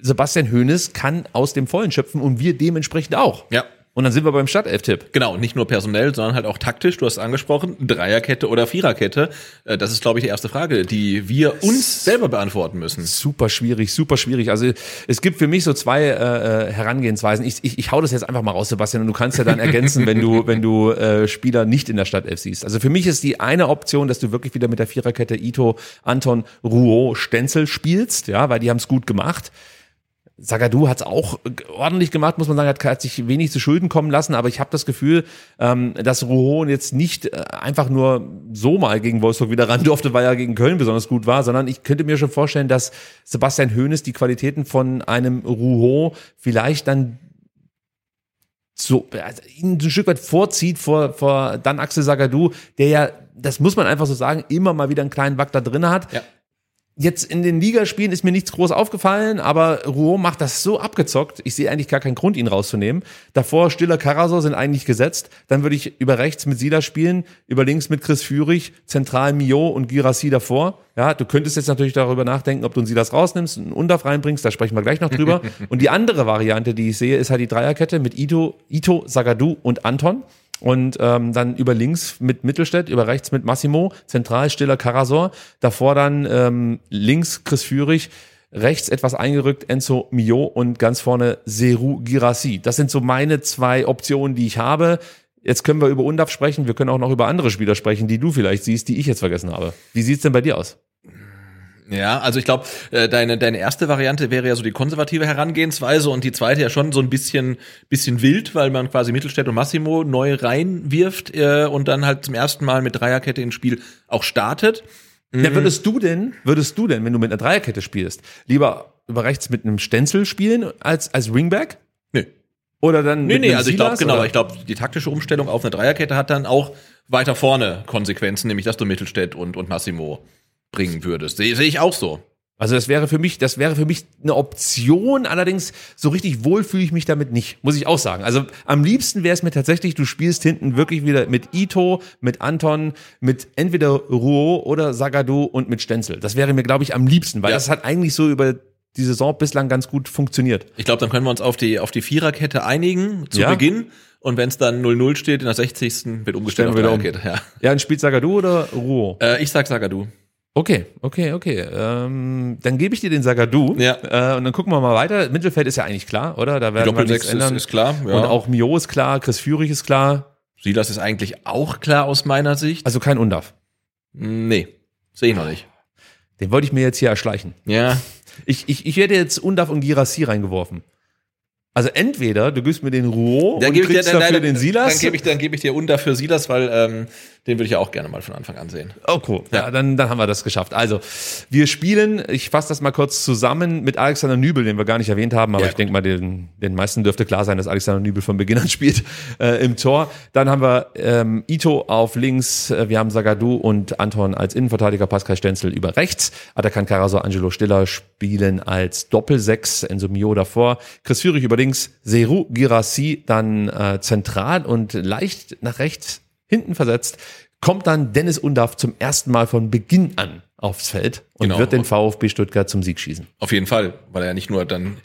Sebastian Hoeneß kann aus dem Vollen schöpfen und wir dementsprechend auch. Ja. Und dann sind wir beim Stadtelf-Tipp. Genau, nicht nur personell, sondern halt auch taktisch. Du hast angesprochen, Dreierkette oder Viererkette. Äh, Das ist, glaube ich, die erste Frage, die wir uns selber beantworten müssen. Super schwierig, super schwierig. Also es gibt für mich so zwei äh, äh, Herangehensweisen. Ich, ich, ich hau das jetzt einfach mal raus, Sebastian, und du kannst ja dann ergänzen, wenn du, [LAUGHS] wenn du äh, Spieler nicht in der Stadt F siehst. Also für mich ist die eine Option, dass du wirklich wieder mit der Viererkette Ito, Anton, Rouault, Stenzel spielst, ja, weil die haben es gut gemacht. Sagadu hat es auch ordentlich gemacht, muss man sagen, hat, hat sich wenig zu Schulden kommen lassen, aber ich habe das Gefühl, ähm, dass Rouault jetzt nicht äh, einfach nur so mal gegen Wolfsburg wieder ran durfte, weil er gegen Köln besonders gut war, sondern ich könnte mir schon vorstellen, dass Sebastian Hoeneß die Qualitäten von einem Rouault vielleicht dann so also ihn ein Stück weit vorzieht vor, vor dann Axel Sagadou, der ja, das muss man einfach so sagen, immer mal wieder einen kleinen Wack da drin hat. Ja. Jetzt in den Ligaspielen ist mir nichts groß aufgefallen, aber Rouault macht das so abgezockt. Ich sehe eigentlich gar keinen Grund, ihn rauszunehmen. Davor Stiller Karasor sind eigentlich gesetzt. Dann würde ich über rechts mit Silas spielen, über links mit Chris Führig, zentral Mio und Girassi davor. Ja, du könntest jetzt natürlich darüber nachdenken, ob du einen Silas rausnimmst, einen Undaf reinbringst, da sprechen wir gleich noch drüber. [LAUGHS] und die andere Variante, die ich sehe, ist halt die Dreierkette mit Ito, Ito, Sagadu und Anton. Und ähm, dann über links mit Mittelstädt, über rechts mit Massimo, zentral Stiller Karasor, davor dann ähm, links Chris Führig, rechts etwas eingerückt Enzo Mio und ganz vorne Seru Girassi. Das sind so meine zwei Optionen, die ich habe. Jetzt können wir über Undaf sprechen, wir können auch noch über andere Spieler sprechen, die du vielleicht siehst, die ich jetzt vergessen habe. Wie sieht's denn bei dir aus? Ja, also ich glaube, äh, deine, deine erste Variante wäre ja so die konservative Herangehensweise und die zweite ja schon so ein bisschen, bisschen wild, weil man quasi Mittelstädt und Massimo neu reinwirft äh, und dann halt zum ersten Mal mit Dreierkette ins Spiel auch startet. Ja, würdest du denn, würdest du denn, wenn du mit einer Dreierkette spielst, lieber über rechts mit einem Stenzel spielen als, als Wingback? Nö. Oder dann Nee, mit nee, also ich glaube, genau, oder? ich glaube, die taktische Umstellung auf eine Dreierkette hat dann auch weiter vorne Konsequenzen, nämlich dass du Mittelstädt und, und Massimo bringen würdest. Sehe seh ich auch so. Also das wäre für mich, das wäre für mich eine Option, allerdings so richtig wohl fühle ich mich damit nicht, muss ich auch sagen. Also am liebsten wäre es mir tatsächlich, du spielst hinten wirklich wieder mit Ito, mit Anton, mit entweder Rouault oder Sagadu und mit Stenzel. Das wäre mir, glaube ich, am liebsten, weil Ja. das hat eigentlich so über die Saison bislang ganz gut funktioniert. Ich glaube, dann können wir uns auf die, auf die Viererkette einigen zu Ja. Beginn. Und wenn es dann 0-0 steht in der 60. wird umgestellt Stellen auf wieder um. Ja. Ja, und spielt Sagadu oder Rouault? Äh, ich sag Sagadu. Okay, okay, okay. Ähm, dann gebe ich dir den Sagadu. Ja. Äh, und dann gucken wir mal weiter. Mittelfeld ist ja eigentlich klar, oder? Da werden wir nichts ist, ändern. ist klar. Ja. Und auch Mio ist klar, Chris Führig ist klar. Silas ist eigentlich auch klar aus meiner Sicht. Also kein Undaf. Nee, sehe ich noch nicht. Den wollte ich mir jetzt hier erschleichen. Ja. Ich, ich, ich hätte jetzt Undaf und Girassi reingeworfen. Also entweder du gibst mir den Rouault und kriegst dafür den Silas. Dann gebe ich, dann gebe ich dir unter für Silas, weil ähm, den würde ich ja auch gerne mal von Anfang an sehen. Oh, cool. Ja, dann, dann haben wir das geschafft. Also, wir spielen, ich fasse das mal kurz zusammen mit Alexander Nübel, den wir gar nicht erwähnt haben, aber Ja, ich denke mal, den, den meisten dürfte klar sein, dass Alexander Nübel von Beginn an [LAUGHS] spielt äh, im Tor. Dann haben wir ähm, Ito auf links, äh, wir haben Sagadu und Anton als Innenverteidiger, Pascal Stenzel über rechts, Atakan Karaso, Angelo Stiller spielen als Doppelsechs, Enzo Mio davor, Chris Führig über links, Seru Girassi dann äh, zentral und leicht nach rechts hinten versetzt, kommt dann Dennis Undaff zum ersten Mal von Beginn an aufs Feld und Genau. wird den VfB Stuttgart zum Sieg schießen. Auf jeden Fall, weil er ja nicht nur dann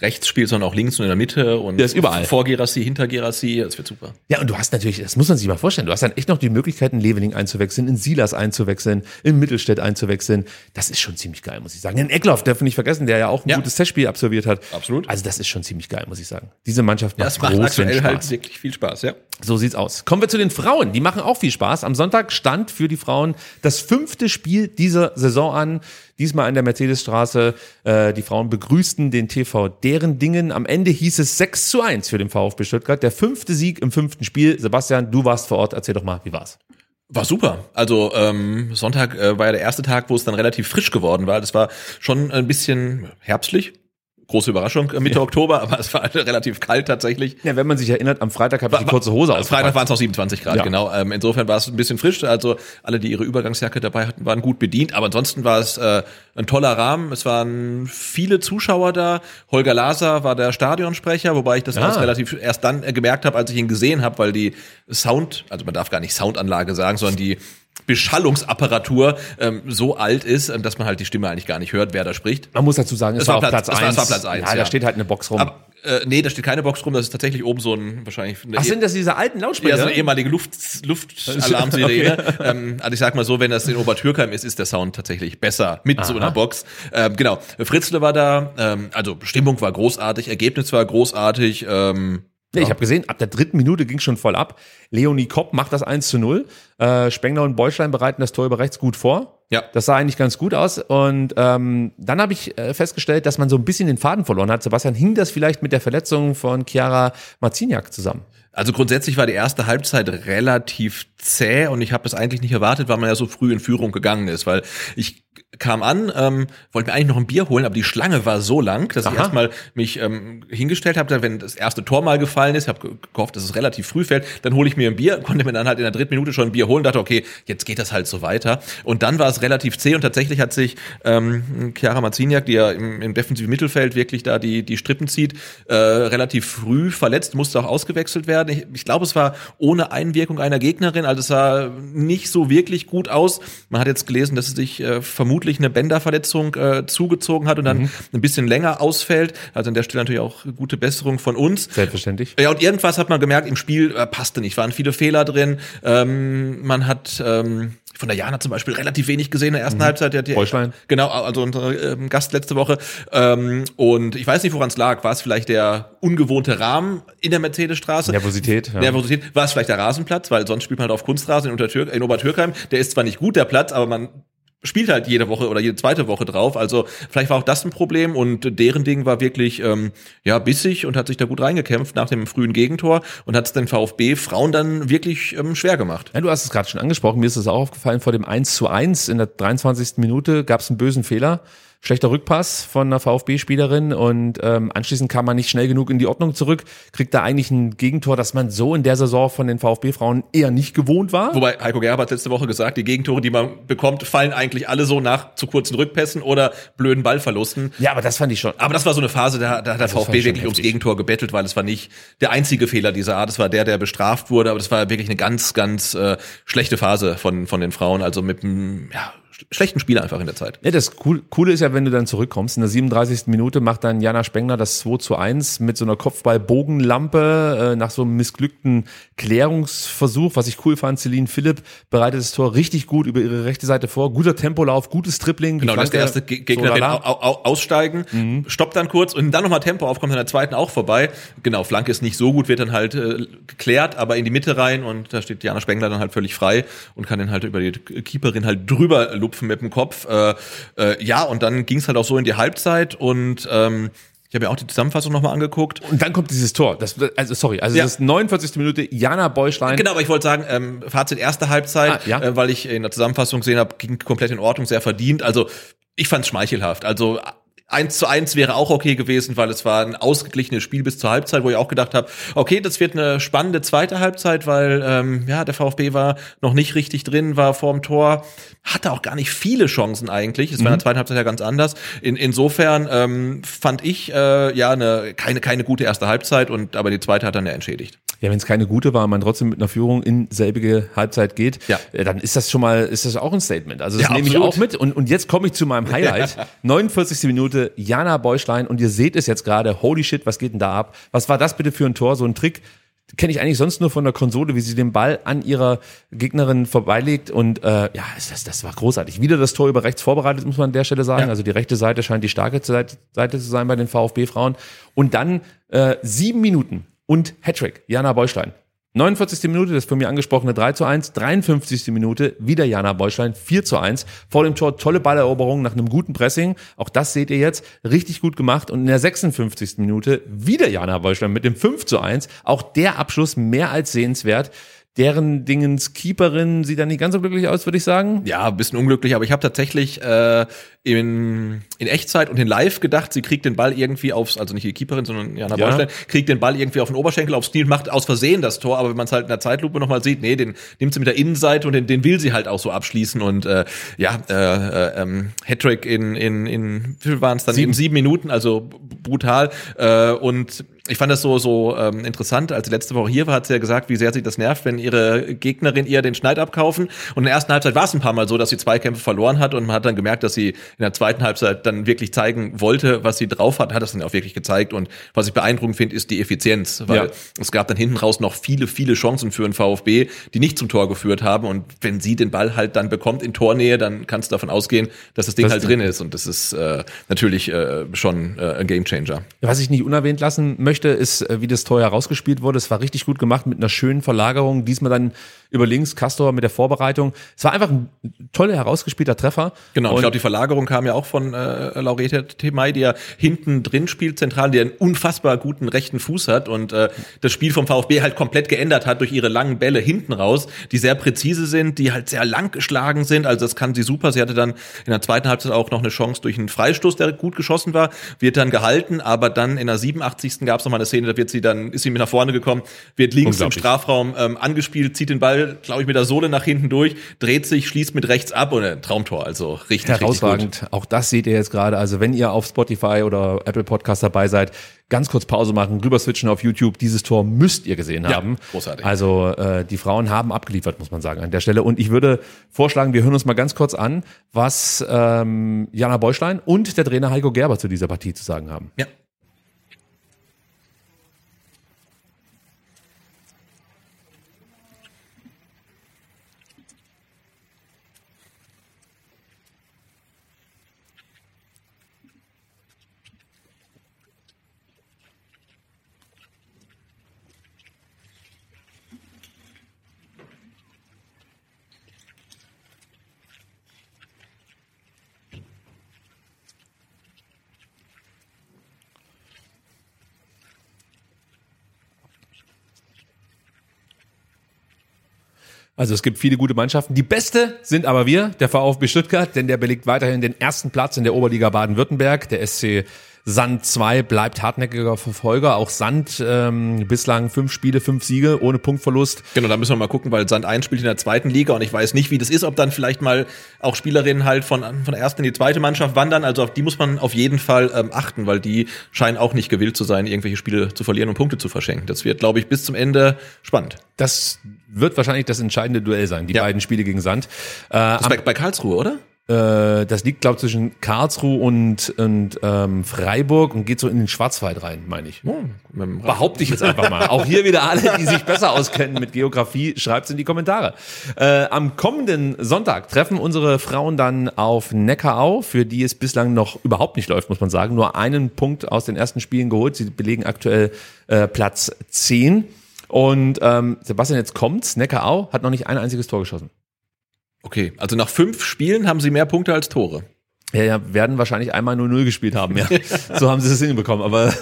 rechts spielt, sondern auch links und in der Mitte und Der ist überall. vor Gerassi, hinter Gerassi, das wird super. Ja, und du hast natürlich, das muss man sich mal vorstellen, du hast dann echt noch die Möglichkeit, in Leveling einzuwechseln, in Silas einzuwechseln, in Mittelstädt einzuwechseln. Das ist schon ziemlich geil, muss ich sagen. In Eckloff dürfen wir nicht vergessen, der ja auch ein Ja. gutes Testspiel absolviert hat. Absolut. Also das ist schon ziemlich geil, muss ich sagen. Diese Mannschaft macht Das macht aktuell halt wirklich viel Spaß, ja. So sieht's aus. Kommen wir zu den Frauen. Die machen auch viel Spaß. Am Sonntag stand für die Frauen das fünfte Spiel dieser Saison an. Diesmal an der Mercedesstraße. Äh, die Frauen begrüßten den TV deren Dingen. Am Ende hieß es 6 zu 1 für den VfB Stuttgart. Der fünfte Sieg im fünften Spiel. Sebastian, du warst vor Ort. Erzähl doch mal, wie war's? War super. Also ähm, Sonntag äh, war ja der erste Tag, wo es dann relativ frisch geworden war. Das war schon ein bisschen herbstlich. Große Überraschung äh, Mitte Oktober, aber es war [LAUGHS] relativ kalt tatsächlich. Ja, wenn man sich erinnert, am Freitag habe ich die kurze Hose Am ausgepackt. Freitag waren es auch 27 Grad, Ja. genau. Ähm, insofern war es ein bisschen frisch. Also alle, die ihre Übergangsjacke dabei hatten, waren gut bedient. Aber ansonsten war es äh, ein toller Rahmen. Es waren viele Zuschauer da. Holger Laser war der Stadionsprecher, wobei ich das Ah. erst relativ erst dann äh, gemerkt habe, als ich ihn gesehen habe, weil die Sound, also man darf gar nicht Soundanlage sagen, sondern die Beschallungsapparatur ähm, so alt ist, ähm, dass man halt die Stimme eigentlich gar nicht hört, wer da spricht. Man muss dazu sagen, es Es war, war Platz- Platz es war- 1. es war Platz eins, ja, da ja. steht halt eine Box rum. Aber äh, nee, da steht keine Box rum, das ist tatsächlich oben so ein wahrscheinlich Ach, sind das diese alten Lautsprecher? ja, so eine ehemalige Luft, Luftalarmsirene. [LAUGHS] ähm, also ich sag mal so, wenn das in Obertürkheim ist, ist der Sound tatsächlich besser mit so einer Box. Ähm, genau. Fritzle war da, ähm, also Stimmung war großartig, Ergebnis war großartig. Ähm, Nee, ich habe gesehen, ab der dritten Minute ging schon voll ab. Leonie Kopp macht das 1 zu 0. Äh, Spengler und Beuschlein bereiten das Tor über rechts gut vor. Ja. Das sah eigentlich ganz gut aus. Und ähm, dann habe ich äh, festgestellt, dass man so ein bisschen den Faden verloren hat. Sebastian, hing das vielleicht mit der Verletzung von Chiara Marciniak zusammen? Also grundsätzlich war die erste Halbzeit relativ zäh und ich habe das eigentlich nicht erwartet, weil man ja so früh in Führung gegangen ist, weil ich kam an, ähm, wollte mir eigentlich noch ein Bier holen, aber die Schlange war so lang, dass ich Aha. erstmal mich ähm, hingestellt habe, wenn das erste Tor mal gefallen ist, habe gehofft, dass es relativ früh fällt, dann hole ich mir ein Bier, [LAUGHS] konnte mir dann halt in der dritten Minute schon ein Bier holen, dachte, okay, jetzt geht das halt so weiter. Und dann war es relativ zäh und tatsächlich hat sich ähm, Chiara Marziniak, die ja im, im defensiven Mittelfeld wirklich da die, die Strippen zieht, äh, relativ früh verletzt, musste auch ausgewechselt werden. Ich, ich glaube, es war ohne Einwirkung einer Gegnerin, also es sah nicht so wirklich gut aus. Man hat jetzt gelesen, dass es sich äh, vermutlich eine Bänderverletzung äh, zugezogen hat und dann ein bisschen länger ausfällt. Also an der Stelle natürlich auch gute Besserung von uns. Selbstverständlich. Ja, und irgendwas hat man gemerkt, im Spiel äh, passte nicht, waren viele Fehler drin. Ähm, man hat ähm, von der Jana zum Beispiel relativ wenig gesehen in der ersten Halbzeit. Der, hat die- Bäuschlein. Genau, also unser ähm, Gast letzte Woche. Ähm, und ich weiß nicht, woran es lag. War es vielleicht der ungewohnte Rahmen in der Mercedesstraße? Nervosität. Ja. Nervosität. War es vielleicht der Rasenplatz, weil sonst spielt man halt auf Kunstrasen in, Untertürk in Obertürkheim. Der ist zwar nicht gut, der Platz, aber man spielt halt jede Woche oder jede zweite Woche drauf. Also vielleicht war auch das ein Problem und deren Ding war wirklich ähm, ja bissig und hat sich da gut reingekämpft nach dem frühen Gegentor und hat es den VfB Frauen dann wirklich ähm, schwer gemacht. Ja, du hast es gerade schon angesprochen, mir ist es auch aufgefallen, vor dem 1 zu 1 in der 23. Minute gab es einen bösen Fehler. Schlechter Rückpass von einer VfB-Spielerin und ähm, anschließend kam man nicht schnell genug in die Ordnung zurück, kriegt da eigentlich ein Gegentor, das man so in der Saison von den VfB-Frauen eher nicht gewohnt war. Wobei Heiko Gerber hat letzte Woche gesagt, die Gegentore, die man bekommt, fallen eigentlich alle so nach zu kurzen Rückpässen oder blöden Ballverlusten. Ja, aber das fand ich schon. Aber das war so eine Phase, da, da hat der Das fand VfB wirklich ums. Gegentor gebettelt, weil es war nicht der einzige Fehler dieser Art. Es war der, der bestraft wurde, aber das war wirklich eine ganz, ganz äh, schlechte Phase von, von den Frauen. Also mit einem ja, schlechten Spiel einfach in der Zeit. Ja, das cool, Coole ist ja, wenn du dann zurückkommst. In der 37. Minute macht dann Jana Spengler das 2 zu 1 mit so einer Kopfball-Bogenlampe äh, nach so einem missglückten Klärungsversuch. Was ich cool fand, Celine Philipp bereitet das Tor richtig gut über ihre rechte Seite vor. Guter Tempolauf, gutes Dribbling. Die Genau, das ist der erste Ge- Gegnerin so au, aussteigen, Mhm. stoppt dann kurz und dann nochmal Tempo auf, kommt an der zweiten auch vorbei. Genau, Flanke ist nicht so gut, wird dann halt äh, geklärt, aber in die Mitte rein und da steht Jana Spengler dann halt völlig frei und kann den halt über die Keeperin halt drüber lupfen mit dem Kopf. Äh, äh, ja, und dann ging es halt auch so in die Halbzeit und ähm, ich habe ja auch die Zusammenfassung nochmal angeguckt. Und dann kommt dieses Tor. Das, also sorry, also Ja. das ist 49. Minute, Jana Beuschlein. Genau, aber ich wollte sagen, ähm, Fazit erste Halbzeit, Ah, ja. äh, weil ich in der Zusammenfassung gesehen habe, ging komplett in Ordnung, sehr verdient. Also ich fand es schmeichelhaft. Also eins zu eins wäre auch okay gewesen, weil es war ein ausgeglichenes Spiel bis zur Halbzeit, wo ich auch gedacht habe, okay, das wird eine spannende zweite Halbzeit, weil ähm, ja der VfB war noch nicht richtig drin, war vorm Tor, hatte auch gar nicht viele Chancen eigentlich. Es war in der zweiten Halbzeit ja ganz anders. In, insofern ähm, fand ich äh, ja eine keine keine gute erste Halbzeit und aber die zweite hat dann ja entschädigt. Ja, wenn es keine gute war, man trotzdem mit einer Führung in selbige Halbzeit geht, Ja. äh, dann ist das schon mal, ist das auch ein Statement. Also das Ja, nehme ich auch mit. Und, und jetzt komme ich zu meinem Highlight. [LAUGHS] 49. Minute, Minute Jana Bäuschlein und ihr seht es jetzt gerade, holy shit, was geht denn da ab? Was war das bitte für ein Tor, so ein Trick? Kenne ich eigentlich sonst nur von der Konsole, wie sie den Ball an ihrer Gegnerin vorbeilegt und äh, ja, das, das war großartig. Wieder das Tor über rechts vorbereitet, muss man an der Stelle sagen. Ja. Also die rechte Seite scheint die starke Seite, Seite zu sein bei den VfB-Frauen. Und dann äh, sieben Minuten und Hattrick, Jana Bäuschlein. 49. Minute, das von mir angesprochene 3 zu 1, 53. Minute, wieder Jana Bäuschlein, 4 zu 1. Vor dem Tor tolle Balleroberung nach einem guten Pressing. Auch das seht ihr jetzt. Richtig gut gemacht. Und in der 56. Minute wieder Jana Bäuschlein mit dem 5 zu 1. Auch der Abschluss mehr als sehenswert. Deren Dingens Keeperin sieht da nicht ganz so glücklich aus, würde ich sagen. Ja, ein bisschen unglücklich, aber ich habe tatsächlich äh, in, in Echtzeit und in Live gedacht, sie kriegt den Ball irgendwie aufs, also nicht die Keeperin, sondern Jana Ja. Kriegt den Ball irgendwie auf den Oberschenkel, aufs Knie und macht aus Versehen das Tor, aber wenn man es halt in der Zeitlupe nochmal sieht, nee, den nimmt sie mit der Innenseite und den, den will sie halt auch so abschließen und äh, ja, äh, äh, ähm, Hattrick in, in, in wie viel waren es dann? Sieben. In sieben Minuten, also brutal äh, und ich fand das so so ähm, interessant, als sie letzte Woche hier war, hat sie ja gesagt, wie sehr sie das nervt, wenn ihre Gegnerin ihr den Schneid abkaufen. Und in der ersten Halbzeit war es ein paar Mal so, dass sie zwei Kämpfe verloren hat und man hat dann gemerkt, dass sie in der zweiten Halbzeit dann wirklich zeigen wollte, was sie drauf hat, hat das dann auch wirklich gezeigt. Und was ich beeindruckend finde, ist die Effizienz, weil Ja. es gab dann hinten raus noch viele, viele Chancen für den VfB, die nicht zum Tor geführt haben. Und wenn sie den Ball halt dann bekommt in Tornähe, dann kannst du davon ausgehen, dass das Ding Das halt drin ist. Und das ist äh, natürlich äh, schon äh, ein Gamechanger. Was ich nicht unerwähnt lassen möchte, ist, äh, wie das Tor herausgespielt wurde. Es war richtig gut gemacht mit einer schönen Verlagerung. Diesmal dann über links, Castor mit der Vorbereitung. Es war einfach ein toller herausgespielter Treffer. Genau, und ich glaube, die Verlagerung kam ja auch von äh, Laureta Temay, die ja hinten drin spielt, zentral, die einen unfassbar guten rechten Fuß hat und äh, das Spiel vom VfB halt komplett geändert hat durch ihre langen Bälle hinten raus, die sehr präzise sind, die halt sehr lang geschlagen sind. Also das kann sie super. Sie hatte dann in der zweiten Halbzeit auch noch eine Chance durch einen Freistoß, der gut geschossen war, wird dann gehalten, aber dann in der 87. gab es noch mal eine Szene, da wird sie dann, ist sie mit nach vorne gekommen, wird links im. Strafraum ähm, angespielt, zieht den Ball, glaube ich, mit der Sohle nach hinten durch, dreht sich, schließt mit rechts ab und ein Traumtor. Also richtig, herausragend. richtig. Auch das seht ihr jetzt gerade. Also wenn ihr auf Spotify oder Apple Podcast dabei seid, ganz kurz Pause machen, rüber switchen auf YouTube. Dieses Tor müsst ihr gesehen Ja, haben. großartig. Also äh, die Frauen haben abgeliefert, muss man sagen, an der Stelle. Und ich würde vorschlagen, wir hören uns mal ganz kurz an, was ähm, Jana Bäuschlein und der Trainer Heiko Gerber zu dieser Partie zu sagen haben. Ja. Also es gibt viele gute Mannschaften. Die beste sind aber wir, der VfB Stuttgart, denn der belegt weiterhin den ersten Platz in der Oberliga Baden-Württemberg. Der SC Sand 2 bleibt hartnäckiger Verfolger. Auch Sand ähm, bislang fünf Spiele, fünf Siege ohne Punktverlust. Genau, da müssen wir mal gucken, weil Sand 1 spielt in der zweiten Liga und ich weiß nicht, wie das ist, ob dann vielleicht mal auch Spielerinnen halt von, von der ersten in die zweite Mannschaft wandern. Also auf die muss man auf jeden Fall ähm, achten, weil die scheinen auch nicht gewillt zu sein, irgendwelche Spiele zu verlieren und Punkte zu verschenken. Das wird, glaube ich, bis zum Ende spannend. Das wird wahrscheinlich das entscheidende Duell sein, die Ja. beiden Spiele gegen Sand. Äh, bei, bei Karlsruhe, oder? Äh, das liegt, glaube ich, zwischen Karlsruhe und, und ähm, Freiburg und geht so in den Schwarzwald rein, meine ich. Oh, Behaupte ich jetzt einfach mal. Auch hier wieder alle, die sich besser auskennen mit Geografie, schreibt's in die Kommentare. Äh, am kommenden Sonntag treffen unsere Frauen dann auf Neckarau, für die es bislang noch überhaupt nicht läuft, muss man sagen. Nur einen Punkt aus den ersten Spielen geholt. Sie belegen aktuell äh, Platz 10. Und ähm, Sebastian, jetzt kommt's. Neckarau hat noch nicht ein einziges Tor geschossen. Okay, also nach fünf Spielen haben sie mehr Punkte als Tore. Ja, ja, werden wahrscheinlich einmal 0-0 gespielt haben, ja. [LAUGHS] so haben sie es hinbekommen. Aber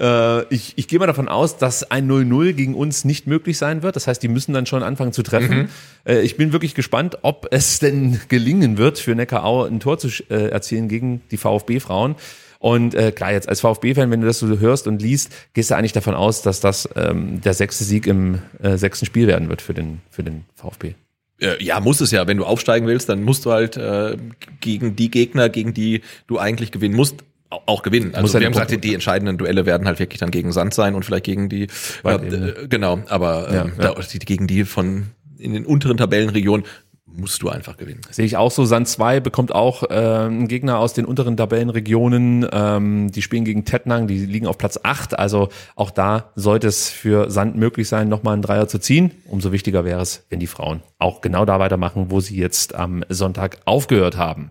äh, ich, ich gehe mal davon aus, dass ein 0-0 gegen uns nicht möglich sein wird. Das heißt, die müssen dann schon anfangen zu treffen. Äh, ich bin wirklich gespannt, ob es denn gelingen wird, für Neckarau ein Tor zu äh, erzielen gegen die VfB-Frauen. Und äh, klar, jetzt als VfB-Fan, wenn du das so hörst und liest, gehst du eigentlich davon aus, dass das ähm, der sechste Sieg im äh, sechsten Spiel werden wird für den, für den VfB. Äh, Ja, muss es ja. Wenn du aufsteigen willst, dann musst du halt äh, gegen die Gegner, gegen die du eigentlich gewinnen musst, au- auch gewinnen. Also wir haben gesagt, die, die entscheidenden Duelle werden halt wirklich dann gegen Sand sein und vielleicht gegen die, äh, äh, genau, aber ähm, Ja, ja. Da, gegen die von in den unteren Tabellenregionen musst du einfach gewinnen. Sehe ich auch so. Sand 2 bekommt auch äh, einen Gegner aus den unteren Tabellenregionen. Ähm, die spielen gegen Tettnang, die liegen auf Platz 8. Also auch da sollte es für Sand möglich sein, nochmal einen Dreier zu ziehen. Umso wichtiger wäre es, wenn die Frauen auch genau da weitermachen, wo sie jetzt am Sonntag aufgehört haben.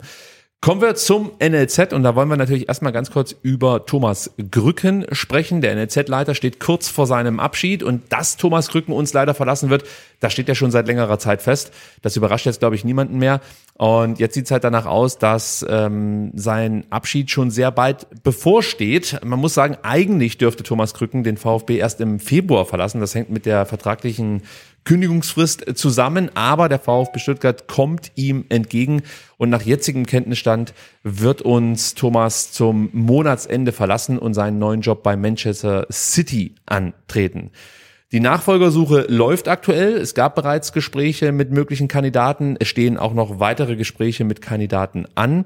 Kommen wir zum NLZ und da wollen wir natürlich erstmal ganz kurz über Thomas Grücken sprechen. Der NLZ-Leiter steht kurz vor seinem Abschied und dass Thomas Grücken uns leider verlassen wird, das steht ja schon seit längerer Zeit fest. Das überrascht jetzt, glaube ich, niemanden mehr. Und jetzt sieht es halt danach aus, dass ähm, sein Abschied schon sehr bald bevorsteht. Man muss sagen, eigentlich dürfte Thomas Krücken den VfB erst im Februar verlassen. Das hängt mit der vertraglichen Kündigungsfrist zusammen, aber der VfB Stuttgart kommt ihm entgegen und nach jetzigem Kenntnisstand wird uns Thomas zum Monatsende verlassen und seinen neuen Job bei Manchester City antreten. Die Nachfolgersuche läuft aktuell. Es gab bereits Gespräche mit möglichen Kandidaten. Es stehen auch noch weitere Gespräche mit Kandidaten an.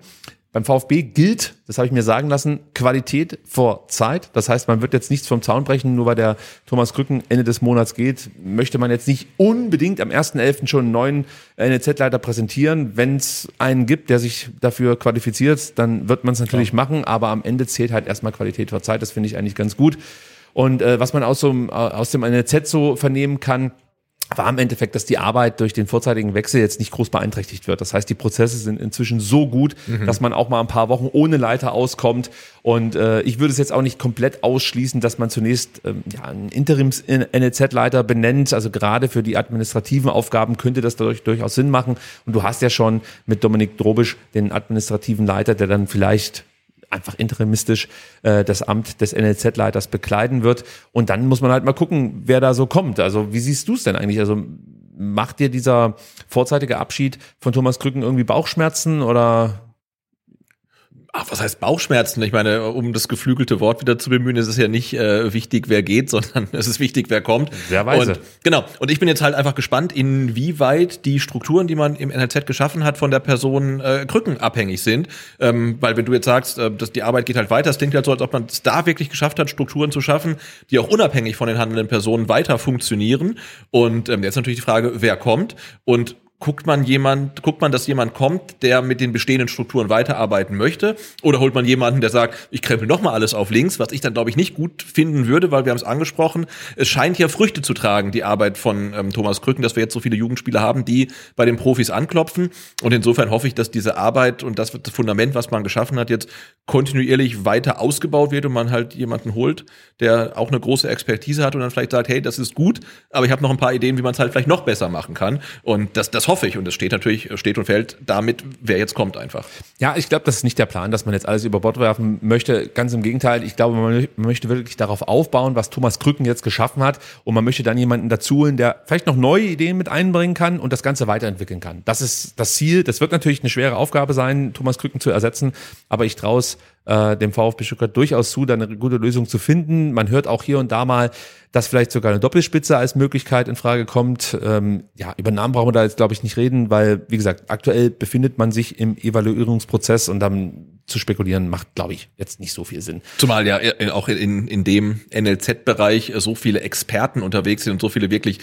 Beim VfB gilt, das habe ich mir sagen lassen, Qualität vor Zeit. Das heißt, man wird jetzt nichts vom Zaun brechen, nur weil der Thomas Krücken Ende des Monats geht, möchte man jetzt nicht unbedingt am 1.11. schon einen neuen NLZ-Leiter präsentieren. Wenn es einen gibt, der sich dafür qualifiziert, dann wird man es natürlich Klar. machen, aber am Ende zählt halt erstmal Qualität vor Zeit. Das finde ich eigentlich ganz gut. Und äh, was man aus, so, aus dem NLZ so vernehmen kann, war im Endeffekt, dass die Arbeit durch den vorzeitigen Wechsel jetzt nicht groß beeinträchtigt wird. Das heißt, die Prozesse sind inzwischen so gut, mhm. dass man auch mal ein paar Wochen ohne Leiter auskommt. Und äh, ich würde es jetzt auch nicht komplett ausschließen, dass man zunächst ähm, ja, einen Interims-NLZ-Leiter benennt. Also gerade für die administrativen Aufgaben könnte das dadurch durchaus Sinn machen. Und du hast ja schon mit Dominik Drobisch den administrativen Leiter, der dann vielleicht einfach interimistisch äh, das Amt des NLZ-Leiters bekleiden wird. Und dann muss man halt mal gucken, wer da so kommt. Also wie siehst du es denn eigentlich? Also macht dir dieser vorzeitige Abschied von Thomas Krücken irgendwie Bauchschmerzen oder ach, was heißt Bauchschmerzen? Ich meine, um das geflügelte Wort wieder zu bemühen, ist es ja nicht äh, wichtig, wer geht, [LAUGHS] sondern es ist wichtig, wer kommt. Sehr weise. Und, genau. Und ich bin jetzt halt einfach gespannt, inwieweit die Strukturen, die man im NLZ geschaffen hat, von der Person äh, Krücken abhängig sind. Ähm, weil wenn du jetzt sagst, äh, dass die Arbeit geht halt weiter, es klingt halt so, als ob man es da wirklich geschafft hat, Strukturen zu schaffen, die auch unabhängig von den handelnden Personen weiter funktionieren. Und ähm, jetzt natürlich die Frage, wer kommt und guckt man jemand, guckt man, dass jemand kommt, der mit den bestehenden Strukturen weiterarbeiten möchte, oder holt man jemanden, der sagt, ich krempel noch mal alles auf links, was ich dann glaube ich nicht gut finden würde, weil wir haben es angesprochen, es scheint ja Früchte zu tragen, die Arbeit von ähm, Thomas Krücken, dass wir jetzt so viele Jugendspieler haben, die bei den Profis anklopfen. Und insofern hoffe ich, dass diese Arbeit und das, Fundament, was man geschaffen hat, jetzt kontinuierlich weiter ausgebaut wird und man halt jemanden holt, der auch eine große Expertise hat und dann vielleicht sagt, hey, das ist gut, aber ich habe noch ein paar Ideen, wie man es halt vielleicht noch besser machen kann. Und das das hoffe ich. Und es steht natürlich, steht und fällt damit, wer jetzt kommt einfach. Ja, ich glaube, das ist nicht der Plan, dass man jetzt alles über Bord werfen möchte. Ganz im Gegenteil. Ich glaube, man möchte wirklich darauf aufbauen, was Thomas Krücken jetzt geschaffen hat. Und man möchte dann jemanden dazu holen, der vielleicht noch neue Ideen mit einbringen kann und das Ganze weiterentwickeln kann. Das ist das Ziel. Das wird natürlich eine schwere Aufgabe sein, Thomas Krücken zu ersetzen. Aber ich traue es äh, dem VfB Stuttgart durchaus zu, da eine gute Lösung zu finden. Man hört auch hier und da mal, dass vielleicht sogar eine Doppelspitze als Möglichkeit in Frage kommt. Ähm, ja, über Namen brauchen wir da jetzt, glaube ich, nicht reden, weil, wie gesagt, aktuell befindet man sich im Evaluierungsprozess und dann zu spekulieren macht, glaube ich, jetzt nicht so viel Sinn. Zumal ja auch in, in dem NLZ-Bereich so viele Experten unterwegs sind und so viele wirklich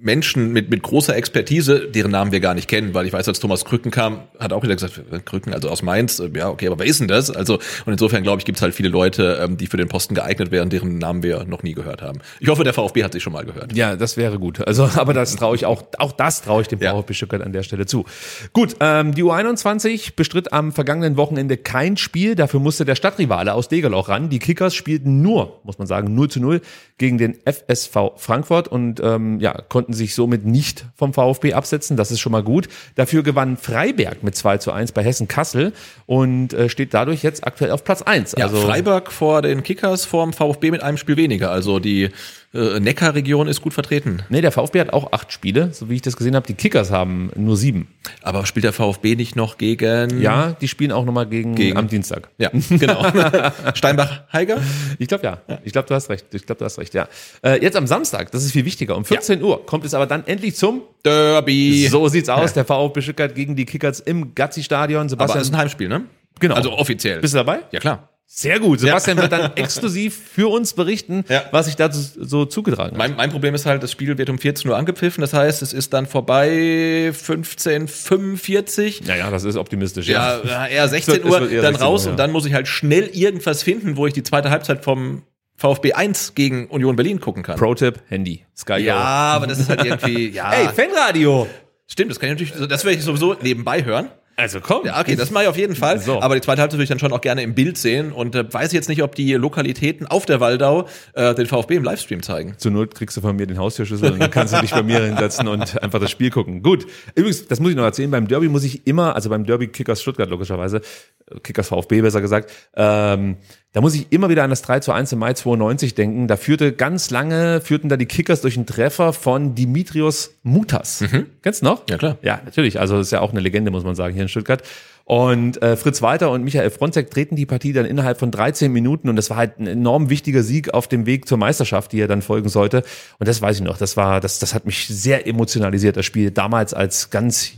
Menschen mit, mit großer Expertise, deren Namen wir gar nicht kennen, weil ich weiß, als Thomas Krücken kam, hat auch wieder gesagt, Krücken, also aus Mainz, äh, ja, okay, aber wer ist denn das? Also, und insofern, glaube ich, gibt es halt viele Leute, ähm, die für den Posten geeignet wären, deren Namen wir noch nie gehört haben. Ich hoffe, der VfB hat sich schon mal gehört. Ja, das wäre gut. Also, [LAUGHS] aber das traue ich auch, auch das traue ich dem ja. VfB Stuttgart an der Stelle zu. Gut, ähm, die U21 bestritt am vergangenen Wochenende kein Spiel, dafür musste der Stadtrivale aus Degerloch ran. Die Kickers spielten nur, muss man sagen, 0 zu 0 gegen den FSV Frankfurt und ähm, ja, konnten sich somit nicht vom VfB absetzen. Das ist schon mal gut. Dafür gewann Freiberg mit 2 zu 1 bei Hessen Kassel und äh, steht dadurch jetzt aktuell auf Platz 1. Also ja, Freiberg vor den Kickers vor dem VfB mit einem Spiel weniger. Also die äh, Neckarregion ist gut vertreten. Nee, der VfB hat auch acht Spiele, so wie ich das gesehen habe. Die Kickers haben nur sieben. Aber spielt der VfB nicht noch gegen. Ja, die spielen auch nochmal gegen, gegen am Dienstag. Ja, genau. [LAUGHS] Steinbach-Heiger? Ich glaube ja. Ich glaube, du hast recht. Ich glaube, du hast recht, ja. Äh, jetzt am Samstag, das ist viel wichtiger. Um 14 ja. Uhr kommt es aber dann endlich zum Derby. So sieht's aus. Der VfB Stuttgart gegen die Kickers im Gazzi-Stadion. Sebastian. Aber es ist ein Heimspiel, ne? Genau. Also offiziell. Bist du dabei? Ja, klar. Sehr gut. Sebastian wird dann exklusiv für uns berichten, Ja. was sich dazu so zugetragen hat. Mein, mein Problem ist halt, das Spiel wird um 14 Uhr angepfiffen. Das heißt, es ist dann vorbei 15.45 Naja, das ist optimistisch. Ja, ja, [LAUGHS] eher 16 Es wird- Uhr, eher dann 16 Uhr, raus ja. und dann muss ich halt schnell irgendwas finden, wo ich die zweite Halbzeit vom VfB 1 gegen Union Berlin gucken kann. Pro-Tipp, Handy. Sky ja, Go. aber das ist halt irgendwie, ja. [LAUGHS] Ey, Fanradio. stimmt, das kann ich natürlich, das werde ich sowieso nebenbei hören. Also komm. Ja, okay, das mache ich auf jeden Fall. So. Aber die zweite Halbzeit würde ich dann schon auch gerne im Bild sehen und äh, weiß jetzt nicht, ob die Lokalitäten auf der Waldau äh, den VfB im Livestream zeigen. Zur Not kriegst du von mir den Haustürschlüssel und dann kannst du dich bei mir hinsetzen und einfach das Spiel gucken. Gut. Übrigens, das muss ich noch erzählen, beim Derby muss ich immer, also beim Derby Kickers Stuttgart logischerweise, Kickers VfB besser gesagt, ähm, da muss ich immer wieder an das 3 zu 1 im Mai 92 denken. Da führte ganz lange, führten da die Kickers durch einen Treffer von Dimitrios Mutas. Kennst du noch? Ja, klar. Ja, natürlich. Also das ist ja auch eine Legende, muss man sagen, hier in Stuttgart. Und äh, Fritz Walter und Michael Fronzek treten die Partie dann innerhalb von 13 Minuten und das war halt ein enorm wichtiger Sieg auf dem Weg zur Meisterschaft, die er dann folgen sollte. Und das weiß ich noch, das war, das, das hat mich sehr emotionalisiert, das Spiel damals als ganz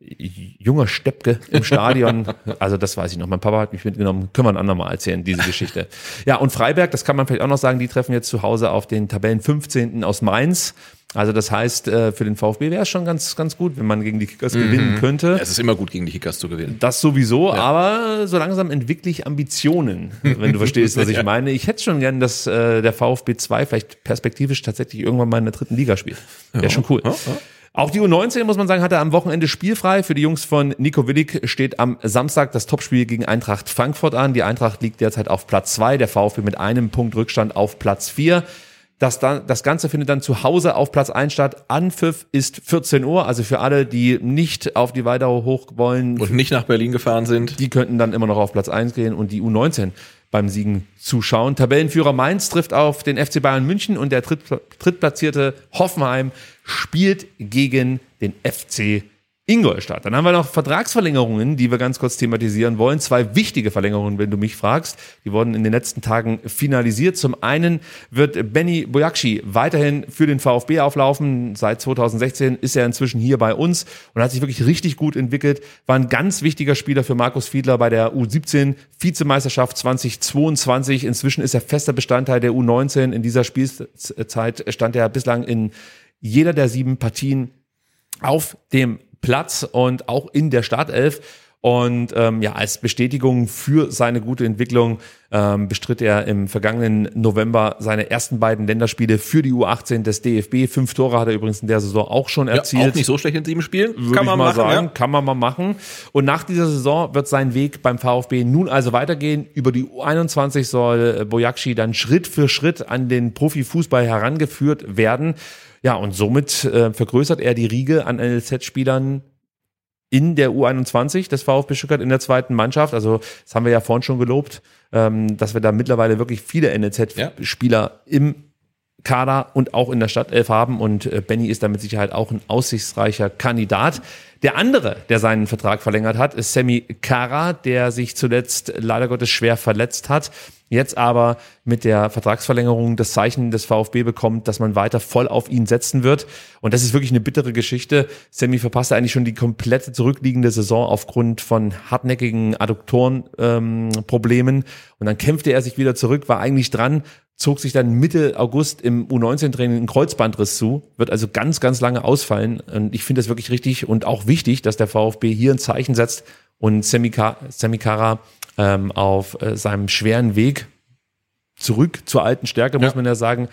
junger Steppke im Stadion. [LAUGHS] Also das weiß ich noch. Mein Papa hat mich mitgenommen. Können wir ein andermal erzählen, diese Geschichte. Ja, und Freiberg, das kann man vielleicht auch noch sagen, die treffen jetzt zu Hause auf den Tabellen 15. aus Mainz. Also das heißt, äh, für den VfB wäre es schon ganz, ganz gut, wenn man gegen die Kickers gewinnen könnte. Es ist immer gut, gegen die Kickers zu gewinnen. Das sowieso, aber so langsam entwickle ich Ambitionen, wenn du verstehst, was [LAUGHS] ich meine. Ich hätte schon gern, dass äh, der VfB 2 vielleicht perspektivisch tatsächlich irgendwann mal in der dritten Liga spielt. Wäre schon cool. Auch die U19, muss man sagen, hatte am Wochenende spielfrei. Für die Jungs von Nico Willig steht am Samstag das Topspiel gegen Eintracht Frankfurt an. Die Eintracht liegt derzeit auf Platz zwei, der VfB mit einem Punkt Rückstand auf Platz vier. Das, dann, das Ganze findet dann zu Hause auf Platz 1 statt. Anpfiff ist 14 Uhr, also für alle, die nicht auf die Waldau hoch wollen, Und nicht nach Berlin gefahren sind. die könnten dann immer noch auf Platz 1 gehen und die U19 beim Siegen zuschauen. Tabellenführer Mainz trifft auf den FC Bayern München und der dritt, drittplatzierte Hoffenheim spielt gegen den FC Ingolstadt. Dann haben wir noch Vertragsverlängerungen, die wir ganz kurz thematisieren wollen. Zwei wichtige Verlängerungen, wenn du mich fragst. Die wurden in den letzten Tagen finalisiert. Zum einen wird Benny Bojakci weiterhin für den VfB auflaufen. Seit 2016 ist er inzwischen hier bei uns und hat sich wirklich richtig gut entwickelt. War ein ganz wichtiger Spieler für Markus Fiedler bei der U17 Vizemeisterschaft 2022. Inzwischen ist er fester Bestandteil der U19. In dieser Spielzeit stand er bislang in jeder der sieben Partien auf dem Platz und auch in der Startelf. Und ähm, ja, als Bestätigung für seine gute Entwicklung ähm, bestritt er im vergangenen November seine ersten beiden Länderspiele für die U18 des DFB. Fünf Tore hat er übrigens in der Saison auch schon Ja, erzielt. auch nicht so schlecht in sieben Spielen. Würde ich mal sagen, kann man mal machen. Und nach dieser Saison wird sein Weg beim VfB nun also weitergehen. Über die U21 soll Bojakci dann Schritt für Schritt an den Profifußball herangeführt werden. Ja, und somit äh, vergrößert er die Riege an NLZ-Spielern in der U21 des VfB Stuttgart in der zweiten Mannschaft. Also das haben wir ja vorhin schon gelobt, ähm, dass wir da mittlerweile wirklich viele NLZ-Spieler im Kader und auch in der Stadtelf haben und äh, Benny ist da mit Sicherheit auch ein aussichtsreicher Kandidat. Der andere, der seinen Vertrag verlängert hat, ist Sammy Kara, der sich zuletzt leider Gottes schwer verletzt hat, jetzt aber mit der Vertragsverlängerung das Zeichen des VfB bekommt, dass man weiter voll auf ihn setzen wird. Und das ist wirklich eine bittere Geschichte. Sammy verpasste eigentlich schon die komplette zurückliegende Saison aufgrund von hartnäckigen Adduktorenproblemen. Ähm, und dann kämpfte er sich wieder zurück, war eigentlich dran, zog sich dann Mitte August im U19-Training einen Kreuzbandriss zu, wird also ganz, ganz lange ausfallen. Und ich finde das wirklich richtig und auch wichtig, dass der VfB hier ein Zeichen setzt und Semikara ähm, auf äh, seinem schweren Weg zurück zur alten Stärke, muss Ja. man ja sagen,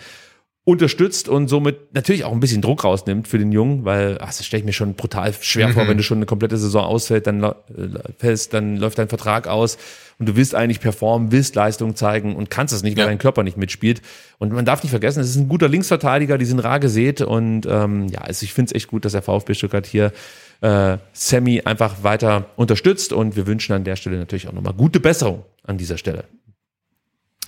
unterstützt und somit natürlich auch ein bisschen Druck rausnimmt für den Jungen, weil ach, das stelle ich mir schon brutal schwer vor, wenn du schon eine komplette Saison ausfällt, dann äh, fällst, dann läuft dein Vertrag aus und du willst eigentlich performen, willst Leistung zeigen und kannst es nicht, weil Ja. dein Körper nicht mitspielt. Und man darf nicht vergessen, es ist ein guter Linksverteidiger, die sind rar gesät und ähm, ja, also ich finde es echt gut, dass der VfB Stuttgart hier äh, Sammy einfach weiter unterstützt und wir wünschen an der Stelle natürlich auch nochmal gute Besserung an dieser Stelle.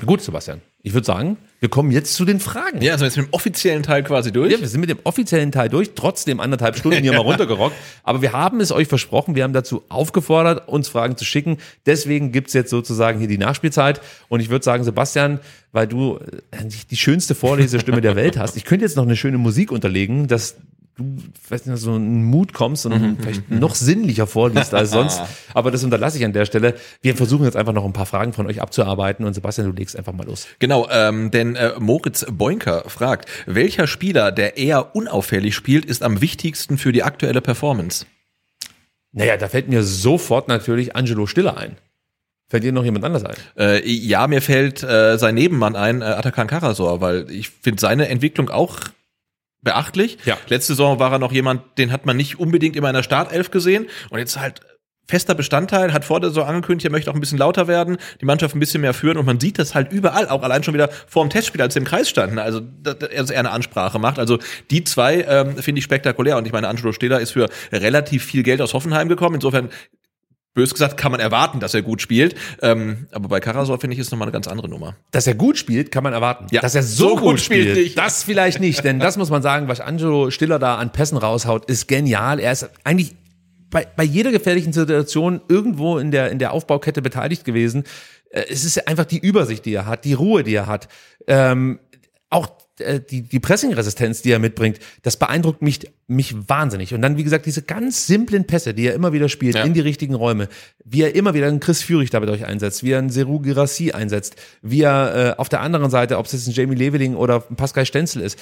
Gut, Sebastian. Ich würde sagen, wir kommen jetzt zu den Fragen. Ja, also jetzt mit dem offiziellen Teil quasi durch. Ja, wir sind mit dem offiziellen Teil durch, trotzdem anderthalb Stunden hier mal [LAUGHS] runtergerockt. Aber wir haben es euch versprochen, wir haben dazu aufgefordert, uns Fragen zu schicken. Deswegen gibt's jetzt sozusagen hier die Nachspielzeit. Und ich würde sagen, Sebastian, weil du äh, die schönste Vorlesestimme der Welt hast, ich könnte jetzt noch eine schöne Musik unterlegen, dass du weiß nicht, so einen Mut kommst und vielleicht noch sinnlicher vorliest als sonst. [LAUGHS] Aber das unterlasse ich an der Stelle. Wir versuchen jetzt einfach noch ein paar Fragen von euch abzuarbeiten und Sebastian, du legst einfach mal los. Genau, ähm, denn äh, Moritz Boinker fragt, welcher Spieler, der eher unauffällig spielt, ist am wichtigsten für die aktuelle Performance? Naja, da fällt mir sofort natürlich Angelo Stiller ein. Fällt dir noch jemand anders ein? Äh, ja, mir fällt äh, sein Nebenmann ein, äh, Atakan Karasor, weil ich finde seine Entwicklung auch beachtlich. Ja. Letzte Saison war er noch jemand, den hat man nicht unbedingt immer in der Startelf gesehen und jetzt halt fester Bestandteil, hat vor der Saison angekündigt, er möchte auch ein bisschen lauter werden, die Mannschaft ein bisschen mehr führen und man sieht das halt überall, auch allein schon wieder vor dem Testspiel, als sie im Kreis standen, also dass er eine Ansprache macht. Also die zwei ähm, finde ich spektakulär und ich meine, Angelo Stiller ist für relativ viel Geld aus Hoffenheim gekommen, insofern bös gesagt kann man erwarten, dass er gut spielt, ähm, aber bei Karasor finde ich ist nochmal eine ganz andere Nummer. Dass er gut spielt, kann man erwarten. Ja. Dass er so, So gut, gut spielt, spielt nicht. das vielleicht nicht. Denn das muss man sagen, was Angelo Stiller da an Pässen raushaut, ist genial. Er ist eigentlich bei, bei jeder gefährlichen Situation irgendwo in der, in der Aufbaukette beteiligt gewesen. Äh, Es ist einfach die Übersicht, die er hat, die Ruhe, die er hat. Ähm, auch die, die Pressing-Resistenz, die er mitbringt, das beeindruckt mich, mich wahnsinnig. Und dann, wie gesagt, diese ganz simplen Pässe, die er immer wieder spielt, Ja. in die richtigen Räume, wie er immer wieder einen Chris Führig damit euch einsetzt, wie er einen Seru Girassi einsetzt, wie er äh, auf der anderen Seite, ob es jetzt ein Jamie Leveling oder ein Pascal Stenzel ist,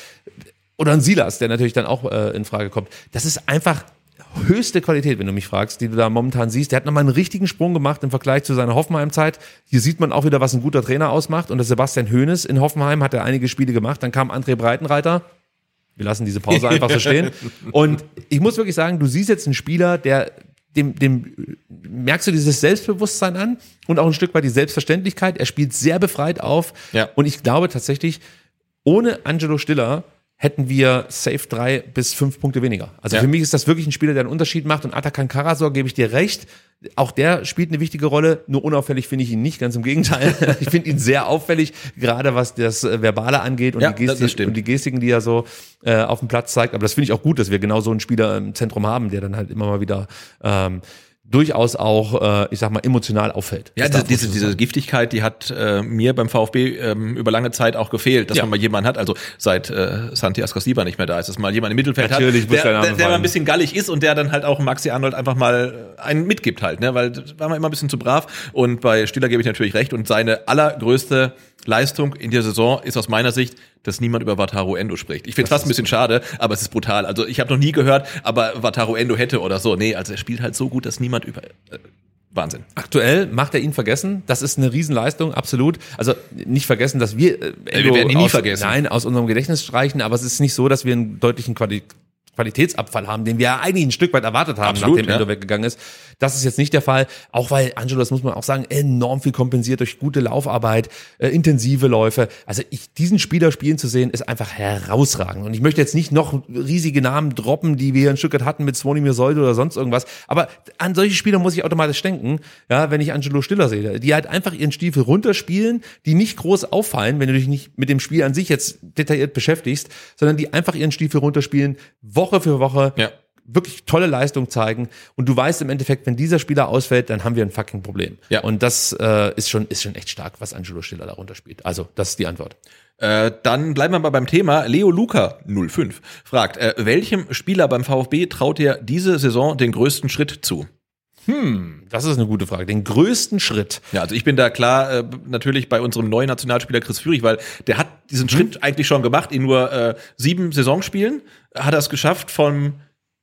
oder ein Silas, der natürlich dann auch äh, in Frage kommt. Das ist einfach höchste Qualität, wenn du mich fragst, die du da momentan siehst. Der hat nochmal einen richtigen Sprung gemacht im Vergleich zu seiner Hoffenheim-Zeit. Hier sieht man auch wieder, was ein guter Trainer ausmacht. Und der Sebastian Hoeneß in Hoffenheim hat er einige Spiele gemacht. Dann kam André Breitenreiter. Wir lassen diese Pause einfach so stehen. [LAUGHS] Und ich muss wirklich sagen, du siehst jetzt einen Spieler, der dem, dem merkst du dieses Selbstbewusstsein an und auch ein Stück weit die Selbstverständlichkeit. Er spielt sehr befreit auf. Ja. Und ich glaube tatsächlich, ohne Angelo Stiller hätten wir safe drei bis fünf Punkte weniger. Also Ja. für mich ist das wirklich ein Spieler, der einen Unterschied macht. Und Atakan Karasor, gebe ich dir recht, auch der spielt eine wichtige Rolle. Nur unauffällig finde ich ihn nicht, ganz im Gegenteil. [LAUGHS] ich finde ihn sehr auffällig, gerade was das äh, Verbale angeht und, Ja, die, Gestik, und die Gestiken, die er so äh, auf dem Platz zeigt. Aber das finde ich auch gut, dass wir genau so einen Spieler im Zentrum haben, der dann halt immer mal wieder ähm, durchaus auch, äh, ich sag mal, emotional auffällt. Ja, diese, diese, diese. Giftigkeit, die hat äh, mir beim VfB ähm, über lange Zeit auch gefehlt, dass Ja. man mal jemanden hat, also seit äh, Santi Ascasiba nicht mehr da ist, dass mal jemand im Mittelfeld Natürlich hat, der, der der, der mal ein bisschen gallig ist und der dann halt auch Maxi Arnold einfach mal äh, einen mitgibt halt, ne, weil das war man immer ein bisschen zu brav und bei Stiller gebe ich natürlich recht und seine allergrößte Leistung in der Saison ist aus meiner Sicht, dass niemand über Wataru Endo spricht. Ich finde es fast ein bisschen schade, aber es ist brutal. Also ich habe noch nie gehört, aber Wataru Endo hätte oder so. Nee, also er spielt halt so gut, dass niemand über äh, Wahnsinn. Aktuell macht er ihn vergessen. Das ist eine Riesenleistung, absolut. Also nicht vergessen, dass wir äh, wir werden ihn nie aus, vergessen. Nein, aus unserem Gedächtnis streichen, aber es ist nicht so, dass wir einen deutlichen Quali Qualitätsabfall haben, den wir ja eigentlich ein Stück weit erwartet haben, Absolut, nachdem ja. Endo weggegangen ist. Das ist jetzt nicht der Fall, auch weil Angelo, das muss man auch sagen, enorm viel kompensiert durch gute Laufarbeit, äh, intensive Läufe. Also ich, diesen Spieler spielen zu sehen, ist einfach herausragend. Und ich möchte jetzt nicht noch riesige Namen droppen, die wir hier in Stuttgart hatten mit Svonimir Solde oder sonst irgendwas. Aber an solche Spieler muss ich automatisch denken, ja, wenn ich Angelo Stiller sehe, die halt einfach ihren Stiefel runterspielen, die nicht groß auffallen, wenn du dich nicht mit dem Spiel an sich jetzt detailliert beschäftigst, sondern die einfach ihren Stiefel runterspielen, Woche für Woche, Ja. wirklich tolle Leistung zeigen und du weißt im Endeffekt, wenn dieser Spieler ausfällt, dann haben wir ein fucking Problem. Ja. Und das äh, ist schon ist schon echt stark, was Angelo Stiller darunter spielt. Also, das ist die Antwort. Äh, dann bleiben wir mal beim Thema. Leo Luca 05 fragt, äh, welchem Spieler beim VfB traut ihr diese Saison den größten Schritt zu? Das ist eine gute Frage. Den größten Schritt. Ja, also ich bin da klar äh, natürlich bei unserem neuen Nationalspieler Chris Führig, weil der hat diesen Schritt eigentlich schon gemacht. In nur äh, sieben Saisonspielen hat er es geschafft vom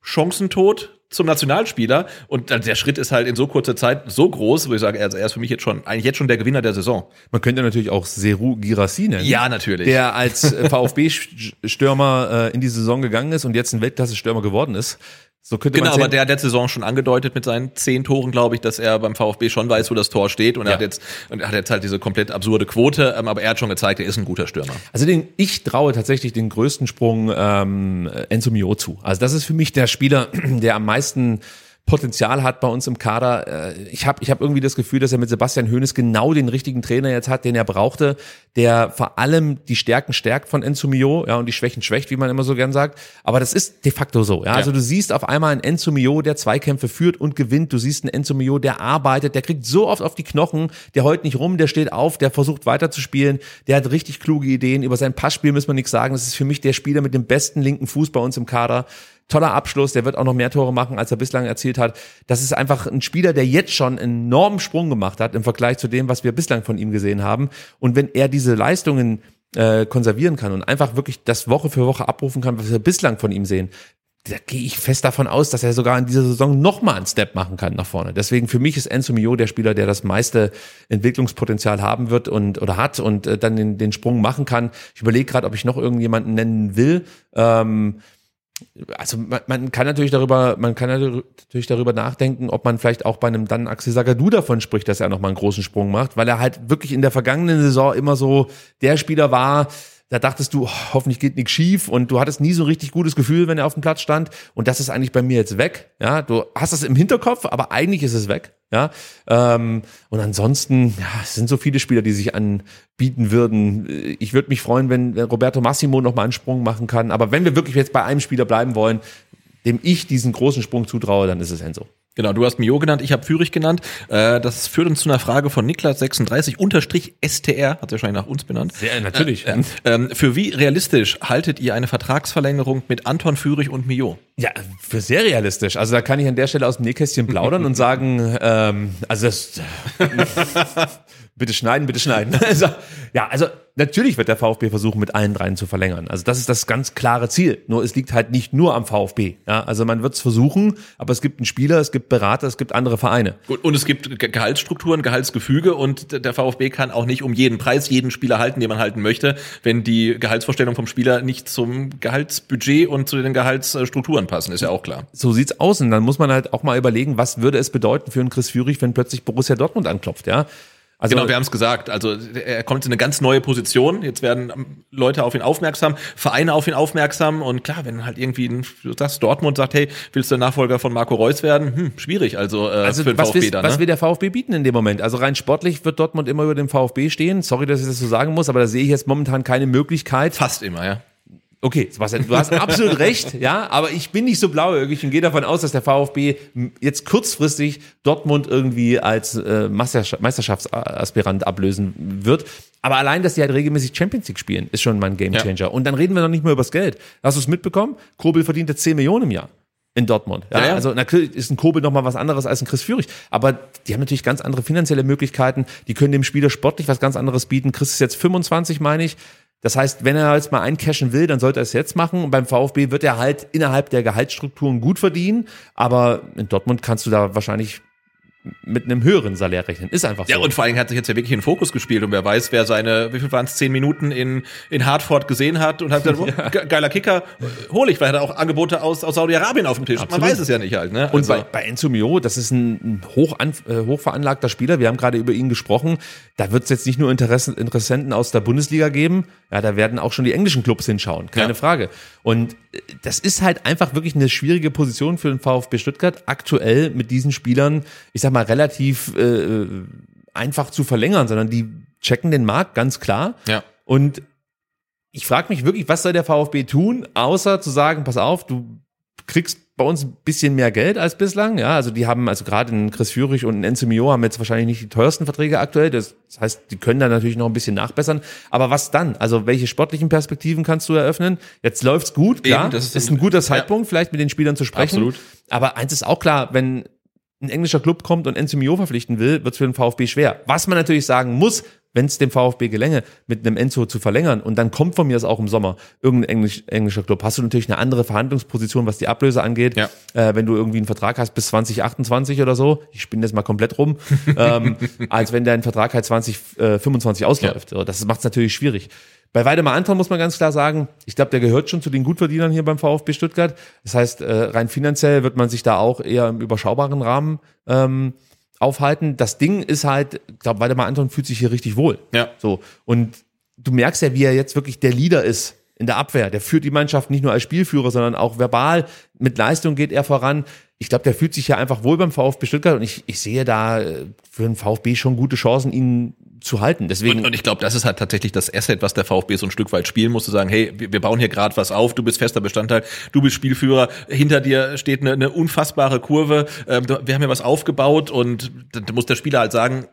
Chancentod zum Nationalspieler und der Schritt ist halt in so kurzer Zeit so groß, wo ich sage, also er ist für mich jetzt schon eigentlich jetzt schon der Gewinner der Saison. Man könnte natürlich auch Seru Girassi nennen. Ja, natürlich. Der als äh, VfB-Stürmer äh, in die Saison gegangen ist und jetzt ein Weltklasse-Stürmer geworden ist. So könnte Genau, aber der hat letzte Saison schon angedeutet mit seinen zehn Toren, glaube ich, dass er beim VfB schon weiß, wo das Tor steht. Und er Ja. hat jetzt, und er hat jetzt halt diese komplett absurde Quote, ähm, aber er hat schon gezeigt, er ist ein guter Stürmer. Also den, ich traue tatsächlich den größten Sprung ähm, Enzo Mio zu. Also das ist für mich der Spieler, [CLEARS THROAT] der am meisten Potenzial hat bei uns im Kader. Äh, Ich habe ich hab irgendwie das Gefühl, dass er mit Sebastian Hoeneß genau den richtigen Trainer jetzt hat, den er brauchte, der vor allem die Stärken stärkt von Enzo Mio, ja, und die Schwächen schwächt, wie man immer so gern sagt. Aber das ist de facto so. Ja? Also du siehst auf einmal einen Enzo Mio, der Zweikämpfe führt und gewinnt. Du siehst einen Enzo Mio, der arbeitet, der kriegt so oft auf die Knochen, der heult nicht rum, der steht auf, der versucht weiterzuspielen, der hat richtig kluge Ideen. Über sein Passspiel müssen wir nichts sagen. Das ist für mich der Spieler mit dem besten linken Fuß bei uns im Kader. Toller Abschluss, der wird auch noch mehr Tore machen, als er bislang erzielt hat. Das ist einfach ein Spieler, der jetzt schon einen enormen Sprung gemacht hat im Vergleich zu dem, was wir bislang von ihm gesehen haben. Und wenn er diese Leistungen äh, konservieren kann und einfach wirklich das Woche für Woche abrufen kann, was wir bislang von ihm sehen, da gehe ich fest davon aus, dass er sogar in dieser Saison nochmal einen Step machen kann nach vorne. Deswegen für mich ist Enzo Mio der Spieler, der das meiste Entwicklungspotenzial haben wird und oder hat und äh, dann den, den Sprung machen kann. Ich überlege gerade, ob ich noch irgendjemanden nennen will. Ähm, also man, man kann natürlich darüber, man kann natürlich darüber nachdenken, ob man vielleicht auch bei einem dann Axel Sagadou davon spricht, dass er nochmal einen großen Sprung macht, weil er halt wirklich in der vergangenen Saison immer so der Spieler war, da dachtest du, oh, hoffentlich geht nichts schief. Und du hattest nie so richtig gutes Gefühl, wenn er auf dem Platz stand. Und das ist eigentlich bei mir jetzt weg, ja, du hast das im Hinterkopf, aber eigentlich ist es weg, ja, ähm, und ansonsten, ja, es sind so viele Spieler, die sich anbieten würden. Ich würde mich freuen, wenn Roberto Massimo noch mal einen Sprung machen kann, aber wenn wir wirklich jetzt bei einem Spieler bleiben wollen, dem ich diesen großen Sprung zutraue, dann ist es Enzo. Genau, du hast Mio genannt, ich habe Fürich genannt. Äh, das führt uns zu einer Frage von Niklas36 unterstrich STR, hat er wahrscheinlich nach uns benannt. Sehr, natürlich. Äh, äh, für wie realistisch haltet ihr eine Vertragsverlängerung mit Anton Fürich und Mio? Ja, für sehr realistisch. Also da kann ich an der Stelle aus dem Nähkästchen plaudern und sagen, ähm, also das, [LAUGHS] bitte schneiden, bitte schneiden. [LAUGHS] Also, ja, also natürlich wird der VfB versuchen, mit allen dreien zu verlängern. Also das ist das ganz klare Ziel. Nur es liegt halt nicht nur am VfB. Ja, also man wird es versuchen, aber es gibt einen Spieler, es gibt Berater, es gibt andere Vereine. Gut, und es gibt Gehaltsstrukturen, Gehaltsgefüge und der VfB kann auch nicht um jeden Preis jeden Spieler halten, den man halten möchte, wenn die Gehaltsvorstellung vom Spieler nicht zum Gehaltsbudget und zu den Gehaltsstrukturen passen, ist ja auch klar. So sieht's aus und dann muss man halt auch mal überlegen, was würde es bedeuten für einen Chris Führig, wenn plötzlich Borussia Dortmund anklopft, ja? Also, genau, wir haben es gesagt. Also er kommt in eine ganz neue Position. Jetzt werden Leute auf ihn aufmerksam, Vereine auf ihn aufmerksam. Und klar, wenn halt irgendwie ein, sagst, Dortmund sagt, hey, willst du der Nachfolger von Marco Reus werden? Hm, schwierig. Also, äh, also für den VfB dann. Was ne? will der VfB bieten in dem Moment? Also rein sportlich wird Dortmund immer über den VfB stehen. Sorry, dass ich das so sagen muss, aber da sehe ich jetzt momentan keine Möglichkeit. Fast immer, ja. Okay, Sebastian, du hast absolut recht, ja, aber ich bin nicht so blauäugig und gehe davon aus, dass der VfB jetzt kurzfristig Dortmund irgendwie als äh, Meisterschaftsaspirant ablösen wird. Aber allein, dass die halt regelmäßig Champions League spielen, ist schon mal ein Gamechanger. Ja. Und dann reden wir noch nicht mehr übers Geld. Hast du es mitbekommen? Kobel verdient jetzt 10 Millionen im Jahr in Dortmund. Ja, ja, ja. Also natürlich ist ein Kobel noch mal was anderes als ein Chris Führig, aber die haben natürlich ganz andere finanzielle Möglichkeiten. Die können dem Spieler sportlich was ganz anderes bieten. Chris ist jetzt 25, meine ich. Das heißt, wenn er jetzt mal eincashen will, dann sollte er es jetzt machen. Und beim VfB wird er halt innerhalb der Gehaltsstrukturen gut verdienen. Aber in Dortmund kannst du da wahrscheinlich mit einem höheren Salär rechnen. Ist einfach so. Ja, und vor allem hat sich jetzt ja wirklich in Fokus gespielt und wer weiß, wer seine, wie viel waren es, zehn Minuten in, in Hartford gesehen hat und hat gesagt, [LAUGHS] ja. oh, geiler Kicker, hol ich, weil er hat auch Angebote aus, aus Saudi-Arabien auf dem Tisch. Absolut. Man weiß es ja nicht halt. Ne? Also. Und bei, bei Enzo Mio, das ist ein hoch, an, äh, hochveranlagter Spieler, wir haben gerade über ihn gesprochen, da wird es jetzt nicht nur Interessen, Interessenten aus der Bundesliga geben, ja, da werden auch schon die englischen Clubs hinschauen, keine ja. Frage. Und äh, das ist halt einfach wirklich eine schwierige Position für den VfB Stuttgart, aktuell mit diesen Spielern, ich sag mal, relativ äh, einfach zu verlängern, sondern die checken den Markt ganz klar. Ja. Und ich frage mich wirklich, was soll der VfB tun, außer zu sagen, pass auf, du kriegst bei uns ein bisschen mehr Geld als bislang. Ja, also die haben, also gerade ein Chris Führig und ein Enzo Mio haben jetzt wahrscheinlich nicht die teuersten Verträge aktuell. Das heißt, die können da natürlich noch ein bisschen nachbessern. Aber was dann? Also welche sportlichen Perspektiven kannst du eröffnen? Jetzt läuft's gut, klar. Eben, das ist, ist ein guter Zeitpunkt, ja. vielleicht mit den Spielern zu sprechen. Absolut. Aber eins ist auch klar, wenn ein englischer Club kommt und Enzo Mio verpflichten will, wird es für den VfB schwer. Was man natürlich sagen muss, wenn es dem VfB gelänge, mit einem Enzo zu verlängern und dann kommt von mir das auch im Sommer irgendein Englisch, englischer Club, hast du natürlich eine andere Verhandlungsposition, was die Ablöse angeht. Ja. Äh, wenn du irgendwie einen Vertrag hast bis 2028 oder so, ich spinne das mal komplett rum, [LAUGHS] ähm, als wenn dein Vertrag halt 2025 ausläuft. Ja. Das macht es natürlich schwierig. Bei Weidemar Anton muss man ganz klar sagen, ich glaube, der gehört schon zu den Gutverdienern hier beim VfB Stuttgart. Das heißt, äh, rein finanziell wird man sich da auch eher im überschaubaren Rahmen ähm, aufhalten. Das Ding ist halt, ich glaube, Weidemar Anton fühlt sich hier richtig wohl. Ja. So. Und du merkst ja, wie er jetzt wirklich der Leader ist in der Abwehr. Der führt die Mannschaft nicht nur als Spielführer, sondern auch verbal. Mit Leistung geht er voran. Ich glaube, der fühlt sich ja einfach wohl beim VfB Stuttgart und ich, ich sehe da äh, für den VfB schon gute Chancen, ihn zu halten. Deswegen und, und ich glaube, das ist halt tatsächlich das Asset, was der VfB so ein Stück weit spielen muss, zu sagen, hey, wir, bauen hier gerade was auf, du bist fester Bestandteil, du bist Spielführer, hinter dir steht eine, eine unfassbare Kurve, ähm, wir haben hier was aufgebaut und da muss der Spieler halt sagen,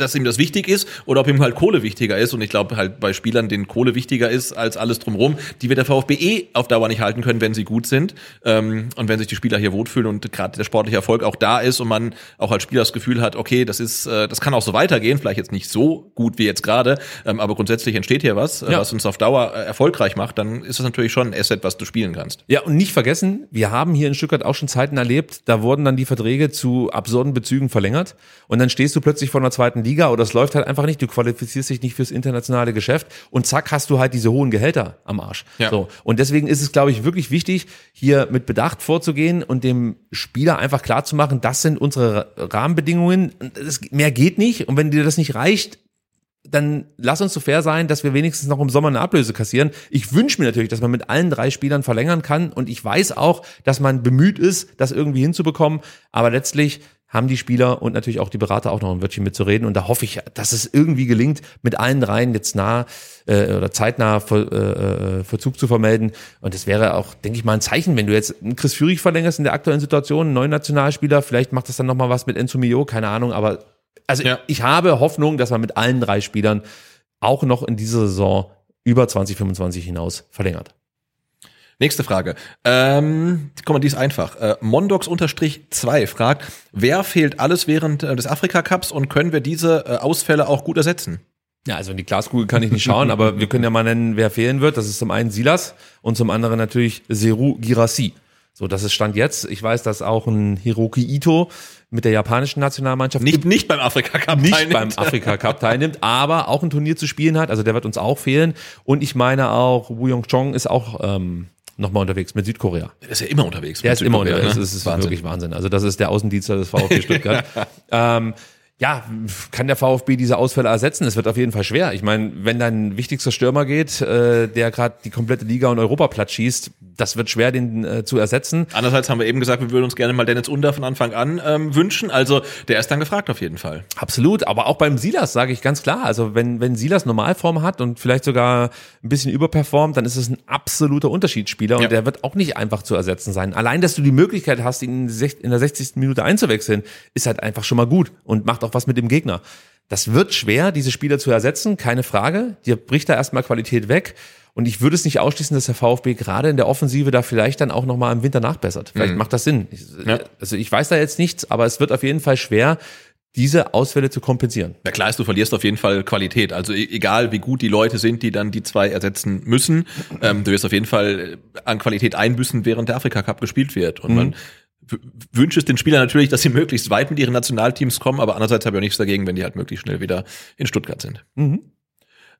dass ihm das wichtig ist oder ob ihm halt Kohle wichtiger ist. Und ich glaube halt bei Spielern, denen Kohle wichtiger ist als alles drumherum, die wird der VfB eh auf Dauer nicht halten können, wenn sie gut sind. Ähm, und wenn sich die Spieler hier wohlfühlen und gerade der sportliche Erfolg auch da ist und man auch als Spieler das Gefühl hat, okay, das ist, äh, das kann auch so weitergehen, vielleicht jetzt nicht so gut wie jetzt gerade, ähm, aber grundsätzlich entsteht hier was, äh, Ja. was uns auf Dauer äh, erfolgreich macht, dann ist das natürlich schon ein Asset, was du spielen kannst. Ja, und nicht vergessen, wir haben hier in Stuttgart auch schon Zeiten erlebt, da wurden dann die Verträge zu absurden Bezügen verlängert und dann stehst du plötzlich vor einer zweiten Liga oder es läuft halt einfach nicht, du qualifizierst dich nicht fürs internationale Geschäft und zack hast du halt diese hohen Gehälter am Arsch. Ja. So. Und deswegen ist es, glaube ich, wirklich wichtig, hier mit Bedacht vorzugehen und dem Spieler einfach klarzumachen, das sind unsere Rahmenbedingungen, das, mehr geht nicht und wenn dir das nicht reicht, dann lass uns so fair sein, dass wir wenigstens noch im Sommer eine Ablöse kassieren. Ich wünsche mir natürlich, dass man mit allen drei Spielern verlängern kann und ich weiß auch, dass man bemüht ist, das irgendwie hinzubekommen, aber letztlich haben die Spieler und natürlich auch die Berater auch noch ein Wörtchen mitzureden und da hoffe ich, dass es irgendwie gelingt, mit allen dreien jetzt nah äh, oder zeitnah Ver, äh, äh, Verzug zu vermelden und das wäre auch, denke ich mal, ein Zeichen, wenn du jetzt einen Chris Führig verlängerst in der aktuellen Situation, einen neuen Nationalspieler, vielleicht macht das dann nochmal was mit Enzo Mio, keine Ahnung, aber also Ja. ich habe Hoffnung, dass man mit allen drei Spielern auch noch in dieser Saison über 2025 hinaus verlängert. Nächste Frage. Ähm, guck mal, die ist einfach. Äh, Mondox-2 fragt, wer fehlt alles während äh, des Afrika-Cups und können wir diese äh, Ausfälle auch gut ersetzen? Ja, also in die Glaskugel kann ich nicht schauen, [LAUGHS] aber wir können ja mal nennen, wer fehlen wird. Das ist zum einen Silas und zum anderen natürlich Seru Girassi. So, das ist Stand jetzt. Ich weiß, dass auch ein Hiroki Ito mit der japanischen Nationalmannschaft Nicht, nicht beim Afrika-Cup nicht teilnimmt. beim Afrika Cup teilnimmt, aber auch ein Turnier zu spielen hat. Also der wird uns auch fehlen. Und ich meine auch, Woo Young Chong ist auch ähm, nochmal unterwegs mit Südkorea. Der ist ja immer unterwegs. Der ist immer Südkorea, unterwegs. ne? Das ist Wahnsinn. wirklich Wahnsinn. Also das ist der Außendienstler des VfB [LAUGHS] Stuttgart. ähm, ja, kann der VfB diese Ausfälle ersetzen? Es wird auf jeden Fall schwer. Ich meine, wenn dein wichtigster Stürmer geht, äh, der gerade die komplette Liga und Europa platt schießt, das wird schwer, den äh, zu ersetzen. Andererseits haben wir eben gesagt, wir würden uns gerne mal Dennis Under von Anfang an ähm, wünschen. Also der ist dann gefragt auf jeden Fall. Absolut, aber auch beim Silas sage ich ganz klar, also wenn, wenn Silas Normalform hat und vielleicht sogar ein bisschen überperformt, dann ist es ein absoluter Unterschiedsspieler Ja. und der wird auch nicht einfach zu ersetzen sein. Allein, dass du die Möglichkeit hast, ihn in der 60. Minute einzuwechseln, ist halt einfach schon mal gut und macht auch was mit dem Gegner. Das wird schwer, diese Spieler zu ersetzen, keine Frage. Dir bricht da erstmal Qualität weg. Und ich würde es nicht ausschließen, dass der VfB gerade in der Offensive da vielleicht dann auch nochmal im Winter nachbessert. Vielleicht macht das Sinn. Ja. Also ich weiß da jetzt nichts, aber es wird auf jeden Fall schwer, diese Ausfälle zu kompensieren. Ja klar ist, du verlierst auf jeden Fall Qualität. Also e- egal, wie gut die Leute sind, die dann die zwei ersetzen müssen, ähm, du wirst auf jeden Fall an Qualität einbüßen, während der Afrika Cup gespielt wird. Und man w- wünscht es den Spielern natürlich, dass sie möglichst weit mit ihren Nationalteams kommen, aber andererseits habe ich auch nichts dagegen, wenn die halt möglichst schnell wieder in Stuttgart sind.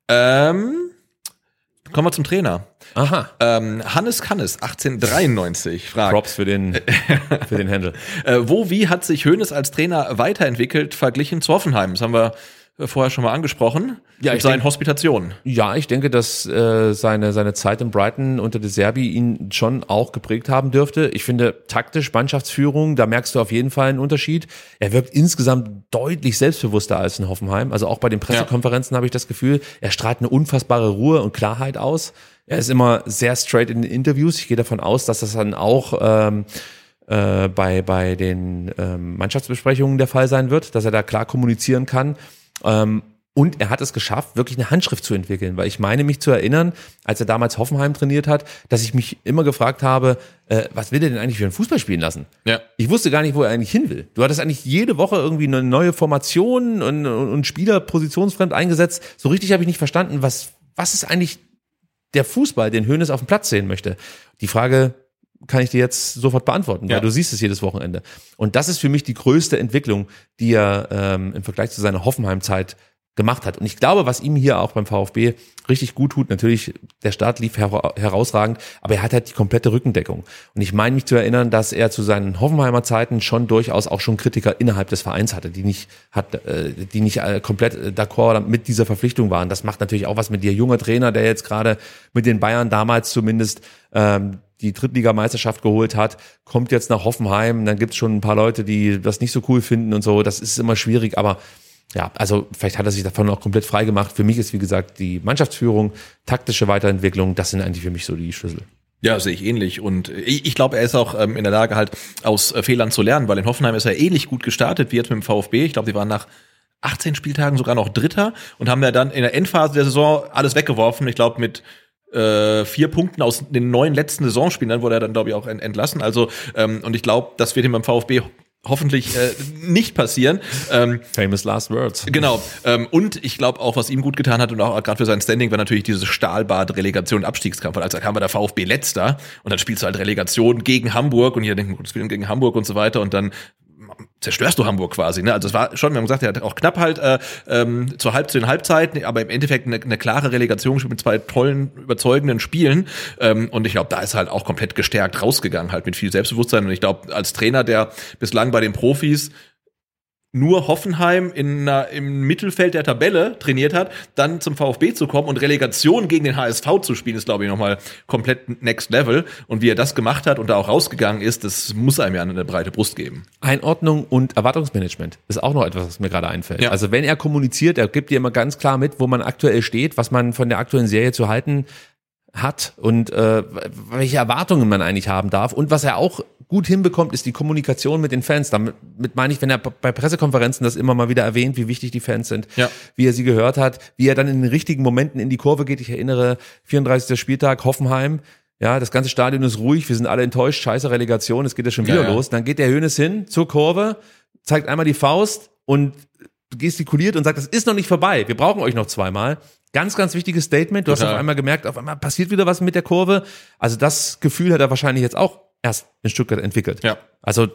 Ähm, kommen wir zum Trainer. Aha. Ähm, Hannes Kannes, 1893, fragt. Props für den, [LAUGHS] für den Handle. Äh, wo, wie hat sich Hoeneß als Trainer weiterentwickelt, verglichen zu Hoffenheim? Das haben wir vorher schon mal angesprochen. Ja, mit ich seinen denk- Hospitationen. Ja, ich denke, dass äh, seine, seine Zeit in Brighton unter De Serbi ihn schon auch geprägt haben dürfte. Ich finde, taktisch, Mannschaftsführung, da merkst du auf jeden Fall einen Unterschied. Er wirkt insgesamt deutlich selbstbewusster als in Hoffenheim. Also auch bei den Pressekonferenzen habe ich das Gefühl, er strahlt eine unfassbare Ruhe und Klarheit aus. Er ist immer sehr straight in den Interviews. Ich gehe davon aus, dass das dann auch ähm, äh, bei, bei den ähm, Mannschaftsbesprechungen der Fall sein wird, dass er da klar kommunizieren kann. Ähm, und er hat es geschafft, wirklich eine Handschrift zu entwickeln, weil ich meine mich zu erinnern, als er damals Hoffenheim trainiert hat, dass ich mich immer gefragt habe, äh, was will er denn eigentlich für einen Fußball spielen lassen? Ja. Ich wusste gar nicht, wo er eigentlich hin will. Du hattest eigentlich jede Woche irgendwie eine neue Formation und, und, und Spieler positionsfremd eingesetzt. So richtig habe ich nicht verstanden, was, was ist eigentlich der Fußball, den Hoeneß auf dem Platz sehen möchte. Die Frage kann ich dir jetzt sofort beantworten, Ja. weil du siehst es jedes Wochenende. Und das ist für mich die größte Entwicklung, die er ähm, im Vergleich zu seiner Hoffenheim-Zeit gemacht hat. Und ich glaube, was ihm hier auch beim VfB richtig gut tut, natürlich, der Start lief hera herausragend, aber er hat halt die komplette Rückendeckung. Und ich meine mich zu erinnern, dass er zu seinen Hoffenheimer Zeiten schon durchaus auch schon Kritiker innerhalb des Vereins hatte, die nicht hat, äh, die nicht äh, komplett äh, d'accord mit dieser Verpflichtung waren. Das macht natürlich auch was mit dir, junger Trainer, der jetzt gerade mit den Bayern damals zumindest ähm, die Drittligameisterschaft geholt hat, kommt jetzt nach Hoffenheim, dann gibt's schon ein paar Leute, die das nicht so cool finden und so. Das ist immer schwierig, aber ja, also vielleicht hat er sich davon auch komplett frei gemacht. Für mich ist, wie gesagt, die Mannschaftsführung, taktische Weiterentwicklung, das sind eigentlich für mich so die Schlüssel. Ja, sehe ich ähnlich. Und ich, ich glaube, er ist auch ähm, in der Lage, halt aus äh, Fehlern zu lernen, weil in Hoffenheim ist er ähnlich gut gestartet wie jetzt mit dem VfB. Ich glaube, die waren nach 18 Spieltagen sogar noch Dritter und haben ja dann in der Endphase der Saison alles weggeworfen. Ich glaube, mit äh, vier Punkten aus den neun letzten Saisonspielen, dann wurde er dann, glaube ich, auch ent entlassen. Also, ähm, und ich glaube, das wird ihm beim VfB hoffentlich äh, nicht passieren. Ähm, Famous last words. Genau. Ähm, und ich glaube auch, was ihm gut getan hat und auch gerade für sein Standing war natürlich diese Stahlbad-Relegation, Abstiegskampf. Als da kam der VfB letzter und dann spielst du halt Relegation gegen Hamburg und hier denken, gut, spielen gegen Hamburg und so weiter und dann zerstörst du Hamburg quasi. Ne? Also es war schon, wir haben gesagt, er hat auch knapp halt äh, ähm, zur Halb zu den Halbzeiten, aber im Endeffekt eine, eine klare Relegation mit zwei tollen, überzeugenden Spielen. Ähm, und ich glaube, da ist halt auch komplett gestärkt rausgegangen, halt mit viel Selbstbewusstsein. Und ich glaube, als Trainer, der bislang bei den Profis nur Hoffenheim in, na, im Mittelfeld der Tabelle trainiert hat, dann zum VfB zu kommen und Relegation gegen den HSV zu spielen, ist, glaube ich, nochmal komplett next level. Und wie er das gemacht hat und da auch rausgegangen ist, das muss einem ja eine breite Brust geben. Einordnung und Erwartungsmanagement ist auch noch etwas, was mir gerade einfällt. Ja. Also wenn er kommuniziert, er gibt dir immer ganz klar mit, wo man aktuell steht, was man von der aktuellen Serie zu halten hat und äh, welche Erwartungen man eigentlich haben darf. Und was er auch gut hinbekommt, ist die Kommunikation mit den Fans. Damit mit meine ich, wenn er bei Pressekonferenzen das immer mal wieder erwähnt, wie wichtig die Fans sind, Ja. wie er sie gehört hat, wie er dann in den richtigen Momenten in die Kurve geht. Ich erinnere, 34. Spieltag, Hoffenheim. Ja, das ganze Stadion ist ruhig, wir sind alle enttäuscht, scheiße Relegation, es geht ja schon wieder Ja, ja. los. Dann geht der Hönes hin zur Kurve, zeigt einmal die Faust und gestikuliert und sagt, das ist noch nicht vorbei, wir brauchen euch noch zweimal. Ganz, ganz wichtiges Statement. Du hast Total. auf einmal gemerkt, auf einmal passiert wieder was mit der Kurve. Also das Gefühl hat er wahrscheinlich jetzt auch erst in Stuttgart entwickelt. Ja. Also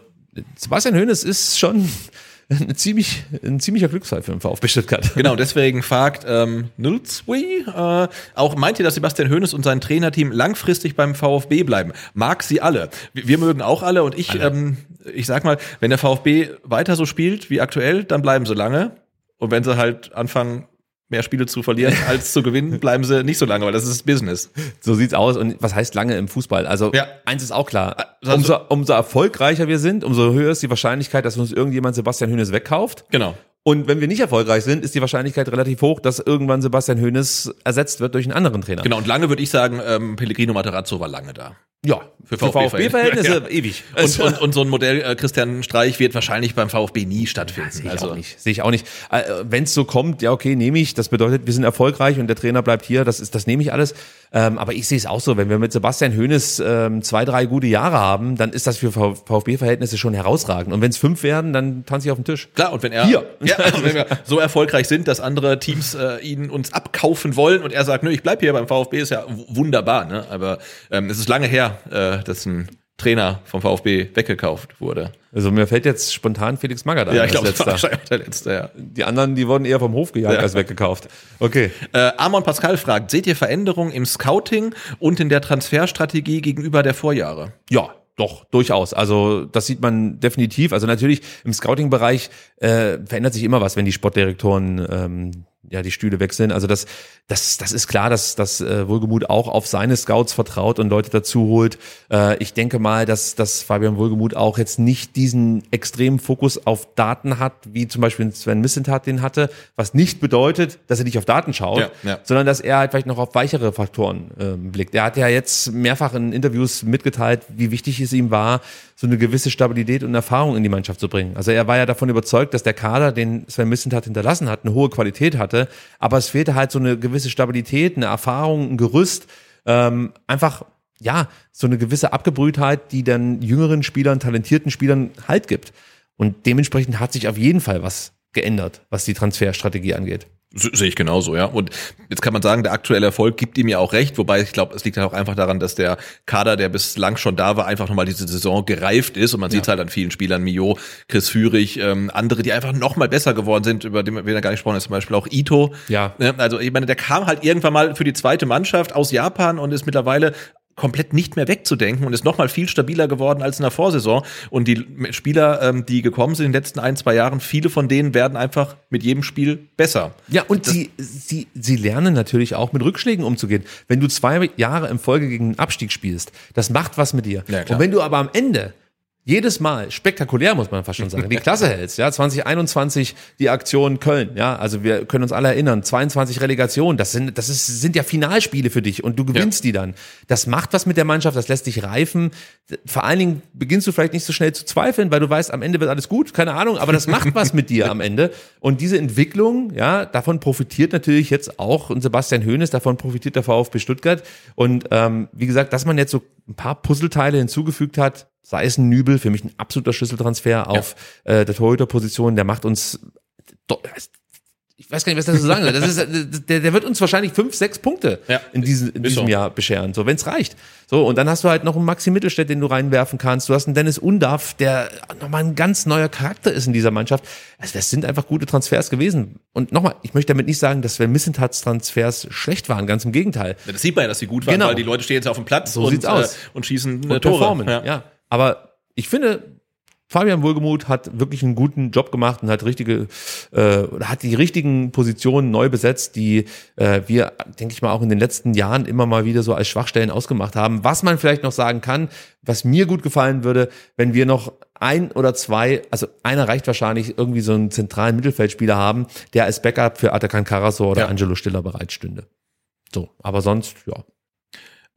Sebastian Hoeneß ist schon ein, ziemlich, ein ziemlicher Glücksfall für den VfB Stuttgart. Genau, deswegen fragt ähm, Nulzwi, äh, auch meint ihr, dass Sebastian Hoeneß und sein Trainerteam langfristig beim VfB bleiben? Mag sie alle. Wir, wir mögen auch alle und ich, ähm, ich sag mal, wenn der VfB weiter so spielt wie aktuell, dann bleiben sie lange. Und wenn sie halt anfangen, mehr Spiele zu verlieren als zu gewinnen, bleiben sie nicht so lange, weil das ist Business. So sieht's aus. Und was heißt lange im Fußball? Also Ja. eins ist auch klar. Also- Umso, umso erfolgreicher wir sind, umso höher ist die Wahrscheinlichkeit, dass uns irgendjemand Sebastian Hoeneß wegkauft. Genau. Und wenn wir nicht erfolgreich sind, ist die Wahrscheinlichkeit relativ hoch, dass irgendwann Sebastian Hoeneß ersetzt wird durch einen anderen Trainer. Genau, und lange würde ich sagen, ähm, Pellegrino Materazzo war lange da. Ja, für, Für VfB-Verhältnisse [LAUGHS] Ja. ewig. Und, und, und so ein Modell äh, Christian Streich wird wahrscheinlich beim VfB nie stattfinden. Sehe ich also, auch nicht. Sehe ich auch nicht. Äh, Wenn es so kommt, ja okay, nehme ich. Das bedeutet, wir sind erfolgreich und der Trainer bleibt hier. Das ist, das nehme ich alles. Ähm, aber ich sehe es auch so. Wenn wir mit Sebastian Hoeneß ähm, zwei, drei gute Jahre haben, dann ist das für VfB-Verhältnisse schon herausragend. Und wenn es fünf werden, dann tanze ich auf den Tisch. Klar, und wenn er Hier. [LAUGHS] Ja, also wenn wir so erfolgreich sind, dass andere Teams äh, ihn uns abkaufen wollen und er sagt, nö, ich bleib hier beim VfB, ist ja wunderbar, ne? Aber ähm, es ist lange her, äh, dass ein Trainer vom VfB weggekauft wurde. Also mir fällt jetzt spontan Felix Magath ein Ja, ich als glaube, das war der letzte, ja. Die anderen, die wurden eher vom Hof gejagt Ja. als weggekauft. Okay. Äh, Amon Pascal fragt, seht ihr Veränderungen im Scouting und in der Transferstrategie gegenüber der Vorjahre? Ja, doch, durchaus. Also das sieht man definitiv. Also natürlich im Scouting-Bereich äh, verändert sich immer was, wenn die Sportdirektoren ähm, ja die Stühle wechseln. Also das, das, das ist klar, dass, dass äh, Wohlgemuth auch auf seine Scouts vertraut und Leute dazu holt. Äh, ich denke mal, dass, dass Fabian Wohlgemuth auch jetzt nicht diesen extremen Fokus auf Daten hat, wie zum Beispiel Sven Missentat den hatte, was nicht bedeutet, dass er nicht auf Daten schaut, Ja, ja. sondern dass er halt vielleicht noch auf weichere Faktoren ähm, blickt. Er hat ja jetzt mehrfach in Interviews mitgeteilt, wie wichtig es ihm war, so eine gewisse Stabilität und Erfahrung in die Mannschaft zu bringen. Also er war ja davon überzeugt, dass der Kader, den Sven Missentat hinterlassen hat, eine hohe Qualität hatte, aber es fehlte halt so eine gewisse Stabilität, eine Erfahrung, ein Gerüst, ähm, einfach ja, so eine gewisse Abgebrühtheit, die dann jüngeren Spielern, talentierten Spielern Halt gibt. Und dementsprechend hat sich auf jeden Fall was geändert, was die Transferstrategie angeht. Se- Sehe ich genauso, ja. Und jetzt kann man sagen, der aktuelle Erfolg gibt ihm ja auch recht, wobei ich glaube, es liegt halt auch einfach daran, dass der Kader, der bislang schon da war, einfach nochmal diese Saison gereift ist und man sieht halt an vielen Spielern, Mio, Chris Führig, ähm, andere, die einfach noch mal besser geworden sind, über den wir gar nicht gesprochen haben, zum Beispiel auch Ito. Ja. Ne, Also ich meine, der kam halt irgendwann mal für die zweite Mannschaft aus Japan und ist mittlerweile komplett nicht mehr wegzudenken und ist noch mal viel stabiler geworden als in der Vorsaison. Und die Spieler, ähm, die gekommen sind in den letzten ein, zwei Jahren, viele von denen werden einfach mit jedem Spiel besser. Ja, und sie, sie, sie lernen natürlich auch mit Rückschlägen umzugehen. Wenn du zwei Jahre in Folge gegen den Abstieg spielst, das macht was mit dir. Ja, und wenn du aber am Ende jedes Mal spektakulär, muss man fast schon sagen, die Klasse [LAUGHS] hältst. Ja, 2021 die Aktion Köln. Ja, also wir können uns alle erinnern, 22 Relegationen, das sind, das ist, sind ja Finalspiele für dich und du gewinnst ja. die dann. Das macht was mit der Mannschaft, das lässt dich reifen. Vor allen Dingen beginnst du vielleicht nicht so schnell zu zweifeln, weil du weißt, am Ende wird alles gut, keine Ahnung, aber das macht was mit dir am Ende. Und diese Entwicklung, ja, davon profitiert natürlich jetzt auch und Sebastian Hoeneß, davon profitiert der VfB Stuttgart. Und ähm, wie gesagt, dass man jetzt so ein paar Puzzleteile hinzugefügt hat, sei es ein Nübel, für mich ein absoluter Schlüsseltransfer auf ja. äh, der Torhüterposition, der macht uns ich weiß gar nicht, was das zu sagen soll. Das ist, der, der wird uns wahrscheinlich fünf, sechs Punkte ja, in, diesem, in diesem so. Jahr bescheren, so wenn es reicht. So und dann hast du halt noch einen Maxi Mittelstädt, den du reinwerfen kannst. Du hast einen Dennis Undaff, der nochmal ein ganz neuer Charakter ist in dieser Mannschaft. Also das sind einfach gute Transfers gewesen. Und nochmal, ich möchte damit nicht sagen, dass Sven Missentats Transfers schlecht waren, ganz im Gegenteil. Ja, das sieht man ja, dass sie gut waren, genau. weil die Leute stehen jetzt auf dem Platz so und, sieht's aus. Äh, und schießen und Tore. Performen. Ja. ja. Aber ich finde, Fabian Wohlgemuth hat wirklich einen guten Job gemacht und hat richtige, äh, hat die richtigen Positionen neu besetzt, die äh, wir, denke ich mal, auch in den letzten Jahren immer mal wieder so als Schwachstellen ausgemacht haben. Was man vielleicht noch sagen kann, was mir gut gefallen würde, wenn wir noch ein oder zwei, also einer reicht wahrscheinlich, irgendwie so einen zentralen Mittelfeldspieler haben, der als Backup für Atakan Karasor oder ja. Angelo Stiller bereitstünde. So, aber sonst, ja,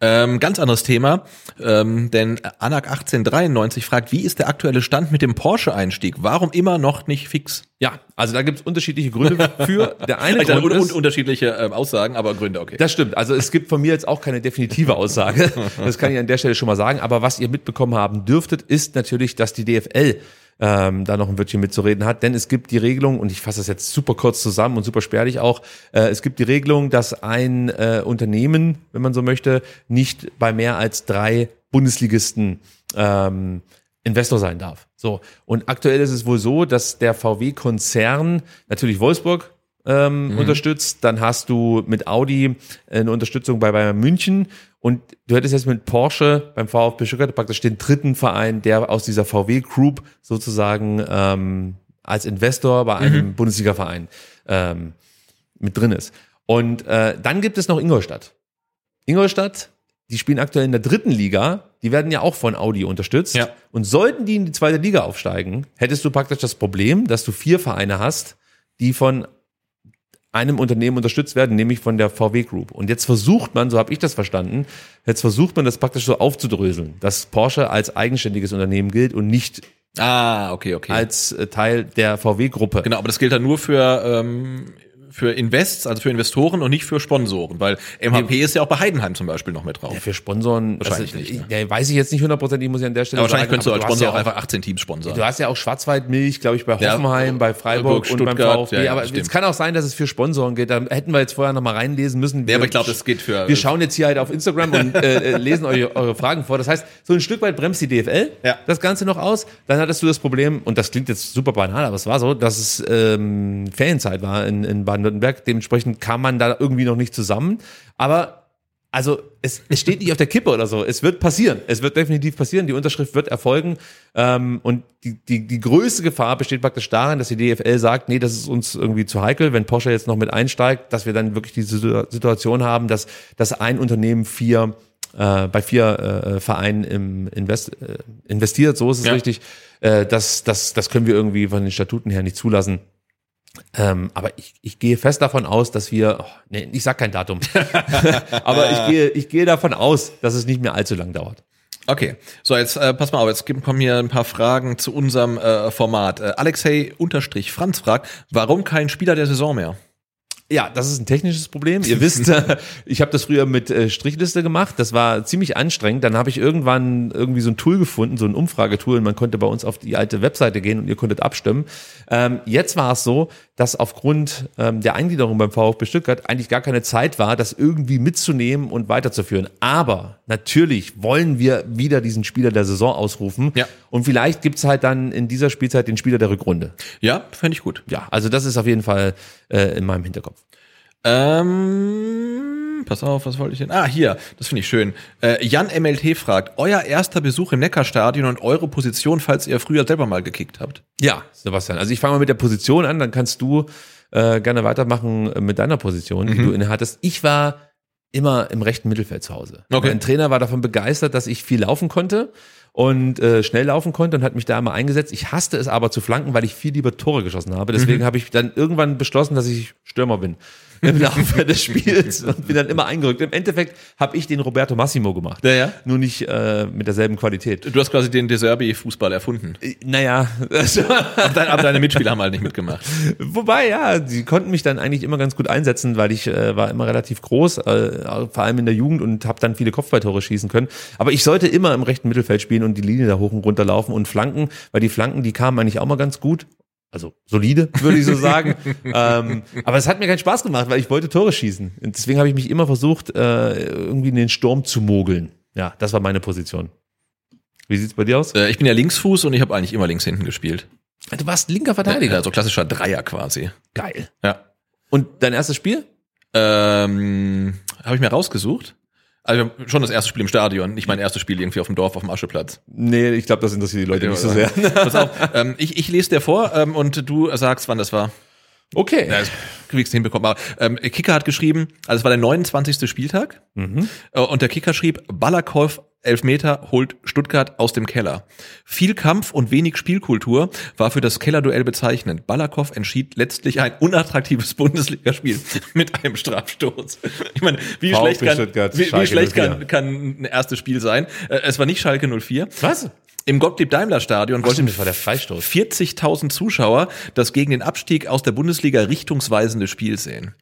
ähm, ganz anderes Thema, ähm, denn Anak 1893 fragt, wie ist der aktuelle Stand mit dem Porsche-Einstieg? Warum immer noch nicht fix? Ja, also da gibt es unterschiedliche Gründe für. Der [LAUGHS] eine Grund un ist, unterschiedliche äh, Aussagen, aber Gründe, okay. Das stimmt. Also es gibt von mir jetzt auch keine definitive Aussage. [LAUGHS] Das kann ich an der Stelle schon mal sagen. Aber was ihr mitbekommen haben dürftet, ist natürlich, dass die DFL ähm, da noch ein Wörtchen mitzureden hat. Denn es gibt die Regelung, und ich fasse das jetzt super kurz zusammen und super spärlich auch, äh, es gibt die Regelung, dass ein äh, Unternehmen, wenn man so möchte, nicht bei mehr als drei Bundesligisten ähm, Investor sein darf. So. Und aktuell ist es wohl so, dass der VW-Konzern natürlich Wolfsburg ähm, mhm. unterstützt. Dann hast du mit Audi eine Unterstützung bei Bayern München und du hättest jetzt mit Porsche beim VfB Stuttgart praktisch den dritten Verein, der aus dieser VW Group sozusagen ähm, als Investor bei einem mhm. Bundesliga-Verein ähm, mit drin ist. Und äh, dann gibt es noch Ingolstadt. Ingolstadt, die spielen aktuell in der dritten Liga, die werden ja auch von Audi unterstützt. Ja. Und sollten die in die zweite Liga aufsteigen, hättest du praktisch das Problem, dass du vier Vereine hast, die von einem Unternehmen unterstützt werden, nämlich von der VW Group. Und jetzt versucht man, so habe ich das verstanden, jetzt versucht man das praktisch so aufzudröseln, dass Porsche als eigenständiges Unternehmen gilt und nicht Ah, okay, okay. Als äh, Teil der VW-Gruppe. Genau, aber das gilt dann nur für ähm, für Invests, also für Investoren und nicht für Sponsoren, weil MHP nee. ist ja auch bei Heidenheim zum Beispiel noch mit drauf. Ja, für Sponsoren wahrscheinlich also, nicht. Ne? Ja, weiß ich jetzt nicht hundertprozentig, muss ich an der Stelle aber wahrscheinlich könntest du als Sponsor ja auch einfach 18 Teams sponsern. Du hast ja auch Schwarzwaldmilch, glaube ich, bei Hoffenheim, ja, bei Freiburg Stuttgart, und beim VfB. aber es kann auch sein, dass es für Sponsoren geht. Da hätten wir jetzt vorher noch mal reinlesen müssen. Ja, aber ich glaube, das geht für. Wir schauen jetzt hier halt auf Instagram und äh, äh, lesen eure, eure Fragen vor. Das heißt, so ein Stück weit bremst die DFL ja. das Ganze noch aus. Dann hattest du das Problem, und das klingt jetzt super banal, aber es war so, dass es ähm, Ferienzeit war in, in Baden-Württemberg. Dementsprechend kam man da irgendwie noch nicht zusammen. Aber also es, es steht nicht auf der Kippe oder so. Es wird passieren. Es wird definitiv passieren. Die Unterschrift wird erfolgen. Ähm, und die, die, die größte Gefahr besteht praktisch darin, dass die DFL sagt, nee, das ist uns irgendwie zu heikel, wenn Porsche jetzt noch mit einsteigt, dass wir dann wirklich diese Situation haben, dass, dass ein Unternehmen vier äh, bei vier äh, Vereinen im Invest, äh, investiert, so ist es ja. richtig. Äh, das, das, das können wir irgendwie von den Statuten her nicht zulassen. Ähm, aber ich, ich gehe fest davon aus, dass wir, oh, nee, ich sag kein Datum, [LAUGHS] aber ich gehe, ich gehe davon aus, dass es nicht mehr allzu lang dauert. Okay, so jetzt äh, pass mal auf, jetzt kommen hier ein paar Fragen zu unserem äh, Format. Äh, Alexei unterstrich Franz fragt, warum kein Spieler der Saison mehr? Ja, das ist ein technisches Problem. Ihr wisst, [LAUGHS] äh, ich habe das früher mit äh, Strichliste gemacht. Das war ziemlich anstrengend. Dann habe ich irgendwann irgendwie so ein Tool gefunden, so ein Umfragetool. Und man konnte bei uns auf die alte Webseite gehen und ihr konntet abstimmen. Ähm, jetzt war es so, dass aufgrund ähm, der Eingliederung beim VfB Stuttgart eigentlich gar keine Zeit war, das irgendwie mitzunehmen und weiterzuführen. Aber natürlich wollen wir wieder diesen Spieler der Saison ausrufen. Ja. Und vielleicht gibt's halt dann in dieser Spielzeit den Spieler der Rückrunde. Ja, fände ich gut. Ja, also das ist auf jeden Fall äh, in meinem Hinterkopf. Ähm, pass auf, was wollte ich denn? Ah, hier, das finde ich schön. Äh, Jan MLT fragt, euer erster Besuch im Neckarstadion und eure Position, falls ihr früher selber mal gekickt habt. Ja, Sebastian. Also ich fange mal mit der Position an, dann kannst du äh, gerne weitermachen mit deiner Position, die mhm. du innehattest. Ich war immer im rechten Mittelfeld zu Hause. Okay. Mein Trainer war davon begeistert, dass ich viel laufen konnte und äh, schnell laufen konnte und hat mich da immer eingesetzt. Ich hasste es aber zu flanken, weil ich viel lieber Tore geschossen habe. Deswegen habe ich dann irgendwann beschlossen, dass ich Stürmer bin im Laufe des Spiels und bin dann immer eingerückt. Im Endeffekt habe ich den Roberto Massimo gemacht. Ja, ja. Nur nicht äh, mit derselben Qualität. Du hast quasi den Deserbi-Fußball erfunden. Äh, Naja, also, [LAUGHS] Aber, dein, aber deine Mitspieler haben halt nicht mitgemacht. wobei, ja, die konnten mich dann eigentlich immer ganz gut einsetzen, weil ich äh, war immer relativ groß, äh, vor allem in der Jugend und habe dann viele Kopfballtore schießen können. Aber ich sollte immer im rechten Mittelfeld spielen und die Linie da hoch und runter laufen und flanken, weil die Flanken, die kamen eigentlich auch mal ganz gut. Also solide, würde ich so [LAUGHS] sagen. ähm, aber es hat mir keinen Spaß gemacht, weil ich wollte Tore schießen. Und deswegen habe ich mich immer versucht, äh, irgendwie in den Sturm zu mogeln. Ja, das war meine Position. Wie sieht's bei dir aus? Äh, ich bin ja Linksfuß und ich habe eigentlich immer links hinten gespielt. Du warst linker Verteidiger. Also klassischer Dreier quasi. Geil. Ja. Und dein erstes Spiel? Ähm, habe ich mir rausgesucht. Also schon das erste Spiel im Stadion, nicht mein erstes Spiel irgendwie auf dem Dorf auf dem Ascheplatz. Nee, ich glaube, das interessiert die Leute nicht so sehr. [LAUGHS] Pass auf, ähm, ich, ich lese dir vor ähm, und du sagst, wann das war. Okay. Ja, das kriegst du hinbekommen. Aber ähm, Kicker hat geschrieben, also es war der 29. Spieltag äh, und der Kicker schrieb, Ballerkauf Elfmeter holt Stuttgart aus dem Keller. Viel Kampf und wenig Spielkultur war für das Kellerduell bezeichnend. Balakow entschied letztlich ein unattraktives Bundesligaspiel [LAUGHS] mit einem Strafstoß. Ich meine, wie VfB schlecht, kann, wie, wie schlecht 04. kann, kann ein erstes Spiel sein? Äh, Es war nicht Schalke 04. Was? Im Gottlieb-Daimler-Stadion wollten stimmt, das war der Freistoß. 40.000 Zuschauer das gegen den Abstieg aus der Bundesliga richtungsweisende Spiel sehen.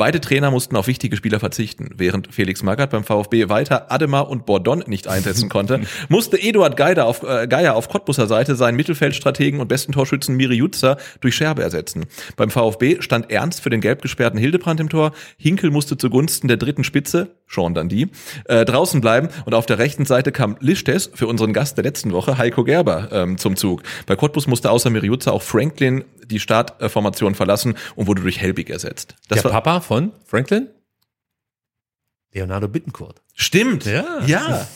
Beide Trainer mussten auf wichtige Spieler verzichten. Während Felix Magath beim VfB weiter Ademar und Bordon nicht einsetzen konnte, [LAUGHS] musste Eduard Geider auf, äh, Geier auf Cottbusser Seite seinen Mittelfeldstrategen und besten Torschützen Miri Jutzer durch Scherbe ersetzen. Beim VfB stand Ernst für den gelb gesperrten Hildebrand im Tor. Hinkel musste zugunsten der dritten Spitze, Sean Dundee, äh, draußen bleiben und auf der rechten Seite kam Lischtes für unseren Gast der letzten Woche, Heiko Gerber, ähm, zum Zug. Bei Cottbus musste außer Miri Jutzer auch Franklin die Startformation verlassen und wurde durch Helbig ersetzt. Das der war, Papa von Franklin? Leonardo Bittencourt. Stimmt. Ja. Ja.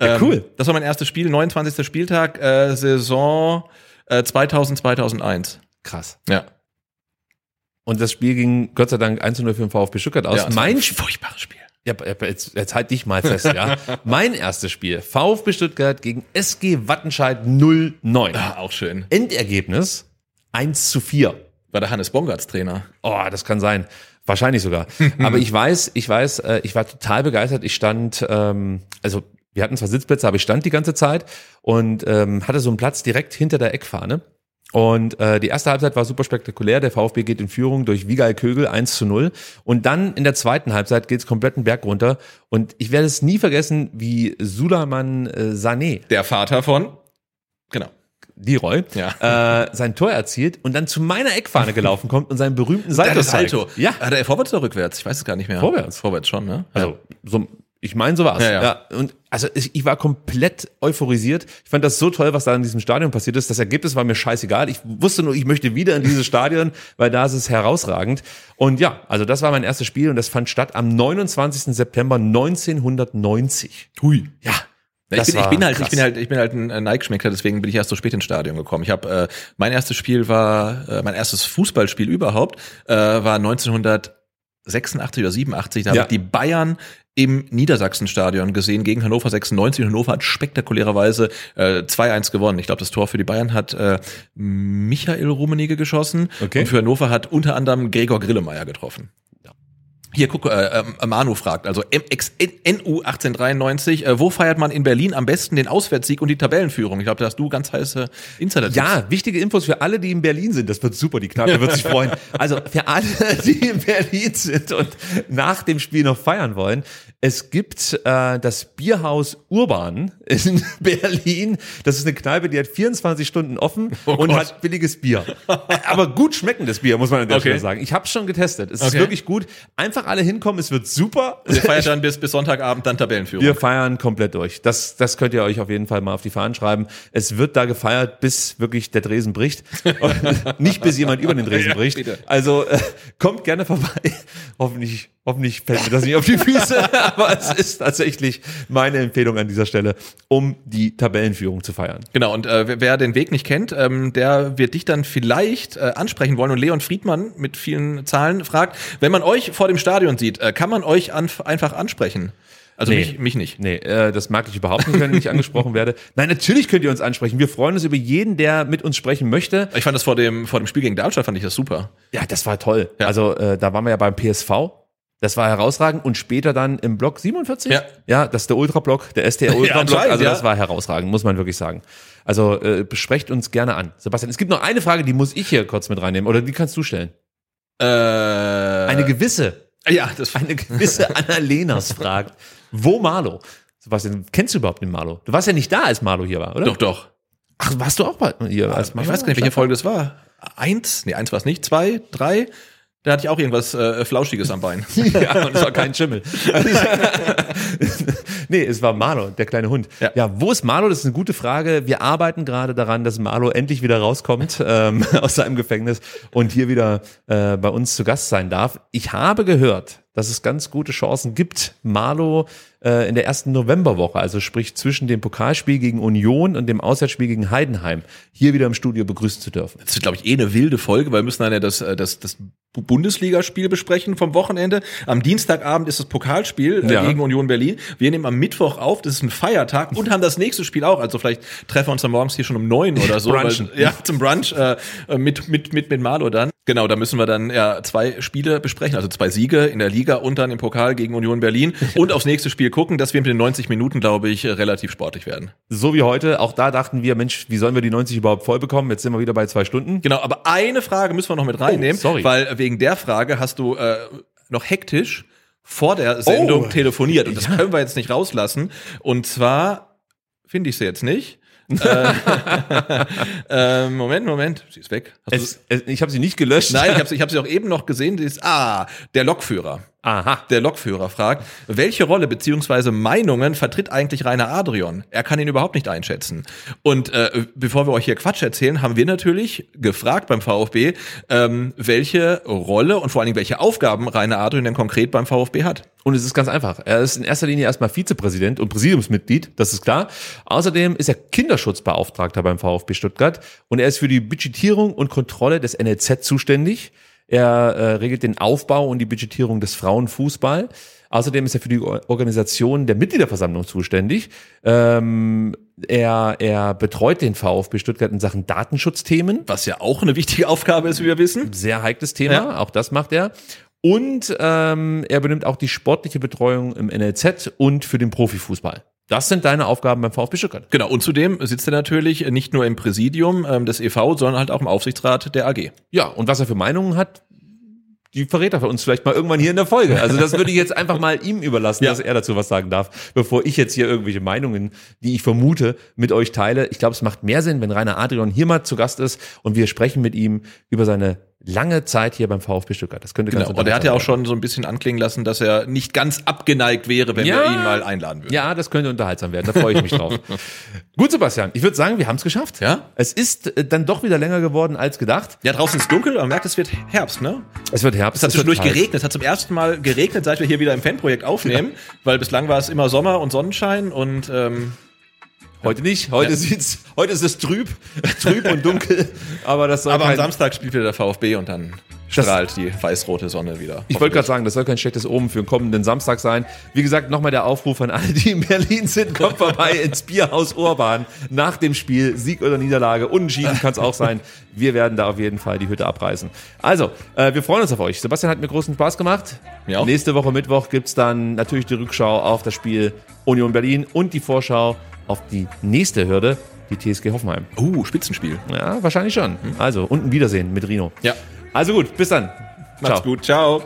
Ja, Ähm, cool. Das war mein erstes Spiel, 29. Spieltag, äh, Saison äh, 2000, 2001. Krass. Ja. Und das Spiel ging Gott sei Dank 1 0 für den VfB Stuttgart aus. ja mein ein furchtbares Spiel. Ja, jetzt, jetzt halt dich mal fest, ja. [LAUGHS] mein erstes Spiel, VfB Stuttgart gegen SG Wattenscheid 09. Ah, auch schön. Endergebnis 1 zu 4. War der Hannes Bongartz Trainer. Oh, das kann sein. Wahrscheinlich sogar. [LAUGHS] Aber ich weiß, ich weiß, äh, ich war total begeistert. Ich stand, ähm, also wir hatten zwar Sitzplätze, aber ich stand die ganze Zeit und ähm, hatte so einen Platz direkt hinter der Eckfahne. Und äh, die erste Halbzeit war super spektakulär. Der VfB geht in Führung durch Wigal Kögel 1 zu 0. Und dann in der zweiten Halbzeit geht es komplett einen Berg runter. Und ich werde es nie vergessen, wie Sulaman äh, Sané, Der Vater von. Genau. Leroy, Ja. äh, sein Tor erzielt und dann zu meiner Eckfahne gelaufen kommt und seinen berühmten Salto. Salto. Ja, Hat er vorwärts oder rückwärts? Ich weiß es gar nicht mehr. Vorwärts. Vorwärts schon, ne? Also, so, ich meine, so war's. Ja, ja. Ja, und also ich, ich war komplett euphorisiert. Ich fand das so toll, was da in diesem Stadion passiert ist. Das Ergebnis war mir scheißegal. Ich wusste nur, ich möchte wieder in dieses Stadion, [LAUGHS] weil da ist es herausragend. Und ja, also das war mein erstes Spiel und das fand statt am 29. September 1990. Hui. Ja. Ich, bin, ich bin halt, krass. ich bin halt, ich bin halt ein Nike-Schmeckler, deswegen bin ich erst so spät ins Stadion gekommen. Ich habe äh, mein erstes Spiel war, äh, mein erstes Fußballspiel überhaupt äh, war 1986 oder 87. Da Ja. habe ich die Bayern im Niedersachsenstadion gesehen gegen Hannover 96 und Hannover hat spektakulärerweise äh, 2-1 gewonnen. Ich glaube, das Tor für die Bayern hat äh, Michael Rummenigge geschossen Okay. und für Hannover hat unter anderem Gregor Grillemeyer getroffen. Hier, guck, äh, äh, Manu fragt, also MX NU 1893, äh, wo feiert man in Berlin am besten den Auswärtssieg und die Tabellenführung? Ich glaube, da hast du ganz heiße insider Ja, wichtige Infos für alle, die in Berlin sind. Das wird super, die Kneipe wird sich freuen. [LAUGHS] Also für alle, die in Berlin sind und nach dem Spiel noch feiern wollen. Es gibt äh, das Bierhaus Urban in [LAUGHS] Berlin. Das ist eine Kneipe, die hat 24 Stunden offen und Gott. hat billiges Bier. Aber gut schmeckendes Bier, muss man an der Okay. Stelle sagen. Ich habe schon getestet. Es ist Okay. wirklich gut. Einfach alle hinkommen, es wird super. Ihr feiert dann bis, bis Sonntagabend dann Tabellenführung. Wir feiern komplett durch. Das, das könnt ihr euch auf jeden Fall mal auf die Fahnen schreiben. Es wird da gefeiert, bis wirklich der Dresen bricht. [LAUGHS] Nicht bis jemand über den Dresen Ja, bricht. bitte. Also äh, kommt gerne vorbei. Hoffentlich, hoffentlich fällt mir das nicht auf die Füße. [LAUGHS] Aber es ist tatsächlich meine Empfehlung an dieser Stelle, um die Tabellenführung zu feiern. Genau, und äh, wer- den Weg nicht kennt, ähm, der wird dich dann vielleicht äh, ansprechen wollen. Und Leon Friedmann mit vielen Zahlen fragt, wenn man euch vor dem Stadion sieht, äh, kann man euch anf einfach ansprechen? Also Nee. mich, mich nicht. Nee, äh, das mag ich überhaupt nicht, wenn ich angesprochen werde. [LAUGHS] Nein, natürlich könnt ihr uns ansprechen. Wir freuen uns über jeden, der mit uns sprechen möchte. Ich fand das vor dem, vor dem Spiel gegen Darmstadt fand ich das super. Ja, das war toll. Also äh, da waren wir ja beim PSV. Das war herausragend und später dann im Block 47. Ja. ja das ist der Ultra-Block, der STR [LAUGHS] Ultra-Block. anscheinend, also ja. das war herausragend, muss man wirklich sagen. Also äh, besprecht uns gerne an. Sebastian, es gibt noch eine Frage, die muss ich hier kurz mit reinnehmen. Oder die kannst du stellen. Äh, Eine gewisse, ja, das [LAUGHS] eine gewisse Annalenas fragt, wo Marlo? Sebastian, kennst du überhaupt den Marlo? Du warst ja nicht da, als Marlo hier war, oder? doch, doch. Ach, warst du auch bei hier als Ich Marlo? weiß gar nicht, welche Folge das war. Eins? Nee, eins war es nicht. Zwei? Drei? Da hatte ich auch irgendwas äh, Flauschiges am Bein. [LAUGHS] [LAUGHS] ja, und es war kein Schimmel. [LAUGHS] nee, es war Marlo, der kleine Hund. Ja. Ja. wo ist Marlo? Das ist eine gute Frage. Wir arbeiten gerade daran, dass Marlo endlich wieder rauskommt ähm, aus seinem Gefängnis und hier wieder äh, bei uns zu Gast sein darf. Ich habe gehört, dass es ganz gute Chancen gibt, Marlo äh, in der ersten Novemberwoche, also sprich zwischen dem Pokalspiel gegen Union und dem Auswärtsspiel gegen Heidenheim, hier wieder im Studio begrüßen zu dürfen. Das wird, glaube ich, eh eine wilde Folge, weil wir müssen dann ja das, äh, das, das Bundesligaspiel besprechen vom Wochenende. Am Dienstagabend ist das Pokalspiel äh, Ja. gegen Union Berlin. Wir nehmen am Mittwoch auf, das ist ein Feiertag und haben das nächste Spiel auch. Also vielleicht treffen wir uns dann morgens hier schon um neun oder so. Brunchen. Weil, ja, zum Brunch äh, mit, mit, mit, mit Marlo dann. Genau, da müssen wir dann ja zwei Spiele besprechen, also zwei Siege in der Liga und dann im Pokal gegen Union Berlin und aufs nächste Spiel gucken, dass wir mit den 90 Minuten, glaube ich, relativ sportlich werden. So wie heute, auch da dachten wir, Mensch, wie sollen wir die 90 überhaupt voll bekommen? Jetzt sind wir wieder bei zwei Stunden. Genau, aber eine Frage müssen wir noch mit reinnehmen, Oh, sorry. weil wegen der Frage hast du äh, noch hektisch vor der Sendung Oh. telefoniert und das [LAUGHS] können wir jetzt nicht rauslassen. Und zwar finde ich sie jetzt nicht. äh, [LAUGHS] äh, Moment, Moment, sie ist weg. Es, es, ich habe sie nicht gelöscht. Nein, ich [LAUGHS] habe sie, ich hab sie auch eben noch gesehen. Die ist, ah, der Lokführer. Aha. Der Lokführer fragt, welche Rolle beziehungsweise Meinungen vertritt eigentlich Rainer Adrian? Er kann ihn überhaupt nicht einschätzen. Und äh, bevor wir euch hier Quatsch erzählen, haben wir natürlich gefragt beim VfB, ähm, welche Rolle und vor allen Dingen welche Aufgaben Rainer Adrian denn konkret beim VfB hat. Und es ist ganz einfach. Er ist in erster Linie erstmal Vizepräsident und Präsidiumsmitglied, das ist klar. Außerdem ist er Kinderschutzbeauftragter beim VfB Stuttgart und er ist für die Budgetierung und Kontrolle des NLZ zuständig. Er äh, regelt den Aufbau und die Budgetierung des Frauenfußball. Außerdem ist er für die Or- Organisation der Mitgliederversammlung zuständig. Ähm, er, er betreut den VfB Stuttgart in Sachen Datenschutzthemen. Was ja auch eine wichtige Aufgabe ist, wie wir wissen. Sehr heikles Thema, Ja. auch das macht er. Und ähm, er übernimmt auch die sportliche Betreuung im NLZ und für den Profifußball. Das sind deine Aufgaben beim VfB Stuttgart. Genau, und zudem sitzt er natürlich nicht nur im Präsidium ähm, des EV, sondern halt auch im Aufsichtsrat der AG. Ja, und was er für Meinungen hat, die verrät er für uns vielleicht mal irgendwann hier in der Folge. Also das würde ich jetzt einfach mal ihm überlassen, Ja. dass er dazu was sagen darf, bevor ich jetzt hier irgendwelche Meinungen, die ich vermute, mit euch teile. Ich glaube, es macht mehr Sinn, wenn Rainer Adrian hier mal zu Gast ist und wir sprechen mit ihm über seine lange Zeit hier beim VfB Stuttgart. Das könnte ganz Genau. Und er hat ja auch schon so ein bisschen anklingen lassen, dass er nicht ganz abgeneigt wäre, wenn Ja. wir ihn mal einladen würden. Ja, das könnte unterhaltsam werden. Da freue ich mich drauf. [LAUGHS] Gut, Sebastian. Ich würde sagen, wir haben es geschafft. Ja? Es ist äh, dann doch wieder länger geworden als gedacht. Ja, draußen ist dunkel, man merkt, es wird Herbst, ne? Es wird Herbst. Es hat zwischendurch geregnet, es hat zum ersten Mal geregnet, seit wir hier wieder im Fanprojekt aufnehmen, weil bislang war es immer Sommer und Sonnenschein und ähm, Heute nicht. Heute Ja. sieht's. Heute ist es trüb, trüb und dunkel. [LAUGHS] Aber das soll aber am kein, Samstag spielt wieder der VfB und dann strahlt die weiß-rote Sonne wieder. Ich wollte gerade sagen, das soll kein schlechtes Omen für den kommenden Samstag sein. Wie gesagt, nochmal der Aufruf an alle, die in Berlin sind, kommt vorbei [LAUGHS] ins Bierhaus Urban nach dem Spiel, Sieg oder Niederlage, unentschieden kann es auch sein. Wir werden da auf jeden Fall die Hütte abreißen. Also, äh, wir freuen uns auf euch. Sebastian hat mir großen Spaß gemacht. Mir auch. Nächste Woche Mittwoch gibt's dann natürlich die Rückschau auf das Spiel Union Berlin und die Vorschau auf die nächste Hürde, die TSG Hoffenheim. Oh, uh, Spitzenspiel. Ja, wahrscheinlich schon. Mhm. Also, unten Wiedersehen mit Rino. Ja. Also gut, bis dann. Macht's ciao. gut, ciao.